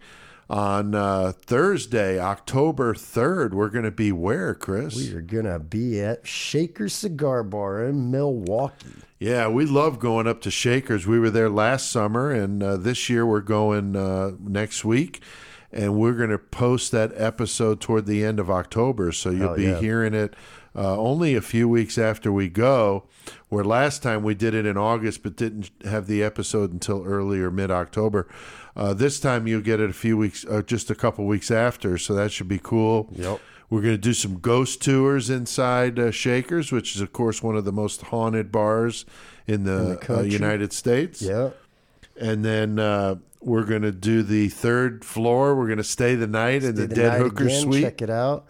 on uh, Thursday, October 3rd, we're going to be where, Chris? We are gonna be at Shaker Cigar Bar in Milwaukee. Yeah, we love going up to Shakers. We were there last summer, and uh, this year we're going uh, next week. And we're going to post that episode toward the end of October. So you'll Hell be yeah. hearing it uh, only a few weeks after we go. Where last time we did it in August, but didn't have the episode until early or mid October. Uh, this time you'll get it a few weeks, uh, just a couple weeks after. So that should be cool. Yep. We're going to do some ghost tours inside uh, Shakers, which is, of course, one of the most haunted bars in the, the uh. United States. Yeah. And then uh, we're going to do the third floor. We're going to stay the night in the, the Dead Hooker again, Suite. Check it out.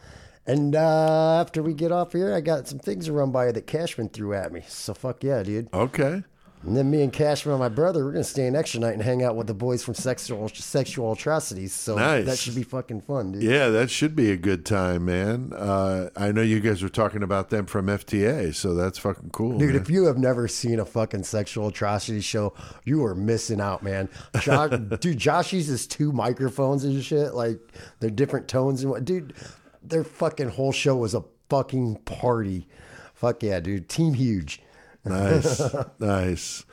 And uh, after we get off here, I got some things to run by that Cashman threw at me. So fuck yeah, dude. Okay. And then me and Cashman, and my brother, we're gonna stay an extra night and hang out with the boys from sexual sexual atrocities. So Nice. that should be fucking fun, dude. Yeah, that should be a good time, man. Uh, I know you guys were talking about them from FTA, so that's fucking cool. Dude, man. if you have never seen a fucking sexual atrocity show, you are missing out, man. Josh, dude, Josh uses two microphones and shit. Like, they're different tones and what. Dude, their fucking whole show was a fucking party. Fuck yeah, dude. Team huge. Nice, nice.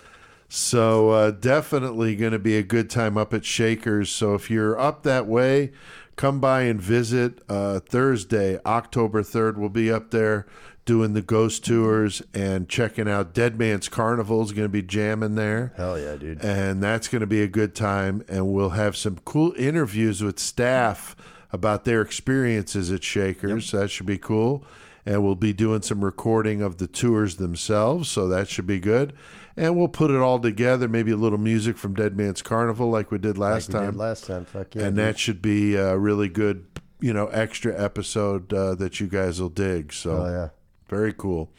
So uh, definitely going to be a good time up at Shakers. So if you're up that way, come by and visit. Uh, Thursday, October third, we'll be up there doing the ghost tours and checking out Dead Man's Carnival is going to be jamming there. Hell yeah, dude. and that's going to be a good time. And we'll have some cool interviews with staff about their experiences at Shakers. So that should be cool. And we'll be doing some recording of the tours themselves, so that should be good. And we'll put it all together, maybe a little music from Dead Man's Carnival, like we did last Like we time. did last time. Fuck yeah. and dude. that should be a really good, you know, extra episode uh, that you guys will dig. So Oh, yeah. very cool.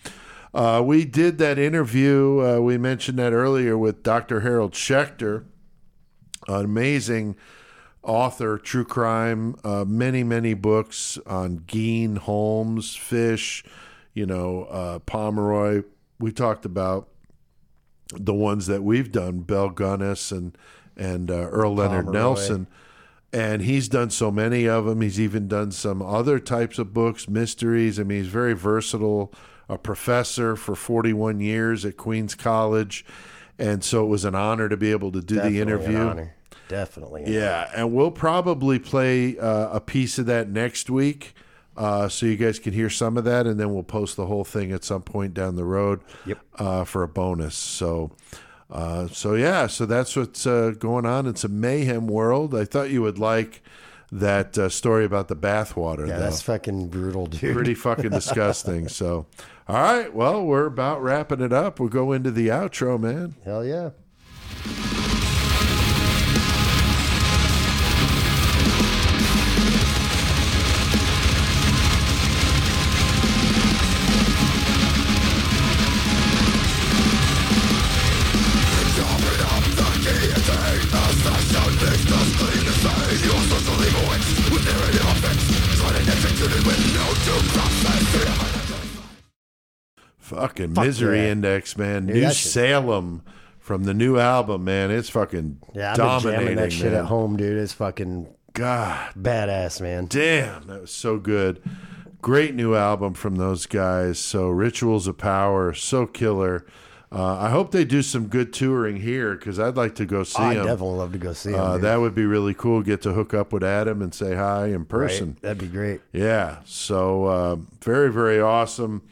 Uh, we did that interview. Uh, we mentioned that earlier with Dr. Harold Schechter, an amazing author, true crime, uh, many, many books on Gein, Holmes, Fish, you know, uh, Pomeroy. We talked about the ones that we've done, Belle Gunness and and uh, Earle Leonard Pomeroy. Nelson. And he's done so many of them. He's even done some other types of books, mysteries. I mean, he's very versatile. A professor for 41 years at Queens College, and so it was an honor to be able to do Definitely the interview. Definitely. Yeah, and we'll probably play uh, a piece of that next week, uh, so you guys can hear some of that, and then we'll post the whole thing at some point down the road. Yep. Uh, for a bonus. So, uh, so yeah, so that's what's uh, going on. It's a mayhem world. I thought you would like that uh, story about the bathwater. Yeah, though. that's fucking brutal, dude. pretty fucking disgusting. So, all right, well, we're about wrapping it up. We'll go into the outro, man. Hell yeah. Fucking Fuck Misery yeah. Index, man. Dude, New Salem from the new album, man. It's fucking Yeah, I've been dominating jamming that shit man. at home, dude. It's fucking God badass, man. damn, that was so good. Great new album from those guys. So Rituals of Power, so killer. Uh, I hope they do some good touring here because I'd like to go see I them. definitely love to go see him. Uh, that would be really cool. Get to hook up with Adam and say hi in Right? person. That'd be great. Yeah. So uh, very, very awesome.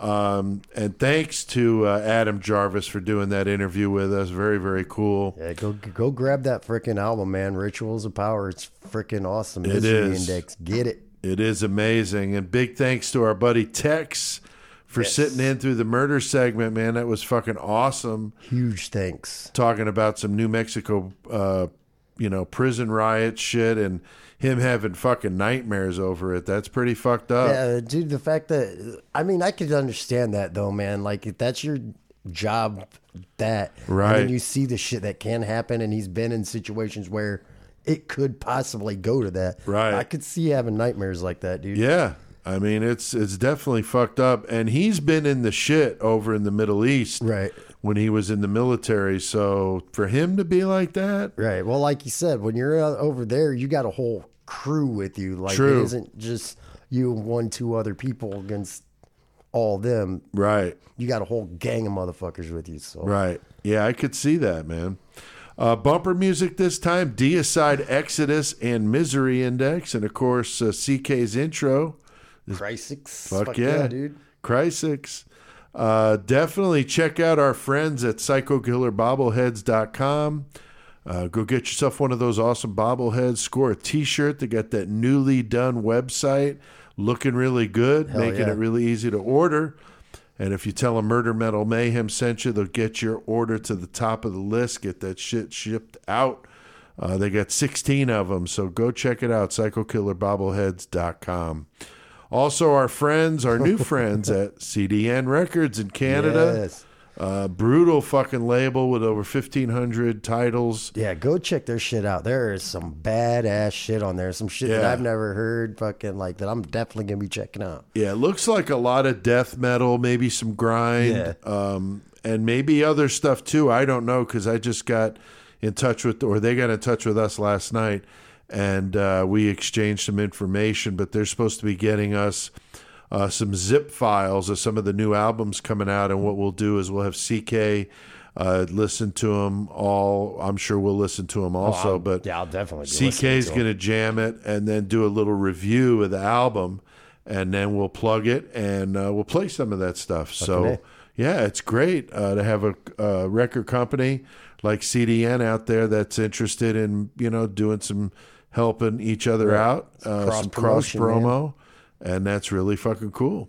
Um, and thanks to uh, Adam Jarvis for doing that interview with us. Very, very cool. Yeah, go go grab that freaking album, man. Rituals of Power. It's freaking awesome. It Misery is. Index. Get it. It is amazing. And big thanks to our buddy Tex for sitting in through the murder segment, man. That was fucking awesome. Huge thanks. Talking about some New Mexico, uh, you know, prison riot shit and him having fucking nightmares over it. That's pretty fucked up. Yeah, dude. The fact that I mean, I could understand that though, man. Like if that's your job, that Right. and you see the shit that can happen, and he's been in situations where it could possibly go to that. Right. I could see having nightmares like that, dude. Yeah. I mean, it's it's definitely fucked up. And he's been in the shit over in the Middle East. Right. when he was in the military. So for him to be like that, Right. Well, like you said, when you're over there, you got a whole crew with you. Like True. it isn't just you and one, two other people against all them. right, You got a whole gang of motherfuckers with you. So right, yeah, I could see that, man. Uh, bumper music this time: Deicide, Exodus, and Misery Index, and of course uh, CK's intro. Crisix. Fuck, yeah. dude. Crisix. Uh, definitely check out our friends at psychokillerbobbleheads.com. Uh, go get yourself one of those awesome bobbleheads. Score a T-shirt. They got that newly done website, looking really good, making yeah. it really easy to order. And if you tell them Murder Metal Mayhem sent you, they'll get your order to the top of the list. Get that shit shipped out. Uh, they got 16 of them, so go check it out. PsychokillerBobbleheads.com. Also, our friends, our new friends at CDN Records in Canada. Yes. Uh, brutal fucking label with over 1,500 titles. Yeah, go check their shit out. There is some badass shit on there. Some shit that I've never heard fucking like that I'm definitely gonna be checking out. Yeah, it looks like a lot of death metal, maybe some grind, Yeah. um, and maybe other stuff too. I don't know because I just got in touch with, or they got in touch with us last night, and uh, we exchanged some information. But they're supposed to be getting us uh, some zip files of some of the new albums coming out, and what we'll do is we'll have CK. Uh, listen to them all. I'm sure we'll listen to them also. Oh, but yeah, I'll definitely listening CK's going to jam it and then do a little review of the album, and then we'll plug it and uh, we'll play some of that stuff. So, yeah, it's great uh, to have a, a record company like CDN out there that's interested in you know doing some helping each other out, uh, cross some cross promo, and that's really fucking cool.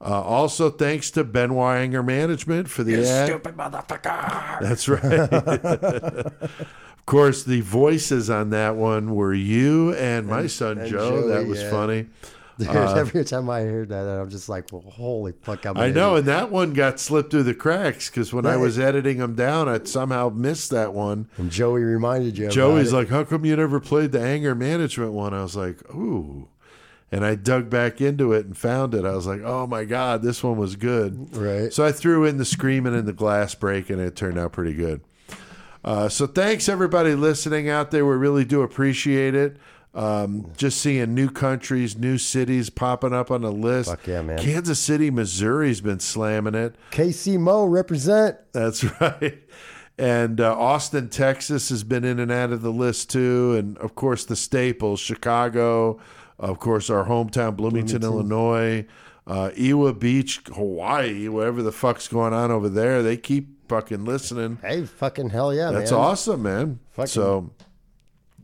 Uh, also, thanks to Benoit Anger Management for the ad. Stupid motherfucker. That's right. of course, the voices on that one were you and my son and Joe. that was yeah. funny. Dude, every time I heard that, I'm just like, well, holy fuck! I'm Uh, I know, idiot. and that one got slipped through the cracks because when I was editing them down, I somehow missed that one. And Joey reminded you. about Joey's it. like, "How come you never played the anger management one?" I was like, "Ooh," and I dug back into it and found it. I was like, "Oh my god, this one was good." Right. So I threw in the screaming and the glass break, and it turned out pretty good. Uh, so thanks everybody listening out there. We really do appreciate it. Um, just seeing new countries, new cities popping up on the list. Fuck yeah, man. Kansas City, Missouri's been slamming it. KC Mo represent. That's right. And uh, Austin, Texas has been in and out of the list too. And of course, the staples Chicago, of course, our hometown, Bloomington, Illinois, uh, Ewa Beach, Hawaii, whatever the fuck's going on over there. They keep fucking listening. Hey, fucking hell yeah, That's man. awesome, man. Fucking- so,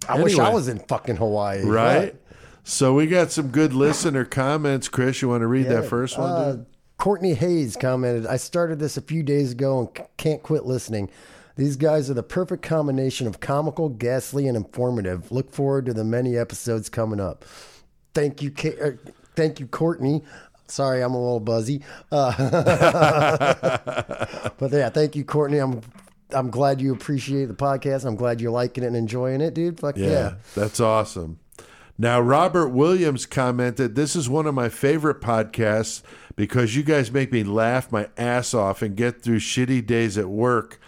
I wish I was in fucking Hawaii. right? Fuck. So, we got some good listener comments. Chris, you want to read that first one? Uh. Courtney Hayes commented, I started this a few days ago and c- can't quit listening. These guys are the perfect combination of comical, ghastly, and informative. Look forward to the many episodes coming up. Thank you, er, thank you, Courtney. Sorry, I'm a little buzzy. Uh, but yeah, thank you, Courtney. I'm I'm glad you appreciate the podcast. I'm glad you're liking it and enjoying it, dude. Fuck yeah. Yeah, that's awesome. Now, Robert Williams commented, This is one of my favorite podcasts because you guys make me laugh my ass off and get through shitty days at work.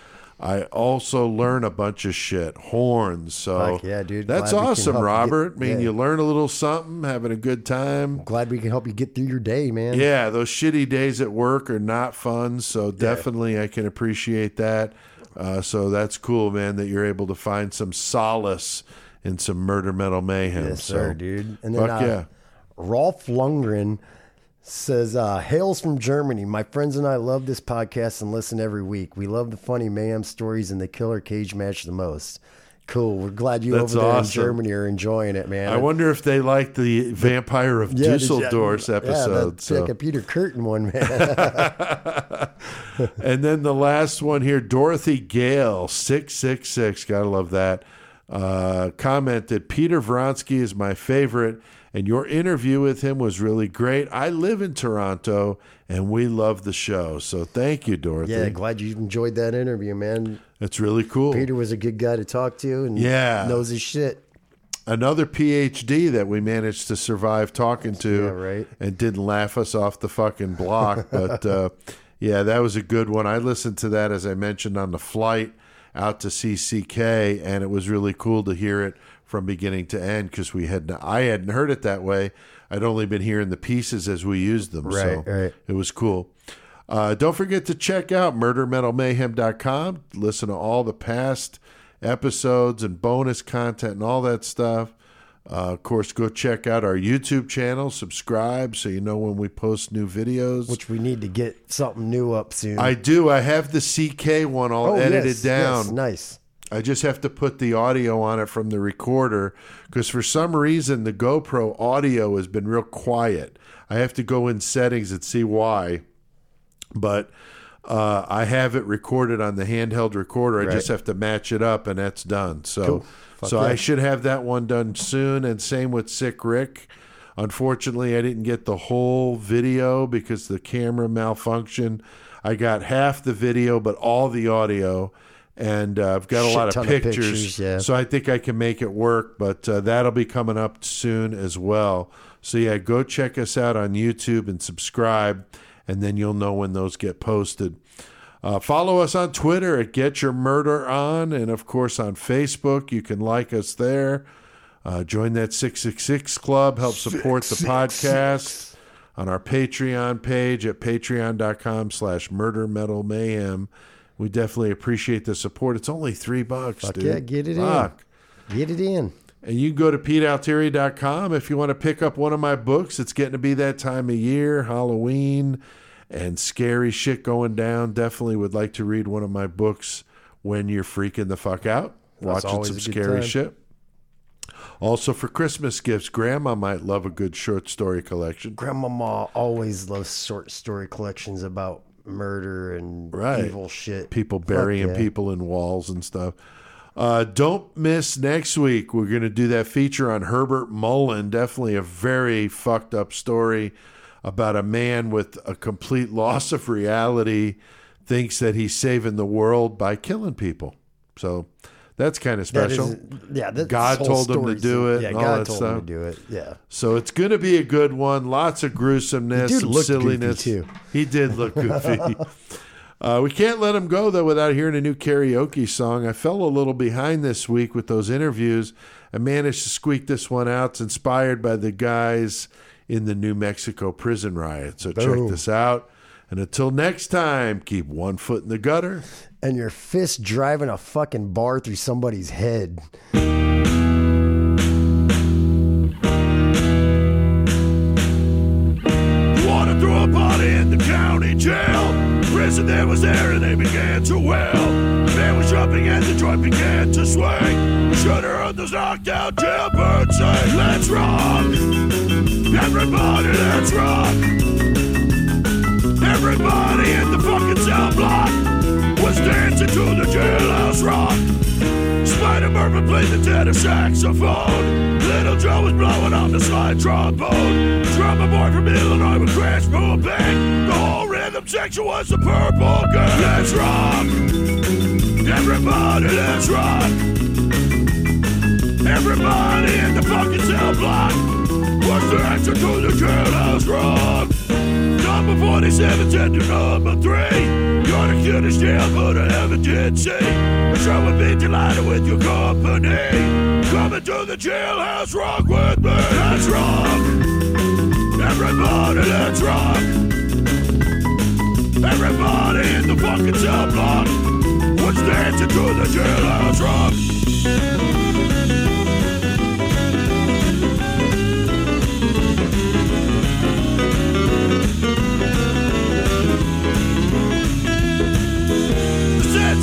I also learn a bunch of shit, horns. So Fuck yeah, dude. That's Glad awesome, you get- Robert. I mean, yeah. you learn a little something, having a good time. Glad we can help you get through your day, man. Yeah, those shitty days at work are not fun. So definitely, I can appreciate that. Uh, so that's cool, man, that you're able to find some solace in some murder metal mayhem. Yes, so, sir, dude. And then fuck uh, yeah. Rolf Lundgren says, uh, Hails from Germany. My friends and I love this podcast and listen every week. We love the funny mayhem stories and the killer cage match the most. Cool. We're glad you That's over there awesome. in Germany are enjoying it, man. I wonder if they like the Vampire of Yeah, Dusseldorf's Yeah, episode. that's so. like a Peter Kürten one, man. and then the last one here, Dorothy Gale, 666, gotta love that, uh, commented, Peter Vronsky is my favorite, and your interview with him was really great. I live in Toronto, and we love the show. So thank you, Dorothy. yeah, glad you enjoyed that interview, man. That's really cool. Peter was a good guy to talk to and Yeah. knows his shit. Another PhD that we managed to survive talking to Yeah, right. and didn't laugh us off the fucking block. but uh, Yeah, that was a good one. I listened to that as I mentioned on the flight out to CCK, and it was really cool to hear it from beginning to end because we had I hadn't heard it that way. I'd only been hearing the pieces as we used them, so Right, right. it was cool. Uh, don't forget to check out murdermetalmayhem.com. Listen to all the past episodes and bonus content and all that stuff. Uh, of course, go check out our YouTube channel, subscribe so you know when we post new videos. Which we need to get something new up soon. I do. I have the CK one all oh, edited yes, down. yes, nice. I just have to put the audio on it from the recorder because for some reason the GoPro audio has been real quiet. I have to go in settings and see why. But uh, I have it recorded on the handheld recorder. I Right. just have to match it up and that's done. So Cool. So yeah. I should have that one done soon and same with Sick Rick. Unfortunately, I didn't get the whole video because the camera malfunctioned. I got half the video, but all the audio, and uh, I've got a Shit lot of ton of pictures. pictures, yeah. So I think I can make it work, but uh, that'll be coming up soon as well. So yeah, go check us out on YouTube and subscribe, and then you'll know when those get posted. Uh, follow us on Twitter at Get Your Murder On, and of course on Facebook. You can like us there. Uh, join that 666 Club. Help support the podcast on our Patreon page at patreon.com slash murder metal mayhem. We definitely appreciate the support. It's only three bucks, Fuck dude. yeah, get it in. Get it in. And you can go to PeteAltieri.com if you want to pick up one of my books. It's getting to be that time of year, Halloween, and scary shit going down. Definitely would like to read one of my books when you're freaking the fuck out, That's watching some scary time. shit. Also, for Christmas gifts, Grandma might love a good short story collection. Grandmama always loves short story collections about murder and Right. evil shit. people burying yeah. people in walls and stuff. Uh, don't miss next week. We're going to do that feature on Herbert Mullin. Definitely a very fucked up story about a man with a complete loss of reality thinks that he's saving the world by killing people. So that's kind of special. is- yeah, God told him to do it Yeah, and all God that told stuff. him to do it. Yeah. So it's going to be a good one. Lots of gruesomeness, some silliness. too. He did look goofy. uh, we can't let him go though without hearing a new karaoke song. I fell a little behind this week with those interviews. I managed to squeak this one out. It's inspired by the guys in the New Mexico prison riot. So check this out. And until next time, keep one foot in the gutter. And your fist driving a fucking bar through somebody's head. Wanna throw a party in the county jail. Prison there was there and they began to wail. Man was jumping and the joint began to swing. Shudder heard those knocked out jailbirds say, Let's rock! Everybody, let's rock! Everybody in the fucking cell block was dancing to the jailhouse rock. Spider Murphy played the tenor saxophone. Little Joe was blowing on the slide trombone. Drummer boy from Illinois with crash boom bang. The whole rhythm section was the purple girl. Let's rock! Everybody, let's rock! Everybody in the fucking cell block was dancing to the jailhouse rock. Number 47 said to number 3 You're the cutest jailbird I ever did see. I sure would be delighted with your company. Coming to the jailhouse rock with me. Let's rock. Everybody let's rock. Everybody in the fucking cell block. Was dancing to the jailhouse rock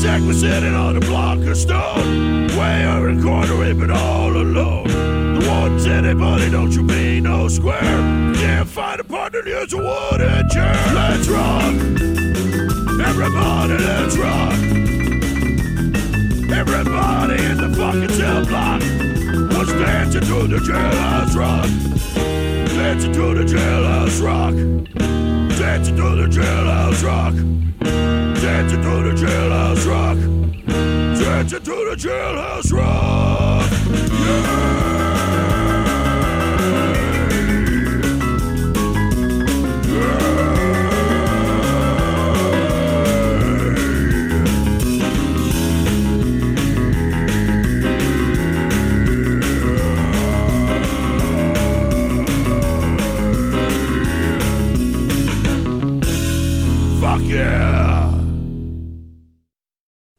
Sack was sitting on a block of stone, way over the corner, but all alone. The warden said, Hey, buddy, don't you be no square. Can't find a partner, here's a wooden chair. Let's rock. Everybody, let's rock. Everybody in the fucking cell block was dancing to the jailhouse rock. Dancing to the jailhouse rock. Dancing to the jailhouse rock. Dancing to the jailhouse rock. Dancing to the jailhouse rock. Yeah. Fuck yeah!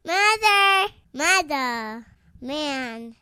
Mother, mother, man.